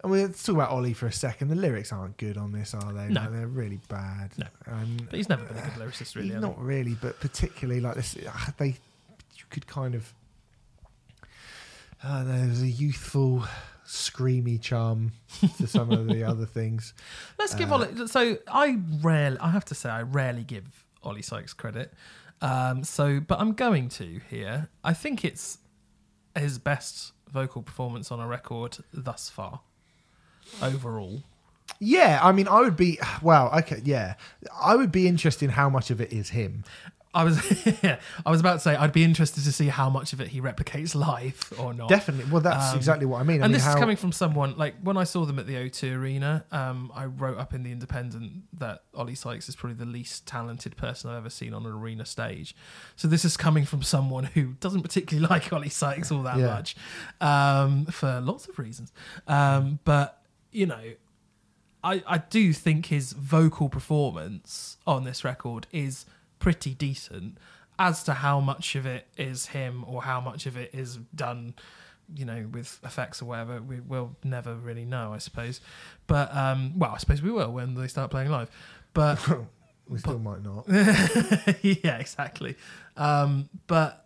I mean, let's talk about Oli for a second. The lyrics aren't good on this, are they? No. they're really bad. No. And but he's never been a good lyricist, really. Has he? not really, but particularly like this, ah, they you could kind of. Uh, there's a youthful, screamy charm to some of the <laughs> other things. Let's give Uh, Oli. So I rarely, I have to say, I rarely give Oli Sykes credit. Um, so, but I'm going to here. I think it's his best vocal performance on a record thus far, overall. Yeah, I mean, I would be wow. Okay, yeah, I would be interested in how much of it is him. I was <laughs> I was about to say I'd be interested to see how much of it he replicates live or not. Definitely. Well, that's Um, exactly what I mean. I and mean, this how, is coming from someone like when I saw them at the O2 Arena. Um, I wrote up in the Independent that Oli Sykes is probably the least talented person I've ever seen on an arena stage. So this is coming from someone who doesn't particularly <laughs> like Oli Sykes all that Yeah. much, um, for lots of reasons. Um, but you know, I I do think his vocal performance on this record is pretty decent. As to how much of it is him or how much of it is done you know, with effects or whatever, we will never really know, I suppose. But um, well, I suppose we will when they start playing live. But <laughs> we still might not. <laughs> yeah, exactly. Um, but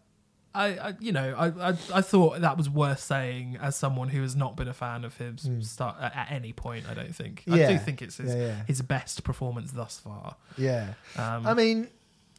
I, I, you know, I, I, I thought that was worth saying as someone who has not been a fan of his Mm. start at, at any point. I don't think. I do think it's his, Yeah, yeah. his best performance thus far. Yeah. Um, I mean,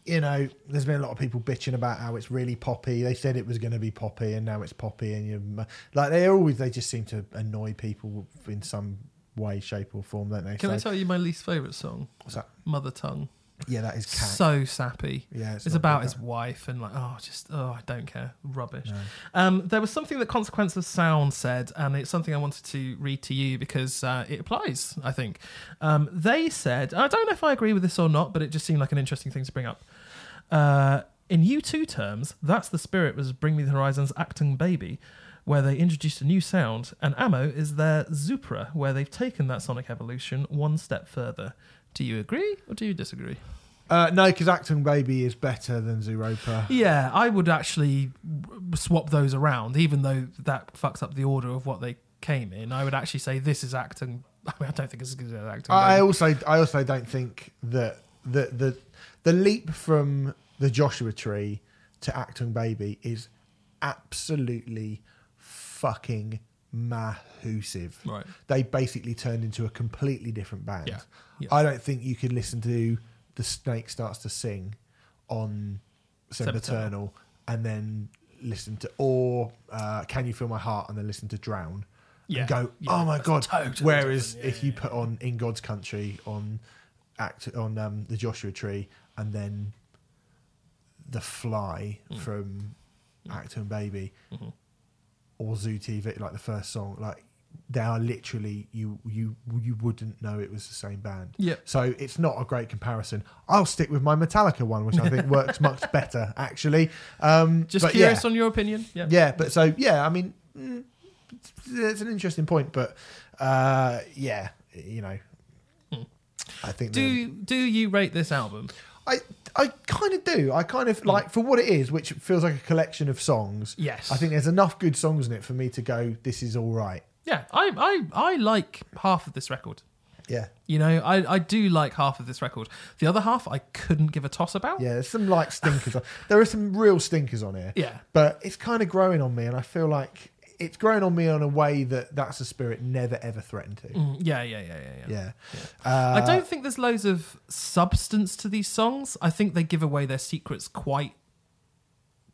you know, there's been a lot of people bitching about how it's really poppy. They said it was going to be poppy, and now it's poppy, and you like they always they just seem to annoy people in some way, shape, or form, don't they? can I tell you my least favorite song? what's that? Mother Tongue. Yeah, that is cat. So sappy. yeah, It's, not about his wife and like, oh, just oh, I don't care, rubbish. No. Um, there was something that Consequence of Sound said, and it's something I wanted to read to you because uh, it applies, I think. Um, they said, I don't know if I agree with this or not, but it just seemed like an interesting thing to bring up. Uh, in U2 terms, That's the Spirit was Bring Me the Horizon's Achtung Baby, where they introduced a new sound, and Ammo is their Zooropa, where they've taken that sonic evolution one step further. Do you agree or do you disagree? Uh, no, because Achtung Baby is better than Zooropa. Yeah, I would actually swap those around, even though that fucks up the order of what they came in. I would actually say this is Achtung. <laughs> I mean, I don't think it's as good as Achtung. I Baby. also, I also don't think that the the the leap from the Joshua Tree to Achtung Baby is absolutely fucking mahoosive. right. They basically turned into a completely different band. Yeah. Yeah. I don't think you could listen to the Snake starts to sing on Sempiternal. And then listen to or uh, Can You Feel My Heart and then listen to Drown Yeah. and go, oh my god. totally Whereas. If you put on In God's Country on act on um, the Joshua Tree and then The Fly Mm. from Achtung Baby Mhm. or Zoo TV, like the first song, like they are literally you you you wouldn't know it was the same band. Yeah. So it's not a great comparison. I'll stick with my Metallica one, which I think <laughs> works much better actually. Um, Just curious yeah. on your opinion. Yeah. Yeah, but so yeah, I mean, mm, it's, an interesting point, but uh, yeah, you know, Hmm. I think the- Do do you rate this album? I I kind of do. I kind of like for what it is, which feels like a collection of songs. Yes. I think there's enough good songs in it for me to go. This is all right. Yeah, I I I like half of this record. Yeah, You know, I, I do like half of this record. The other half, I couldn't give a toss about. yeah. There's some like stinkers. on. There are some real stinkers on here. Yeah. but it's kind of growing on me, and I feel like it's growing on me in a way that that's a spirit never ever threatened to. Mm, yeah, yeah, yeah, yeah, yeah. Yeah, Uh, I don't think there's loads of substance to these songs. I think they give away their secrets quite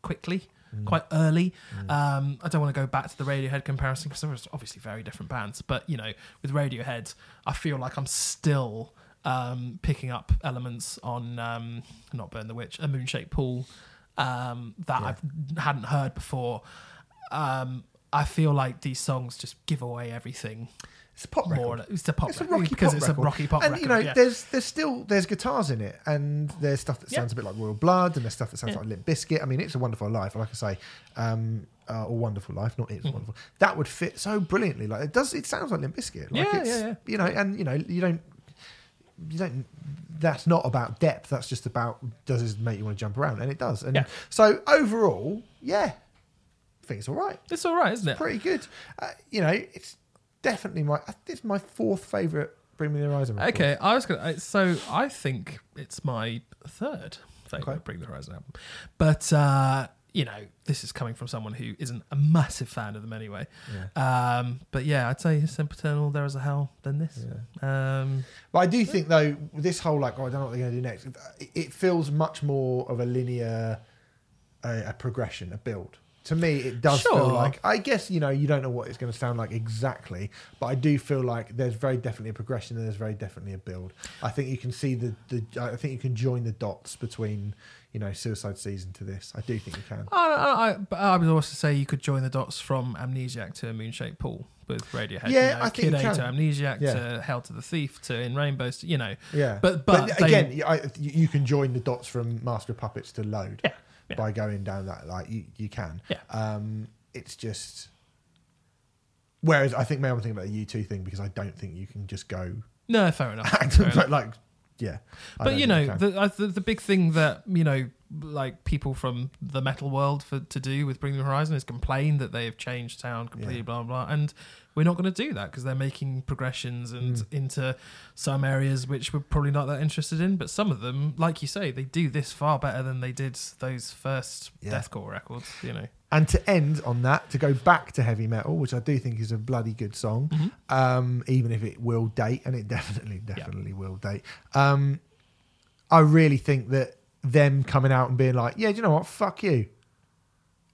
quickly, Mm. quite early. Um, I don't want to go back to the Radiohead comparison because they're obviously very different bands. But you know, with Radiohead, I feel like I'm still um, picking up elements on um, not Burn the Witch, a Moonshaped Pool um, that Yeah. I hadn't heard before. Um, I feel like these songs just give away everything It's a pop record. more. It's a pop It's a record rocky because pop it's record. a rocky pop record. and record. you know, yeah. there's there's still there's guitars in it, and there's stuff that Yeah. sounds a bit like Royal Blood, and there's stuff that sounds Yeah. like Limp Bizkit. I mean, it's a Wonderful Life, like I say, um, uh, or Wonderful Life, not it's Mhm. wonderful. That would fit so brilliantly. Like it does. It sounds like Limp Bizkit. Like Yeah, it's, yeah, yeah. You know, and you know, you don't. You don't. That's not about depth. That's just about does it make you want to jump around, and it does. And Yeah. so overall, yeah, I think it's all right It's all right, isn't it? pretty good. Uh, you know, it's definitely my it's my fourth favorite Bring Me the Horizon. record. Okay, I was gonna. So I think it's my third favorite Okay. Bring the Horizon album, but uh, you know, this is coming from someone who isn't a massive fan of them anyway. Yeah. Um, but yeah, I'd say Sempiternal, There Is a Hell, then this. Yeah. Um, But I do think though this whole like oh I don't know what they're going to do next. It, it feels much more of a linear, a, a progression, a build. To me, it does feel like. I guess you know you don't know what it's going to sound like exactly, but I do feel like there's very definitely a progression and there's very definitely a build. I think you can see the the. I think you can join the dots between you know Suicide Season to this. I do think you can. I, I, I, but I would also say you could join the dots from Amnesiac to Moonshaped Pool with Radiohead. Yeah, you know, I think Kid A can. to Amnesiac Yeah. to Hail to the Thief to In Rainbows. To, you know, Yeah, But- but they- again, you- I, you can join the dots from Master of Puppets to Load Yeah, yeah. by going down that. Like you, you can. Yeah. Um, it's just. Whereas I think maybe I'm thinking about the U two thing because I don't think you can just go no, fair enough. <laughs> fair enough. like yeah. I But you know, can. the, the the big thing that you know, like people from the metal world for to do with Bring the Horizon is complain that they have changed sound completely, Yeah. blah, blah. and we're not going to do that because they're making progressions and Mm. into some areas which we're probably not that interested in. But some of them, like you say, they do this far better than they did those first Yeah. deathcore records. You know, And to end on that, to go back to heavy metal, which I do think is a bloody good song, Mm-hmm. um, even if it will date, and it <laughs> definitely, definitely will date. Um, I really think that them coming out and being like, "Yeah, do you know what? Fuck you."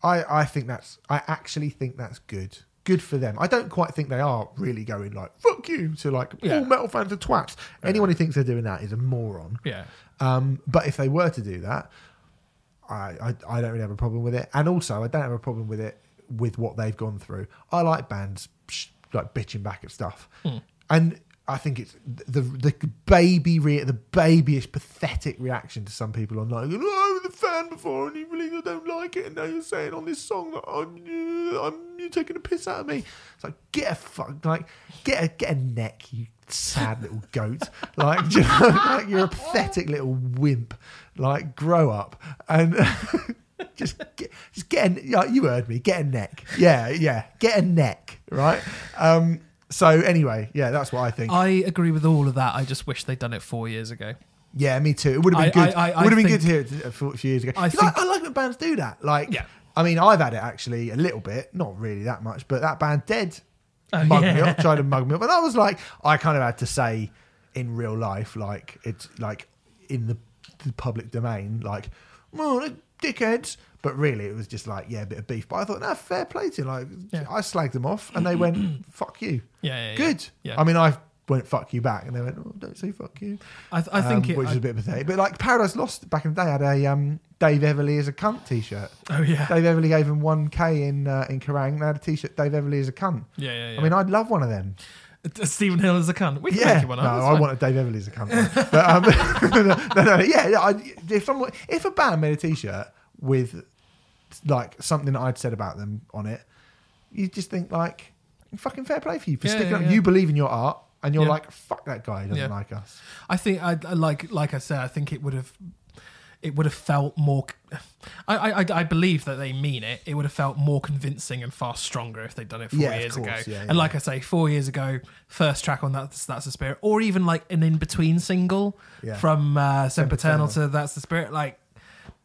I I think that's I actually think that's good. Good for them. I don't quite think they are really going like "fuck you" to like Yeah. all metal fans are twats. Anyone who thinks they're doing that is a moron. yeah, Um, but if they were to do that, I, I I don't really have a problem with it. And also, I don't have a problem with it with what they've gone through. I like bands sh- like bitching back at stuff, and I think it's the the baby re- the babyish pathetic reaction to some people online. "Oh, I was a fan before, and you really don't like it, and now you're saying on this song that I'm, uh, I'm you're taking a piss out of me. It's like get a fuck like get a get a neck, you sad little goat. Like, <laughs> you know, like you're a pathetic little wimp. Like, grow up and <laughs> just get, just get. A, you heard me. Get a neck. Yeah, yeah. Get a neck. Right. Um. So anyway, yeah, that's what I think. I agree with all of that. I just wish they'd done it four years ago. Yeah, me too. It would have been I- good. I- I- it would have been good to hear it a few- years ago. I think- I, like when bands do that. Like, Yeah. I mean, I've had it actually a little bit, not really that much, but that band Dead Oh, mugged me up, tried to mug me up, and I was like, I kind of had to say in real life, like it's like in the, the public domain, like, well, they're dickheads. But really, it was just like, yeah, a bit of beef. But I thought, no, fair play to you. Like, Yeah. I slagged them off, and they went, <clears throat> "Fuck you." Yeah, yeah, yeah. Good. Yeah. I mean, I went fuck you back, and they went, "Oh, don't say fuck you." I, th- I think Um, it. which I- is a bit pathetic. But like Paradise Lost back in the day had a um, Dave Everley as a cunt T-shirt. oh yeah, Dave Everley gave him one K in uh, in Kerrang. They had a T-shirt. Dave Everley as a cunt. yeah, yeah, yeah. I mean, I'd love one of them. Stephen Hill is a cunt. We can Yeah, make you one up. I fine. want a Dave Everley as a cunt. but um, <laughs> no, no, no, yeah, yeah. I, if someone, if a band made a T-shirt with like something that I'd said about them on it, you just think like, fucking fair play for you for Yeah, sticking yeah, up. yeah. You believe in your art, and you're Yeah. like, fuck that guy. He doesn't Yeah. like us. I think I like like I said. I think it would have it would have felt more. I, I I- believe that they mean it. It would have felt more convincing and far stronger if they'd done it four Yeah, years ago. yeah, yeah. And like I say, four years ago, first track on that's that's the spirit, or even like an in between single Yeah. from uh, Sempiternal. to that's the spirit. Like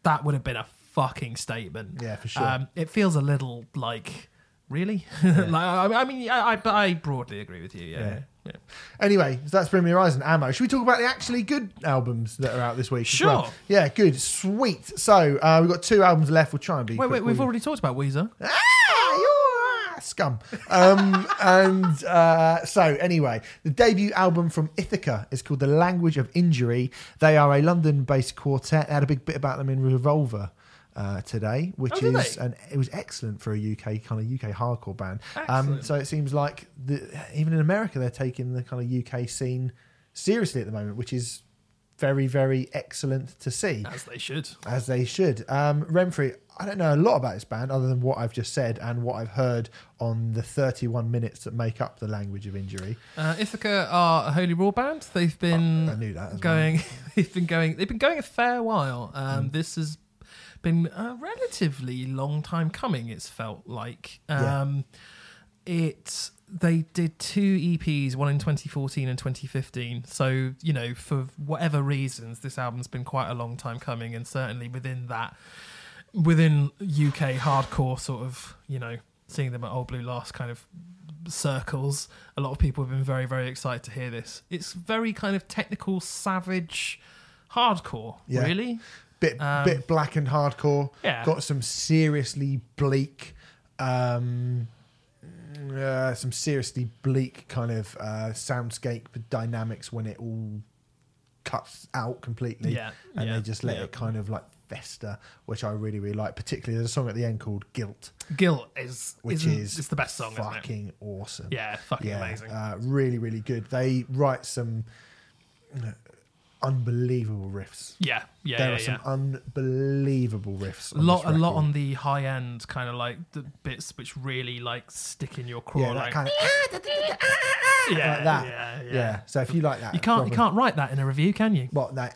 that would have been a fucking statement. Yeah, for sure. Um, it feels a little like really. <laughs> like I, I mean, I, I I broadly agree with you. Yeah. Yeah. Yeah. Anyway, so that's Bring Me Horizon Ammo. Should we talk about the actually good albums that are out this week? Sure. well? Yeah, good. Sweet. So uh, we've got two albums left. We'll try and be Wait, wait, we've already talked about Weezer. Ah, you're ah, scum. Um, <laughs> and uh, so, anyway, the debut album from Ithaca is called The Language of Injury. They are a London based quartet. I had a big bit about them in Revolver. Uh, today, which Oh, is and it was excellent for a UK kind of UK hardcore band. Um, so it seems like the, even in America they're taking the kind of UK scene seriously at the moment, which is very very excellent to see As they should. as they should. Um, Remfry, I don't know a lot about this band other than what I've just said and what I've heard on the 31 minutes that make up the language of injury. Uh, Ithaca are a Holy Roar band. They've been Oh, I knew that as well. going. <laughs> They've been going. They've been going a fair while. Um, This has been a relatively long time coming. It's felt like. Yeah. Um, It. They did two EPs, one in 2014 and 2015. So you know, for whatever reasons, this album's been quite a long time coming, and certainly within that, within UK hardcore sort of, you know, seeing them at Old Blue Last kind of circles, a lot of people have been very, very excited to hear this. It's very kind of technical, savage, hardcore, Yeah. really. Bit Um, bit black and hardcore. Yeah. Got some seriously bleak, um, uh, some seriously bleak kind of uh, soundscape dynamics when it all cuts out completely. Yeah, and yeah, they just let yeah. it kind of like fester, which I really really like. Particularly, there's a song at the end called "Guilt," Guilt is which isn't- it's the best song, fucking awesome. Yeah, fucking amazing. Uh, really, really good. They write some unbelievable riffs. yeah, yeah, there yeah, are some yeah. unbelievable riffs. A lot, a lot on the high end, kind of like the bits which really like stick in your craw. yeah, that like, kind of ah, ah, ah, yeah, like that. Yeah, yeah. yeah. So if you like that, You can't, you can't write that in a review, can you? What no?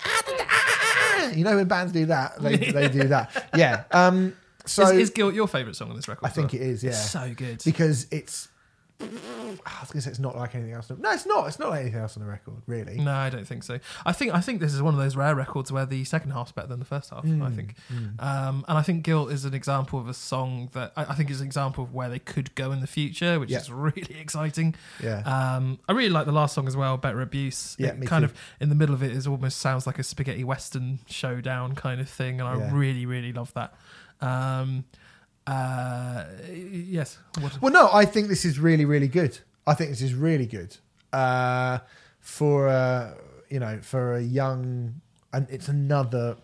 You know when bands do that, they they do that. <laughs> Yeah. Um. So is, is Guilt your favourite song on this record? I think it is. Yeah. It's so good. because it's. I was gonna say it's not like anything else. No, it's not. It's not like anything else on the record, really. No, I don't think so. I think I think this is one of those rare records where the second half's better than the first half. Mm, I think, um, and I think "Guilt" is an example of a song that I, I think is an example of where they could go in the future, which Yeah. is really <laughs> exciting. Yeah. Um, I really like the last song as well, "Better Abuse." Yeah, it me kind too. of in the middle of it is almost sounds like a spaghetti western showdown kind of thing, and I Yeah. really really love that. Um, uh, yes. What, Well, no, I think this is really, really good. I think this is really good uh, for uh, you know for a young, and it's another.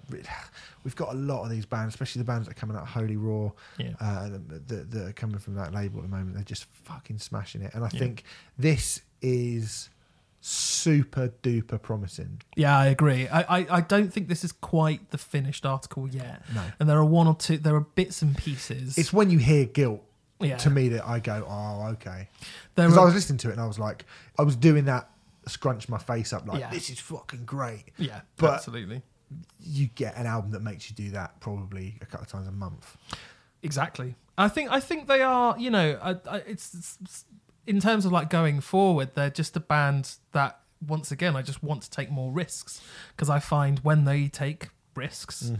We've got a lot of these bands, especially the bands that are coming out Holy Roar, Yeah. uh, that, that, that are coming from that label at the moment. They're just fucking smashing it, and I Yeah. think this is super duper promising. Yeah, I agree. I, I, I don't think this is quite the finished article yet. No. And there are one or two, there are bits and pieces. It's when you hear guilt yeah. to me that I go, oh, okay. Because I was listening to it and I was like, I was doing that, scrunch my face up, like, Yeah. this is fucking great. yeah, but- absolutely. You get an album that makes you do that probably a couple of times a month. Exactly. I think I think they are. You know, I, I, it's, it's in terms of like going forward, they're just a band that once again I just want to take more risks because I find when they take risks.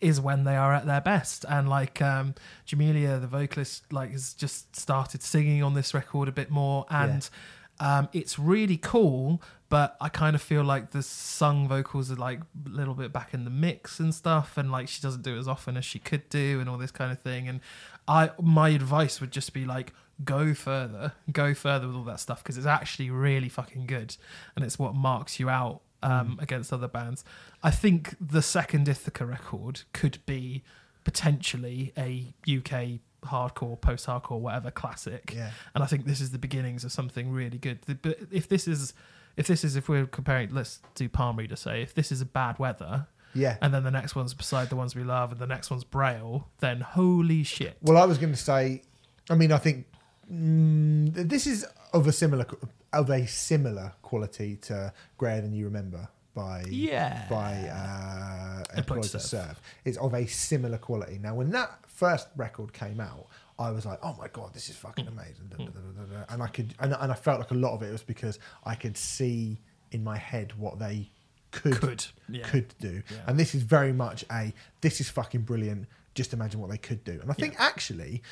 Is when they are at their best, and like um, Djamila, the vocalist, like has just started singing on this record a bit more, and um, it's really cool. But I kind of feel like the sung vocals are like a little bit back in the mix and stuff, and like she doesn't do it as often as she could do, and all this kind of thing. And I, my advice would just be like, go further, go further with all that stuff because it's actually really fucking good, and it's what marks you out um, against other bands. I think the second Ithaca record could be potentially a UK hardcore, post-hardcore, whatever classic Yeah. and I think this is the beginnings of something really good. But if this is, if this is, if we're comparing, let's do Palm Reader. Say, if this is a bad weather, Yeah. and then the next one's beside the ones we love, and the next one's Braille, then holy shit! Well, I was going to say, I mean, I think mm, this is of a similar of a similar quality to "Greyer Than You Remember" by Yeah. by uh, Employed to Serve. Serve. It's of a similar quality. Now, when that first record came out, I was like, "Oh my god, this is fucking Mm. amazing!" Da. And I could, and, and I felt like a lot of it was because I could see in my head what they could Could. Yeah. could do. Yeah. And this is very much a this is fucking brilliant. Just imagine what they could do. And I think actually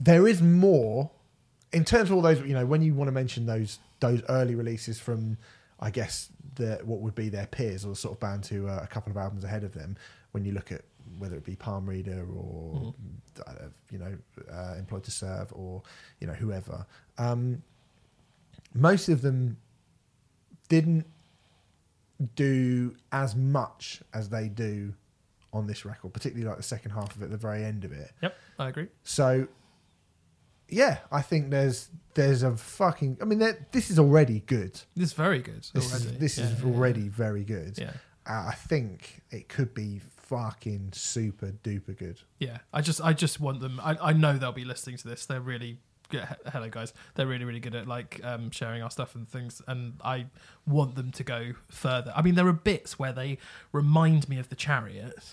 there is more in terms of all those. You know, when you want to mention those those early releases from, I guess the what would be their peers or the sort of bands who are a couple of albums ahead of them. When you look at whether it be Palm Reader or uh, you know uh, Employed to Serve or you know whoever, um, most of them didn't do as much as they do on this record, particularly like the second half of it, the very end of it. Yep, I agree. So, yeah, I think there's there's a fucking. I mean, this is already good. This is very good. This already. is this Yeah, is yeah, already very good. Yeah. Uh, I think it could be fucking super duper good. Yeah, I just I just want them. I, I know they'll be listening to this. They're really good. Hello, guys. They're really really good at like um, sharing our stuff and things, and I want them to go further. I mean, there are bits where they remind me of the Chariot.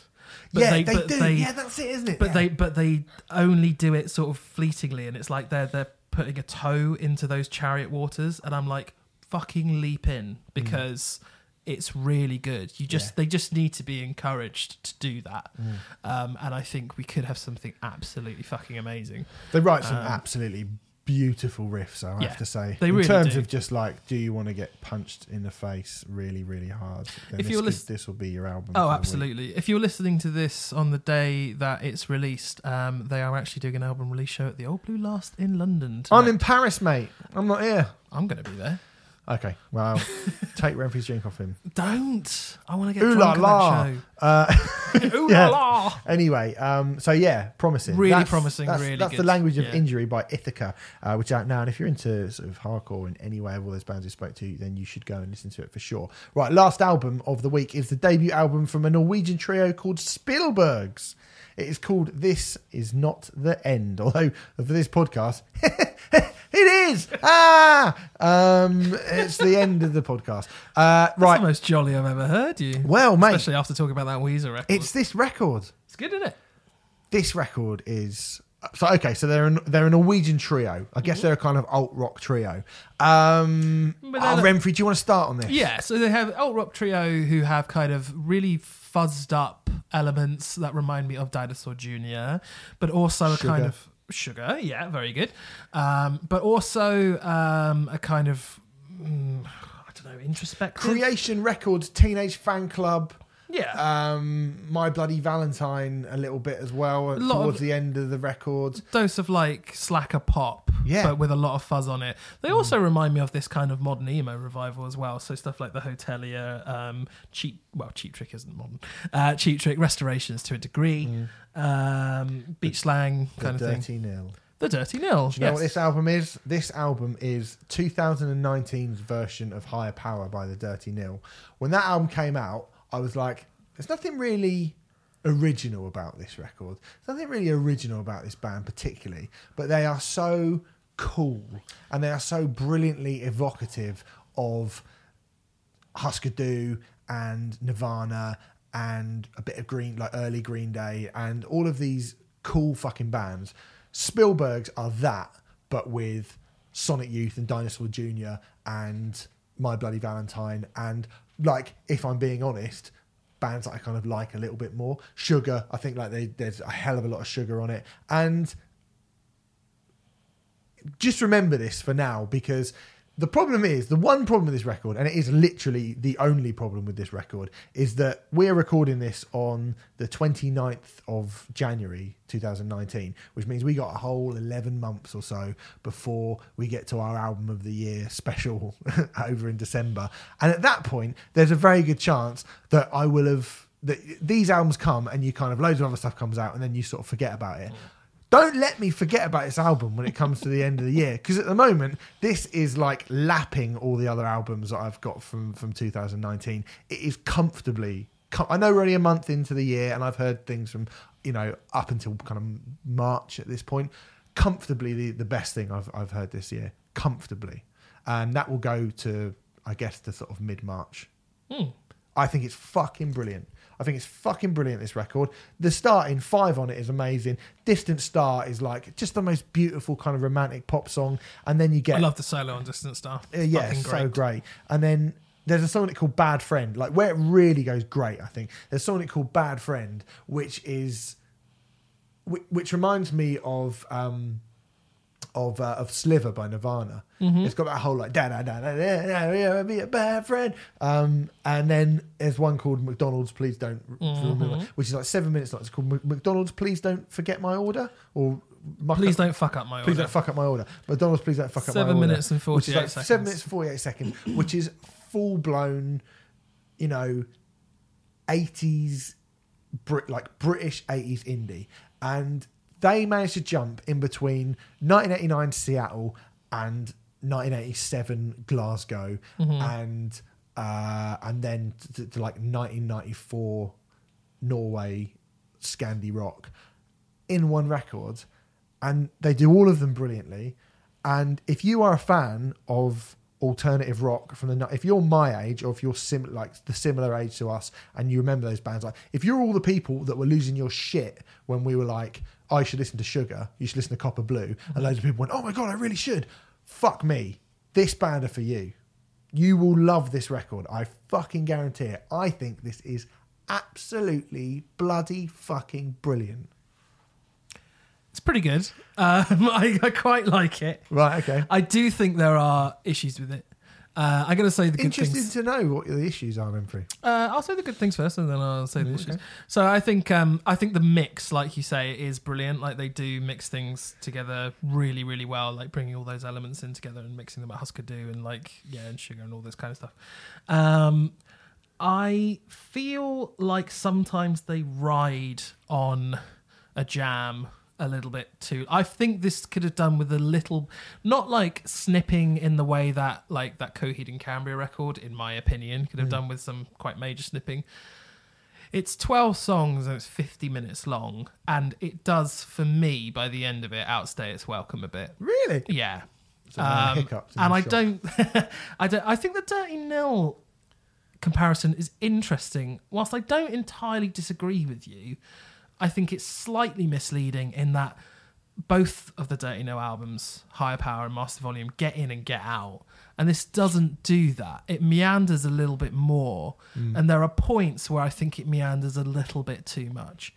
But yeah, they, but do. yeah, that's it, isn't it? but Yeah. they but they only do it sort of fleetingly, and it's like they're they're putting a toe into those Chariot waters, and I'm like, fucking leap in because. It's really good. You just Yeah. they just need to be encouraged to do that, Mm. um, and I think we could have something absolutely fucking amazing. They write some Um, absolutely beautiful riffs. I Yeah, have to say, they in really terms do. of just like, do you want to get punched in the face really, really hard? Then If this, you're could- lis- this will be your album. Oh, for the week. absolutely. If you're listening to this on the day that it's released, um, they are actually doing an album release show at the Old Blue Last in London. Tonight. I'm in Paris, mate. I'm not here. I'm going to be there. Okay, well, <laughs> take Remfry's drink off him. Don't. I want to get Ooh drunk la on Uh, that <laughs> show. Ooh Yeah. la la. Anyway, um, so yeah, promising. Really That's- promising, That's, really that's the good. language of Yeah. injury by Ithaca, uh, which is out now. And if you're into sort of hardcore in any way of all those bands we spoke to, then you should go and listen to it for sure. Right, last album of the week is the debut album from a Norwegian trio called Spielbergs. It is called "This Is Not the End," although for this podcast. <laughs> It is ah, um, it's the end of the podcast. Uh, That's right, the most jolly I've ever heard you. well, mate, Especially after talking about that Weezer record. it's this record. it's good, isn't it? this record is so okay. So they're an, they're a Norwegian trio. I guess they're a kind of alt rock trio. Um, But oh, Remfry, do you want to start on this? Yeah, so they have alt rock trio who have kind of really fuzzed up elements that remind me of Dinosaur Jr., but also a kind Sugar. of sugar. Yeah, very good. Um, but also um, a kind of mm, I don't know introspective. Creation Records, Teenage Fanclub, yeah, um, My Bloody Valentine, a little bit as well towards the end of the record. dose of like slacker pop, Yeah. but with a lot of fuzz on it. They also remind me of this kind of modern emo revival as well. So stuff like the Hotelier, um, cheap well, Cheap Trick isn't modern, uh, Cheap Trick restorations to a degree, um, beach slang The kind of thing. Dirty Nil. The Dirty Nil. Do you know what this album is? This album is 2019's version of Higher Power by the Dirty Nil. When that album came out, I was like, there's nothing really original about this record. There's nothing really original about this band, particularly, but they are so cool and they are so brilliantly evocative of Husker Du and Nirvana and a bit of Green, like early Green Day, and all of these cool fucking bands. Spielbergs are that, but with Sonic Youth and Dinosaur Jr. and My Bloody Valentine, and like, if I'm being honest, bands that I kind of like a little bit more. Sugar, I think like they, there's a hell of a lot of sugar on it, and just remember this for now because the problem is the one problem with this record and it is literally the only problem with this record is that we're recording this on the 29th of January 2019 which means we got a whole 11 months or so before we get to our album of the year special <laughs> over in December. And at that point there's a very good chance that I will have that these albums come and you kind of loads of other stuff comes out and then you sort of forget about it don't let me forget about this album when it comes to the end of the year because at the moment this is like lapping all the other albums that I've got from from 2019 it is comfortably com- I know we're only a month into the year and I've heard things from you know up until kind of March at this point. Comfortably the, the best thing I've, I've heard this year. Comfortably. And that will go to I guess to sort of mid-March. Hmm. I think it's fucking brilliant. I think it's fucking brilliant. This record. The starting five on it is amazing. Distant Star is like just the most beautiful kind of romantic pop song, and then you get I love the solo on Distant Star. uh, yeah, so great. And then there's a song called Bad Friend, like where it really goes great. I think there's a song called Bad Friend, which is which, which reminds me of um of uh, of Sliver by Nirvana. Mm-hmm. It's got that whole like da da da da da be a bad friend. Um, and then there's one called McDonald's. Please don't, Mm-hmm. which is like seven minutes long. It's called McDonald's. Please don't forget my order or. muck Please up- don't fuck up my order. Please don't fuck up my order. McDonald's, please don't fuck up my order. Seven minutes and 48 like seconds. Seven minutes, 48 seconds, which is full blown, you know, 80s, Brit, like British 80s indie. And they managed to jump in between 1989 Seattle and 1987 Glasgow and uh, and then to, to like 1994 Norway Scandi rock in one record, and they do all of them brilliantly. And if you are a fan of alternative rock from the if you're my age or if you're sim like the similar age to us and you remember those bands like if you're all the people that were losing your shit when we were like I should listen to Sugar you should listen to Copper Blue and loads of people went oh my god I really should. Fuck me. This band are for you. You will love this record. I fucking guarantee it. I think this is absolutely bloody fucking brilliant It's pretty good. Um, <laughs> I, I quite like it. Right. Okay. I do think there are issues with it. Uh, I'm going to say the good Interested things. to know what the issues are, Remfry. Uh, I'll say the good things first, and then I'll say the Mm, issues. okay. So I think um, I think the mix, like you say, is brilliant. Like they do mix things together really, really well. Like bringing all those elements in together and mixing them at Husker Du and like yeah, and sugar and all this kind of stuff. Um, I feel like sometimes they ride on a jam a little bit too. I think this could have done with a little, not like snipping in the way that like that Coheed and Cambria record, in my opinion, could have done with some quite major snipping. It's 12 songs and it's 50 minutes long, and it does, for me, by the end of it, outstay its welcome a bit. Really? Yeah. So Um, and I don't, <laughs> I don't. I think the Dirty Nil comparison is interesting. Whilst I don't entirely disagree with you, I think it's slightly misleading in that both of the Dirty Nil albums, Higher Power and Master Volume, get in and get out. And this doesn't do that. It meanders a little bit more. And there are points where I think it meanders a little bit too much.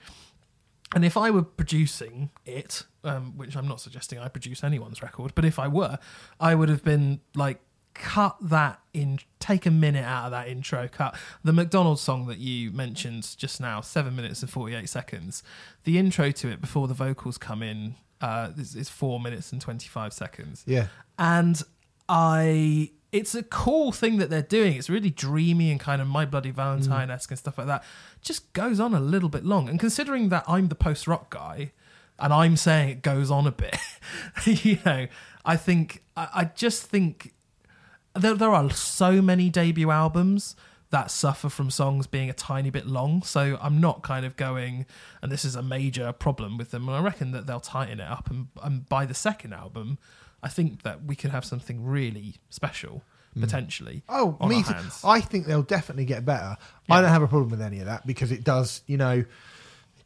And if I were producing it, um, which I'm not suggesting I produce anyone's record, but if I were, I would have been like, cut that in, take a minute out of that intro, cut the McDonald's song that you mentioned just now, seven minutes and 48 seconds. The intro to it before the vocals come in uh, is, is four minutes and 25 seconds Yeah. and I it's a cool thing that they're doing. It's really dreamy and kind of My Bloody Valentine esque and stuff like that. Just goes on a little bit long. And considering that I'm the post rock guy and I'm saying it goes on a bit, <laughs> you know, I think I, I just think there there are so many debut albums that suffer from songs being a tiny bit long. So I'm not kind of going, and this is a major problem with them. And I reckon that they'll tighten it up. And, and by the second album, I think that we could have something really special hmm. potentially. Oh, me too. hands. I think they'll definitely get better. I don't have a problem with any of that because it does, you know,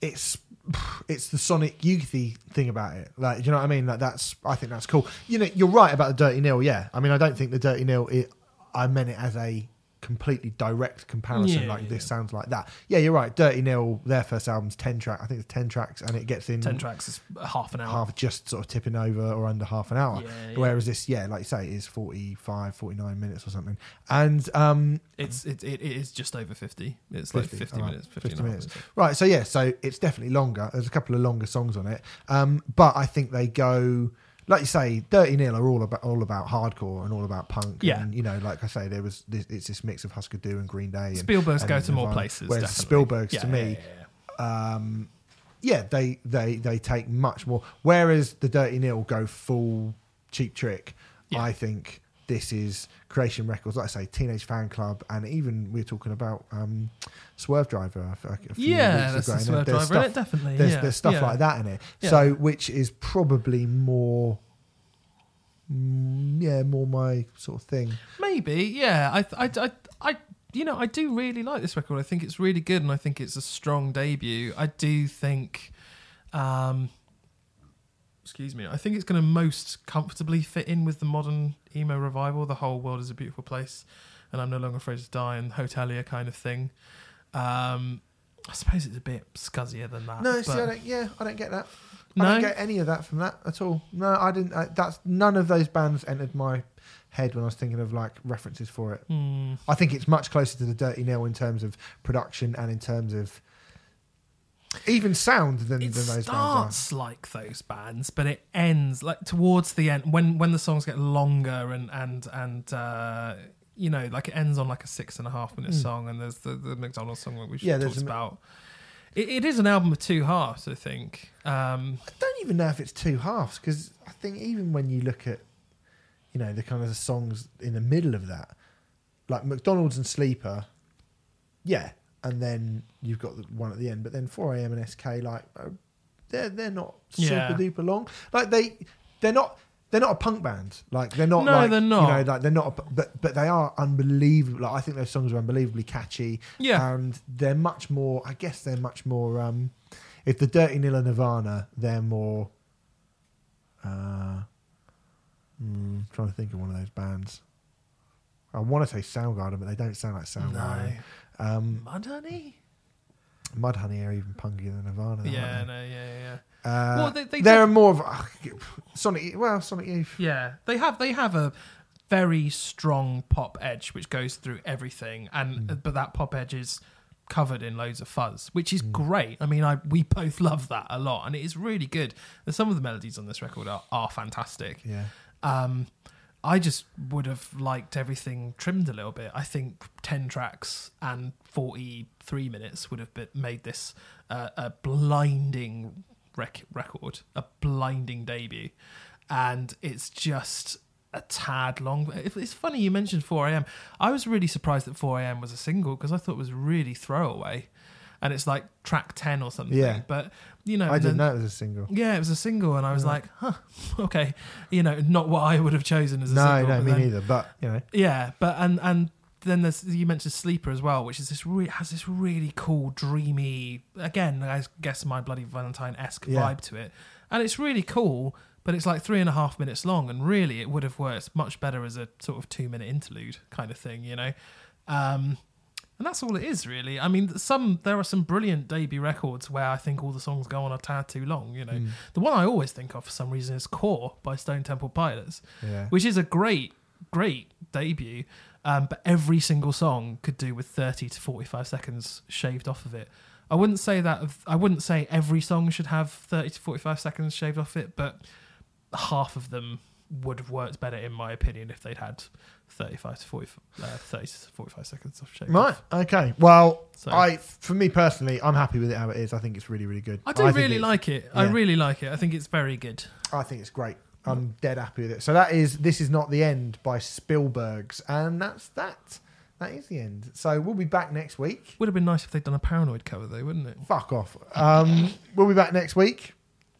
it's <sighs> it's the Sonic Youthy thing about it. Like, do you know what I mean? Like that's I think that's cool. You know, you're right about the Dirty Nil. Yeah, I mean, I don't think the Dirty Nil. It, I meant it as a completely direct comparison. Yeah, like yeah, this yeah. sounds like that. Yeah, you're right. Dirty Nil. Their first album's ten track. I think it's ten tracks, and it gets in Ten tracks is half an hour. half just sort of tipping over or under half an hour. Whereas this, yeah, like you say, is 45, 49 minutes or something. And um, It's it, it, it is just over fifty. It's like 50, fifty all right, minutes. 50, 50 and a half minutes. Right, so yeah, so it's definitely longer. There's a couple of longer songs on it, um, but I think they go, like you say, Dirty Nil are all about all about hardcore and all about punk. Yeah. and, you know, like I say, there was this, it's this mix of Husker Du and Green Day. And, Spielbergs and go to more Nirvana. places. Whereas definitely. Spielbergs Yeah, to me, yeah, um, yeah, they they they take much more. Whereas the Dirty Nil go full cheap trick. I think this is Creation Records, like I say, Teenage Fanclub, and even we are talking about um, Swervedriver. A, a few Yeah, weeks that's ago, the Swerve there's Driver, stuff- definitely. There's, yeah, there's stuff yeah. like that in it. Yeah. So, which is probably more, mm, yeah, more my sort of thing. Maybe, yeah. I, I, I, I, you know, I do really like this record. I think it's really good, and I think it's a strong debut. I do think, um, excuse me, I think it's going to most comfortably fit in with the modern emo revival. The whole world is a beautiful place, and I'm no longer afraid to die, and hotelier kind of thing. Um, I suppose it's a bit scuzzier than that. No, see, I don't, yeah, I don't get that. I don't get any of that from that at all. No, I didn't. I, that's none of those bands entered my head when I was thinking of like references for it. Hmm. I think it's much closer to the Dirty Nil in terms of production and in terms of even sound than, than those bands starts like those bands, but it ends like towards the end when when the songs get longer and and and uh, you know like it ends on like a six and a half minute song, and there's the the McDonald's song that we Hmm. Yeah, yeah, talked a- about. It, it is an album of two halves, I think. Um, I don't even know if it's two halves because I think even when you look at, you know, the kind of the songs in the middle of that, like McDonald's and Sleeper, yeah, and then you've got the one at the end, but then 4 a.m. and SK, like, uh, they're they're not super Yeah. duper long. Like they they're not. They're not a punk band. Like they're not. No, like, they're not. You know, like they're not. A, but but they are unbelievable. Like I think those songs are unbelievably catchy. Yeah. and they're much more. I guess they're much more. um If the Dirty Nilla Nirvana, they're more. Uh, mm, trying to think of one of those bands. I want to say Soundgarden, but they don't sound like Soundgarden. Um, Mudhoney. Mudhoney are even punkier than Nirvana. aren't Yeah, they? no, yeah, yeah, yeah. Uh, Well, they- they they're more of uh, <sighs> Sonic. Well, Sonic Youth. Yeah, they have they have a very strong pop edge which goes through everything, and Hmm. but that pop edge is covered in loads of fuzz, which is great. I mean, I we both <laughs> love that a lot, and it is really good. And some of the melodies on this record are, are fantastic. Yeah. Um, I just would have liked everything trimmed a little bit. I think ten tracks and forty three minutes would have been, made this uh, a blinding rec- record, a blinding debut, and it's just a tad long. It's funny you mentioned 4 a.m. I was really surprised that 4 a.m. was a single because I thought it was really throwaway, and it's like track ten or something. Yeah. But you know, I didn't then- know it was a single. yeah, it was a single, and I was like, "Huh, <laughs> okay." You know, not what I would have chosen as a No, single. no, but me then- neither. But you know, Yeah, but and and then there's you mentioned Sleeper as well, which is this re- has this really cool, dreamy, again, I guess my bloody Valentine esque Yeah. vibe to it, and it's really cool. But it's like three and a half minutes long, and really, it would have worked much better as a sort of two minute interlude kind of thing, you know. Um, and that's all it is, really. I mean, some there are some brilliant debut records where I think all the songs go on a tad too long. You know, Mm. the one I always think of for some reason is "Core" by Stone Temple Pilots, yeah. which is a great, great debut. Um, but every single song could do with thirty to forty-five seconds shaved off of it. I wouldn't say that. I wouldn't say every song should have thirty to forty-five seconds shaved off it, but half of them would have worked better, in my opinion, if they'd had thirty-five to 40, uh, 30 to forty-five seconds of shaved Right. Okay. Well, So- I, for me personally, I'm happy with it how it is. I think it's really, really good. I do think really like it. I really like it. I think it's very good. I think it's great. I'm dead happy with it. So that is this is not the end by Spielbergs, and that's that. That is the end. So we'll be back next week. Would have been nice if they'd done a paranoid cover, though, wouldn't it? Fuck off. Um, <laughs> we'll be back next week.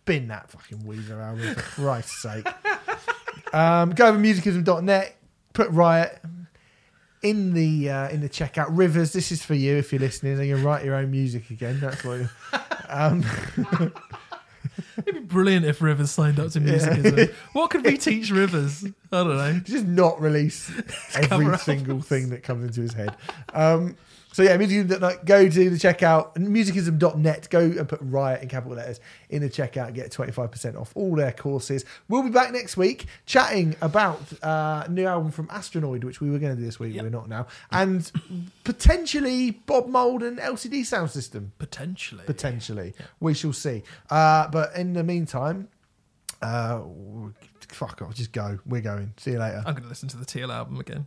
Bin that fucking Weezer album for Christ's sake. <laughs> Um, go over musicism.net. Put Riot in the uh, in the checkout. Rivers, this is for you if you're listening. And you can write your own music again. That's what. Um, <laughs> It'd be brilliant if Rivers signed up to musicism. <laughs> What could we teach Rivers? I don't know. just not release <laughs> every single thing that comes into his head. Um, so yeah, musicism.net, go to the checkout, musicism.net, go and put Riot in capital letters in the checkout and get 25% off all their courses. We'll be back next week chatting about uh, new album from Astronoid, which we were going to do this week, Yep. we're not now, and potentially Bob Mould and LCD Soundsystem. Potentially. Potentially. We shall see. Uh, but in the meantime, uh, fuck off, just go. We're going. See you later. I'm going to listen to the Teal album again.